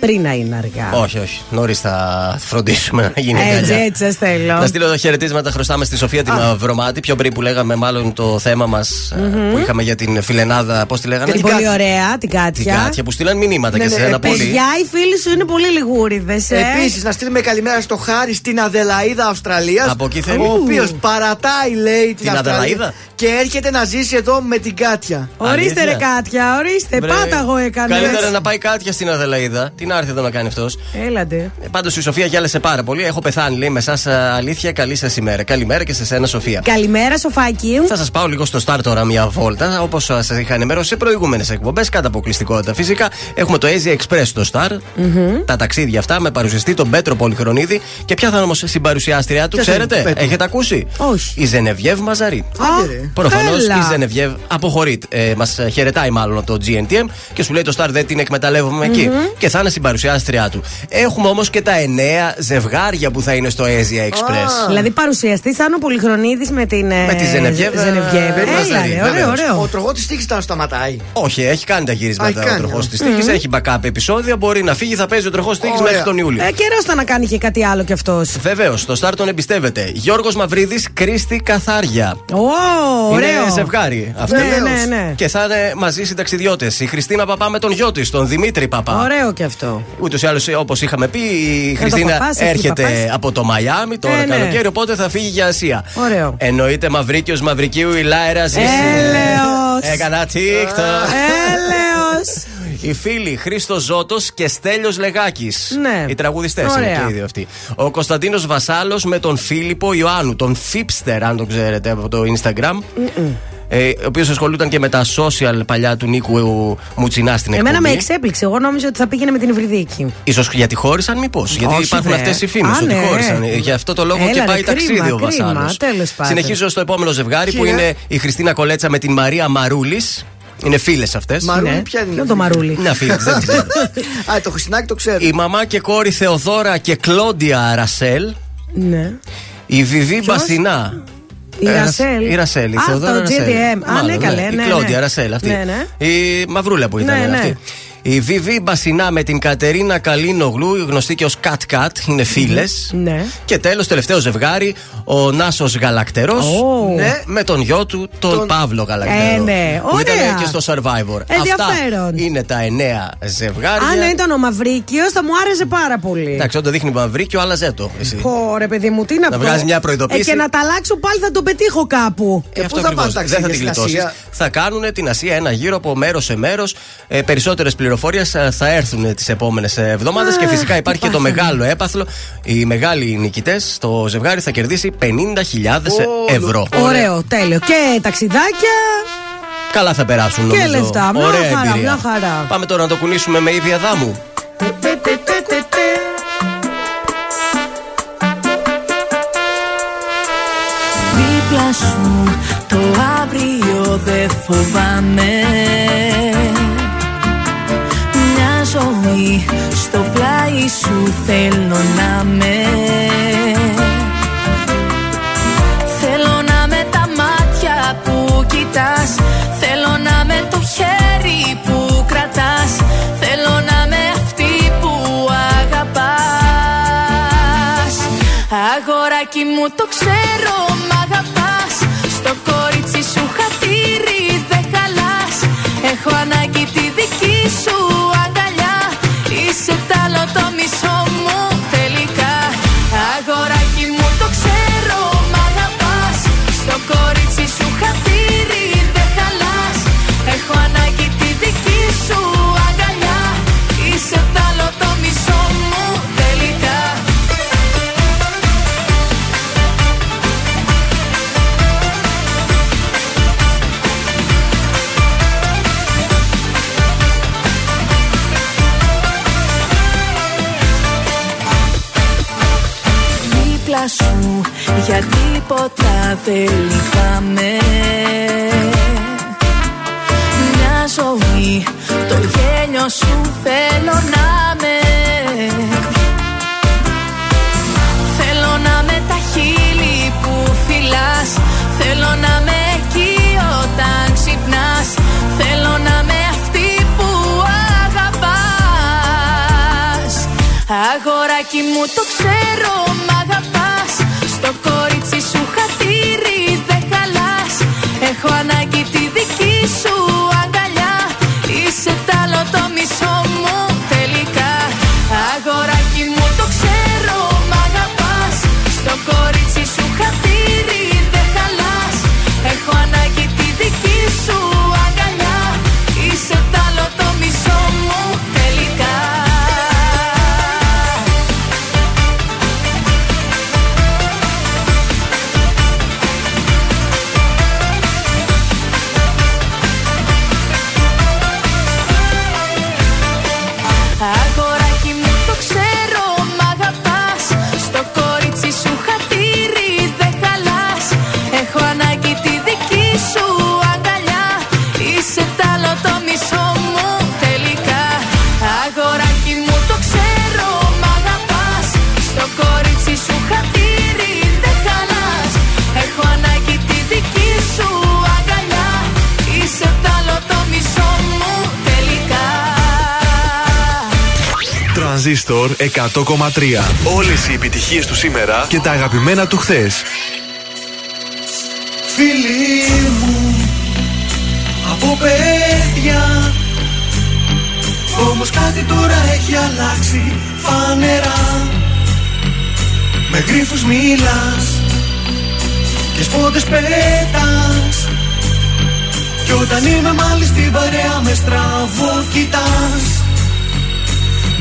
Πριν να είναι αργά. Όχι, όχι. Νωρίς θα φροντίσουμε να γίνει Έτσι, αγκαλιά. έτσι σας θέλω. Να στείλω τα χαιρετίσματα. Χρωστάμε στη Σοφία τη Μαυρομάτη. Πιο πριν που λέγαμε, μάλλον το θέμα μας που είχαμε για την φιλενάδα. Πώς τη λέγανε; Την πολύ ωραία, την Την Κάτια. Κάτια που στείλαν μηνύματα Ναι, και ναι, σε ένα επίσης. πολύ. Παιδιά, οι φίλοι σου είναι πολύ λιγούριδες. Ε. Επίσης, να στείλουμε καλημέρα στο Χάρη στην Αδελαίδα Αυστραλίας. Από εκεί θέλει. Ο οποίος παρατάει, λέει, την, Την Αυστραλία Αδελαίδα; Και έρχεται να ζήσει εδώ με την Κάτια. Ορίστε, ρε Αλήθεια; Κάτια, ορίστε. Βρε, Πάταγο έκανε. Καλύτερα να πάει Κάτια στην Αδελαίδα. Τι να έρθει εδώ να κάνει αυτός. Έλαντε. Ε, Πάντως η Σοφία γυάλεσε πάρα πολύ. Έχω πεθάνει, λέει, με εσά αλήθεια. Καλή σας ημέρα. Καλημέρα και σε σένα, Σοφία. Καλημέρα, Σοφάκι. Θα σας πάω λίγο στο Star τώρα μια βόλτα. Όπως σας είχα ενημερώσει σε προηγούμενες εκπομπές, κατά αποκλειστικότητα φυσικά. Έχουμε το Asia Express στο Star. Τα ταξίδια αυτά με παρουσιαστή τον Πέτρο Πολυχρονίδη. Και ποια θα είναι όμως συμπαρουσιάστριά του, Ποιος είναι, ξέρετε; Πέτρο; Έχετε ακούσει; Όχι. Η Ζενεβιέβ Μαζαρή. Άντε, ρε. Προφανώς Έλα. η Ζενεβιέβ αποχωρεί. Ε, Μας χαιρετάει μάλλον από το GNTM και σου λέει το Star δεν την εκμεταλλεύομαι εκεί. Και θα είναι συμπαρουσιάστριά του. Έχουμε όμως και τα εννέα ζευγάρια που θα είναι στο Asia Express. Δηλαδή παρουσιαστής σαν ο Πολυχρονίδης με την. ε, Με τη Ζενεβιέβ, Ζενεβιέβ. ε, Έλα, Μαζαρή, ρε, ωραίο, βεβαίως. ωραίο. Ο τροχός της τύχης θα σταματάει. Όχι, έχει κάνει τα Α, γυρίσματα έχει ο κάνει, τροχός α. της τύχης. Έχει backup επεισόδια. Μπορεί να φύγει, θα παίζει ο τροχός τύχης Ωραία. μέχρι τον Ιούλιο. Ε, καιρός ήταν να κάνει και κάτι άλλο κι αυτός. Βεβαίως, το Star τον εμπιστεύεται. Γιώργος Μαυρίδης, Κρίστη Καθάρια. Ω, ωραίο. Είναι ζευγάρι αυτό. Ναι, ναι, ναι. Και θα είναι μαζί συνταξιδιώτες. Η Χριστίνα Παπά με τον γιο της, τον Δημήτρη Παπά. Ωραίο κι αυτό. Ούτως ή άλλως, όπως είχαμε πει, η το Χριστίνα παπάς, έχει έρχεται παπάς. από το Μαϊάμι τώρα Ε, ναι. καλοκαίρι, οπότε θα φύγει για Ασία. Ωραίο. Εννοείται Μαυρίκιος Μαυρικίου, η Λάιρα ζήσει. Έλεος. Έκανα TikTok. Έλεος. Οι φίλοι Χρήστο Ζώτος και Στέλιος Λεγάκης. Ναι. Οι τραγουδιστές είναι Ωραία. και οι δύο αυτοί. Ο Κωνσταντίνος Βασάλος με τον Φίλιππο Ιωάννου, τον Φίπστερ, αν το ξέρετε από το Instagram. Ε, ο οποίος ασχολούταν και με τα social παλιά του Νίκου Μουτσινά στην εκπομπή. Εμένα με εξέπληξε. Εγώ νόμιζα ότι θα πήγαινε με την Ευρυδίκη. Ίσως γιατί χώρισαν, μήπως; Γιατί Όχι, υπάρχουν βρε. αυτές οι φήμες Α, ότι ναι. χώρισαν. Ε, Γι' αυτό το λόγο Έλα, και ρε, πάει κρίμα, ταξίδι ο κρίμα, Βασάλο. τέλος πάντων. Συνεχίζω στο επόμενο ζευγάρι που Κύριε. είναι η Χριστίνα Κολέτσα με την Μαρία Μαρούλης. Είναι φίλες αυτές. Μαρούλη, Ναι. ποια είναι. Ποιο το μαρούλι. Μια φίλη της, δεν την ξέρω. Α, το Χριστινάκι το ξέρω. Η μαμά και κόρη Θεοδώρα και Κλόντια Ρασέλ. Ναι. Η Βιβί Μπασινά. Η Ε, Ρασέλ. Η Ρασέλ, η Α, Θεοδώρα το Ρασέλ. GTM. Α, Μάλλον, ναι, καλέ, Η ναι, Κλόντια ναι. Ρασέλ αυτή. Ναι, ναι. Η μαυρούλα που ήταν Ναι, ναι. αυτή. Η Βιβί Μπασινά με την Κατερίνα Καλίνογλου, γνωστή και ως Κατ Κατ, είναι φίλες. Ναι. Και τέλος, τελευταίο ζευγάρι, ο Νάσος Γαλακτερός Ω. ναι, με τον γιο του, τον, Τον- Παύλο Γαλακτερό. Ε, ναι. Που ήταν Ωραία. και στο Survivor. Ενδιαφέρον. Αυτά είναι τα εννέα ζευγάρια. Αν ήταν ο Μαυρίκιος, θα μου άρεσε πάρα πολύ. Εντάξει, όταν το δείχνει μαυρίκιο, άλλαζε το. Εσύ. Ωραία, παιδί μου, τι να, Να πω. βγάζει μια προειδοποίηση. Ε, και να τα αλλάξω πάλι θα τον πετύχω κάπου. Ε, αυτό πού θα ακριβώς. πάνε Δεν θα ταξίδια, την στην γλιτώσεις. Ασία; Θα κάνουν την Ασία ένα γύρο από μέρος σε μέρος. Ε, Περισσότερες πληροφορίε θα έρθουν τις επόμενες εβδομάδες και φυσικά υπάρχει και το πάθαμε. μεγάλο έπαθλο. Οι μεγάλοι νικητές, το ζευγάρι θα κερδίσει 50.000 ευρώ. Ωραίο, τέλειο. Και ταξιδάκια. Καλά θα περάσουν Και νομίζω. λεφτά. Μια Ωραία χαρά, εμπειρία. μια χαρά. Πάμε τώρα να το κουνήσουμε με ίδια δάμου. Δίπλα σου το αύριο δεν φοβάμαι σου θέλω να με. Θέλω να με τα μάτια που κοιτάς. Θέλω να με το χέρι που κρατάς. Θέλω να με αυτή που αγαπάς. Αγοράκι μου το ξέρω μ' αγαπάς. Στο κορίτσι σου χατήρι δεν χαλάς. Έχω ανάγκη τη δική σου αγκαλιά Είσαι τ' άλλο το μισό μου σου Για τίποτα δεν λυπάμαι. Μια ζωή το γέλιο σου θέλω να με. Θέλω να με τα χείλη που φυλάς. Θέλω να με εκεί όταν ξυπνάς. Θέλω να με αυτή που αγαπάς. Αγοράκι μου το ξέρω. Έχω ανάγκη τη δική σου αγκαλιά. Είσαι τ' άλλο το μισό μου τελικά. Αγοράκι Τρανζίστορ 100,3. Όλες οι επιτυχίες του σήμερα και τα αγαπημένα του χθες. Φίλοι μου από παιδιά Όμως κάτι τώρα έχει αλλάξει φανερά Με γρίφους μιλάς και σπότες πέτας Κι όταν είμαι μάλλη στην παρέα με στραβό κοιτάς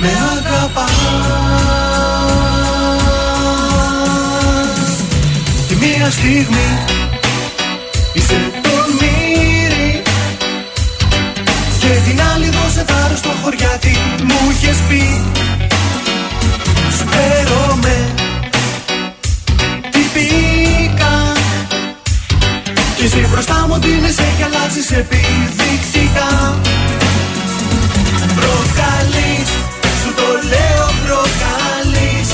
Με αγαπάς. Τη μία στιγμή Είσαι τολμήρη Και την άλλη δώσε θάρρος στο χωριάτι Μου είχες πει. Σου φέρομαι Τυπικά Κι εσύ μπροστά μου την εσύ και αλλάζεις επιδεικτικά. Προκαλείς Σου το λέω προκαλείς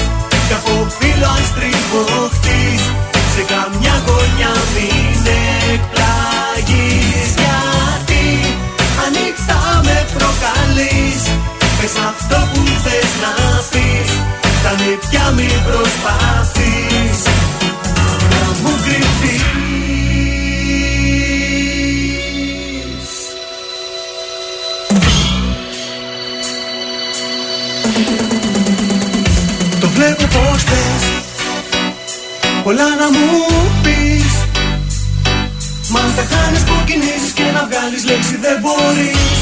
Κι από φίλο αν στριβωχτείς Σε καμιά γωνιά μην εκπλαγείς. Γιατί ανοιχτά με προκαλείς Πες αυτό που θες να πεις Τα νεπιά μην προσπαθείς πως θες Πολλά να μου πεις. Μα αν τα χάνεις που κινήσεις και να βγάλεις λέξη δεν μπορείς.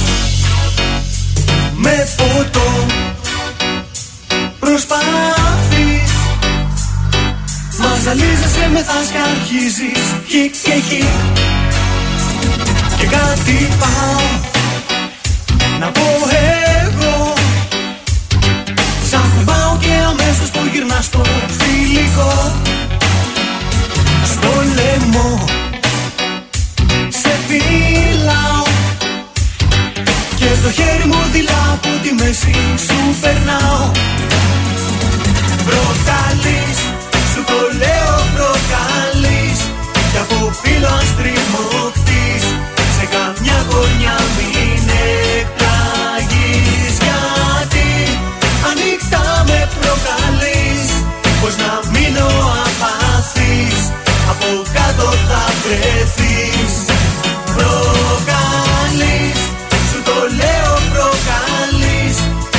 Με φωτό προσπάθεις. Μα ζαλίζεσαι με θας και αρχίζεις. Χικ και χικ Και κάτι πάω στο φιλικό Στο λαιμό. Σε φυλάω Και το χέρι μου δειλά από τη μέση σου περνάω. Προκαλείς, σου το λέω προκαλείς. Κι από φίλο αν στριμωχτείς Σε καμιά γωνιά μην εκπλαγείς Γιατί ανοιχτά με προκαλείς Πως να μείνω απαθής Από κάτω θα βρεθείς. Προκαλείς, σου το λέω προκαλείς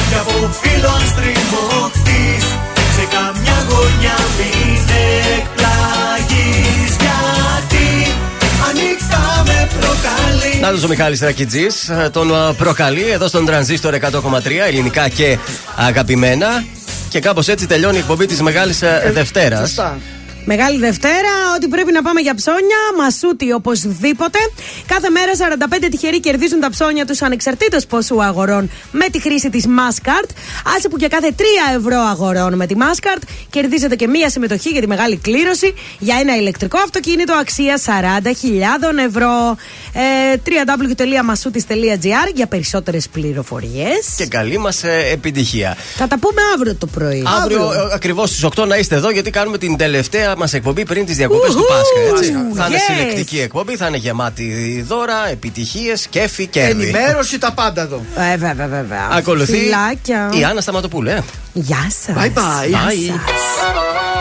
Κι από φίλο αν στριμωχτείς Σε καμιά γωνιά μην εκπλαγείς Γιατί ανοιχτά με προκαλείς. Να ο Μιχάλης Ρακιτζής τον α, προκαλεί εδώ στον Τρανζίστορ 100,3 ελληνικά και αγαπημένα. Και κάπως έτσι τελειώνει η εκπομπή της Μεγάλης Δευτέρας. Σωστά. Μεγάλη Δευτέρα, ότι πρέπει να πάμε για ψώνια, μασούτι οπωσδήποτε. Κάθε μέρα 45 τυχεροί κερδίζουν τα ψώνια τους ανεξαρτήτως ποσού αγορών με τη χρήση της Maskart. Άσε που για κάθε 3 ευρώ αγορών με τη Maskart κερδίζετε και μία συμμετοχή για τη μεγάλη κλήρωση για ένα ηλεκτρικό αυτοκίνητο αξίας 40.000 ευρώ. Ε, www.masutis.gr για περισσότερες πληροφορίες. Και καλή μας επιτυχία. Θα τα πούμε αύριο το πρωί. Αύριο ακριβώς στις 8 να είστε εδώ γιατί κάνουμε την τελευταία τελευταία μας εκπομπή πριν τις διακοπές του Πάσχα. Έτσι. Πάσχα. Θα είναι Yes. συλλεκτική εκπομπή, θα είναι γεμάτη δώρα, επιτυχίες, κέφι, κέρδη. Ενημέρωση τα πάντα εδώ. Ε, βέβαια, βέβαια. Ακολουθεί Φιλάκια. η Άννα Σταματοπούλου, ε. Γεια σας. Bye bye. Γεια Bye.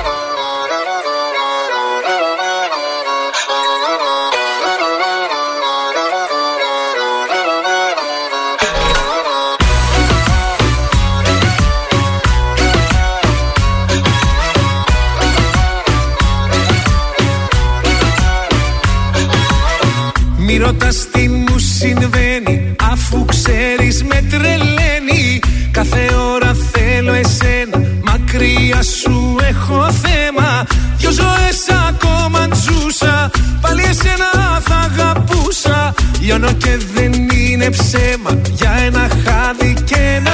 Μη ρωτάς τι μου συμβαίνει Αφού ξέρεις με τρελαίνει. Κάθε ώρα θέλω εσένα Μακριά σου έχω θέμα. Δυο ζωές ακόμα αν ζούσα Πάλι εσένα θα αγαπούσα. Λιώνω και δεν είναι ψέμα Για ένα χάδι και ένα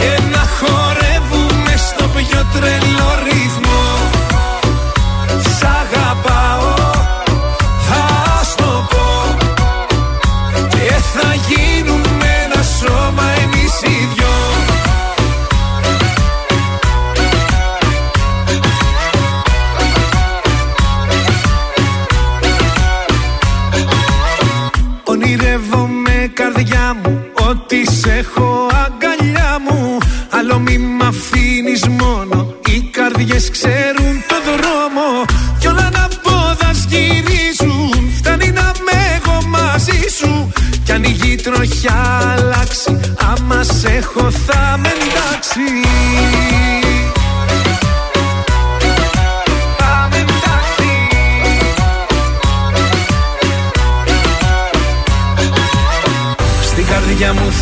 και να χορεύουμε στο πιο τρελό ρυθμό Άλλο μη μ' αφήνεις μόνο. Οι καρδιές ξέρουν το δρόμο Κι όλα να πόδας γυρίζουν Φτάνει να με εγώ μαζί σου Κι αν η γη τροχιά αλλάξει. Άμα σε έχω θα με εντάξει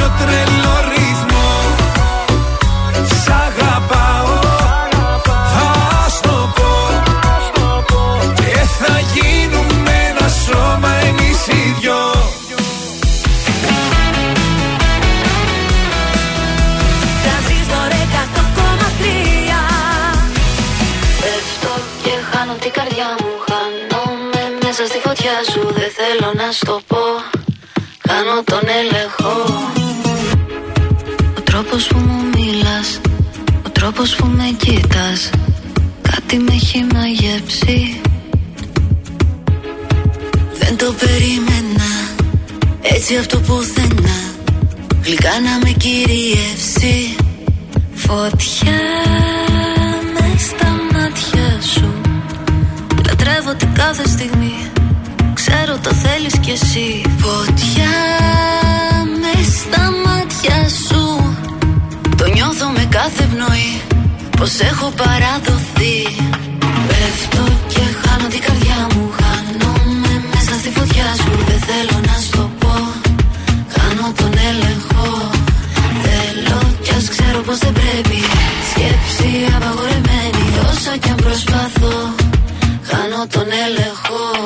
πιο τρελό ρυθμό Σ' αγαπάω, θα στο πω. Και θα γίνουμε ένα σώμα εμείς οι δυο. Τρανζίστορ 100,3 Πέφτω και χάνω την καρδιά μου. Χάνομαι μέσα στη φωτιά σου. Δεν θέλω να στο πω. Κάνω τον έλεγχο. Ο τρόπος που μου μιλάς Ο τρόπος που με κοίτας Κάτι με έχει μαγεύσει. Δεν το περίμενα Έτσι αυτό πουθενά Γλυκά να με κυριεύσει. Φωτιά μες στα μάτια σου Λατρεύω την κάθε στιγμή Ξέρω το θέλεις κι εσύ. Φωτιά κάθε πνοή Πως έχω παραδοθεί. Πέφτω και χάνω την καρδιά μου Χάνομαι μέσα στη φωτιά σου. Δεν θέλω να στο πω Χάνω τον έλεγχο. Θέλω κι ας ξέρω πως δεν πρέπει. Σκέψη απαγορεμένη Όσο κι αν προσπαθώ Χάνω τον έλεγχο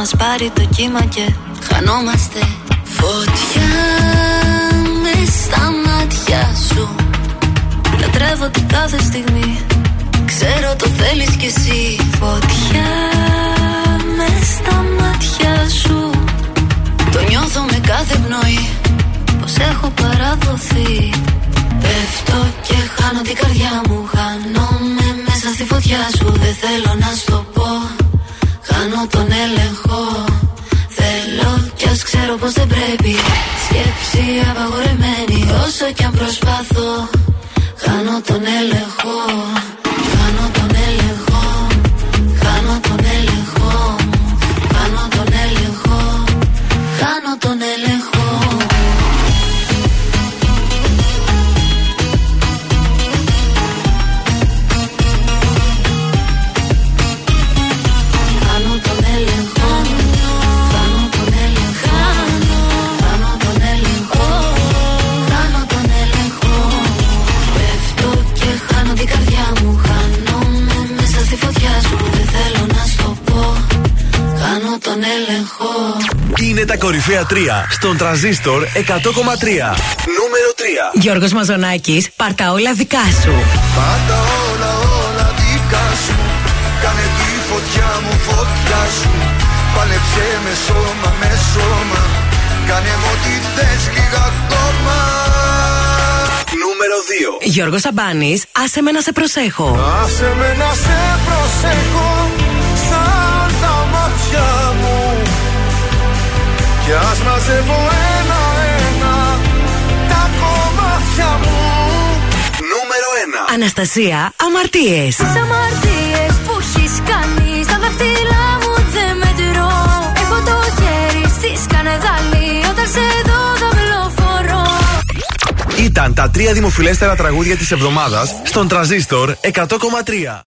μας πάρει το κύμα και χανόμαστε Φωτιά με στα μάτια σου. Λατρεύω την κάθε στιγμή. Ξέρω το θέλεις κι εσύ. Φωτιά με στα μάτια σου. Το νιώθω με κάθε πνοή. Πως έχω παραδοθεί. Πέφτω και χάνω την καρδιά μου. Χάνομαι μέσα στη φωτιά σου. Δεν θέλω να σου το πω Χάνω τον έλεγχο. Θέλω κι ας ξέρω πως δεν πρέπει. Σκέψη απαγορεμένη Όσο κι αν προσπαθώ. Χάνω τον έλεγχο έλεγχο Είναι τα κορυφαία 3 στον τραζίστορ 100,3. Νούμερο 3. Γιώργος Μαζονάκης, πάρτα όλα δικά σου. Πάντα όλα όλα δικά σου Κάνε τη φωτιά μου φωτιά σου Πάλεψε με σώμα με σώμα Κάνε μου ό,τι θες λίγα ακόμα Νούμερο 2. Γιώργος Σαμπάνης, άσε με να σε προσέχω. Άσε με να σε προσέχω Κι ας μαζεύω ένα-ένα Τα κομμάτια μου Νούμερο 1. Αναστασία, αμαρτίες. Τις αμαρτίες που έχεις κάνει Στα δάχτυλά μου δεν μετρώ Έχω το χέρι στη σκανεδάλη Όταν σε δω δαυλοφορώ Ήταν τα τρία δημοφιλέστερα τραγούδια της εβδομάδας στον τραζίστορ 100,3.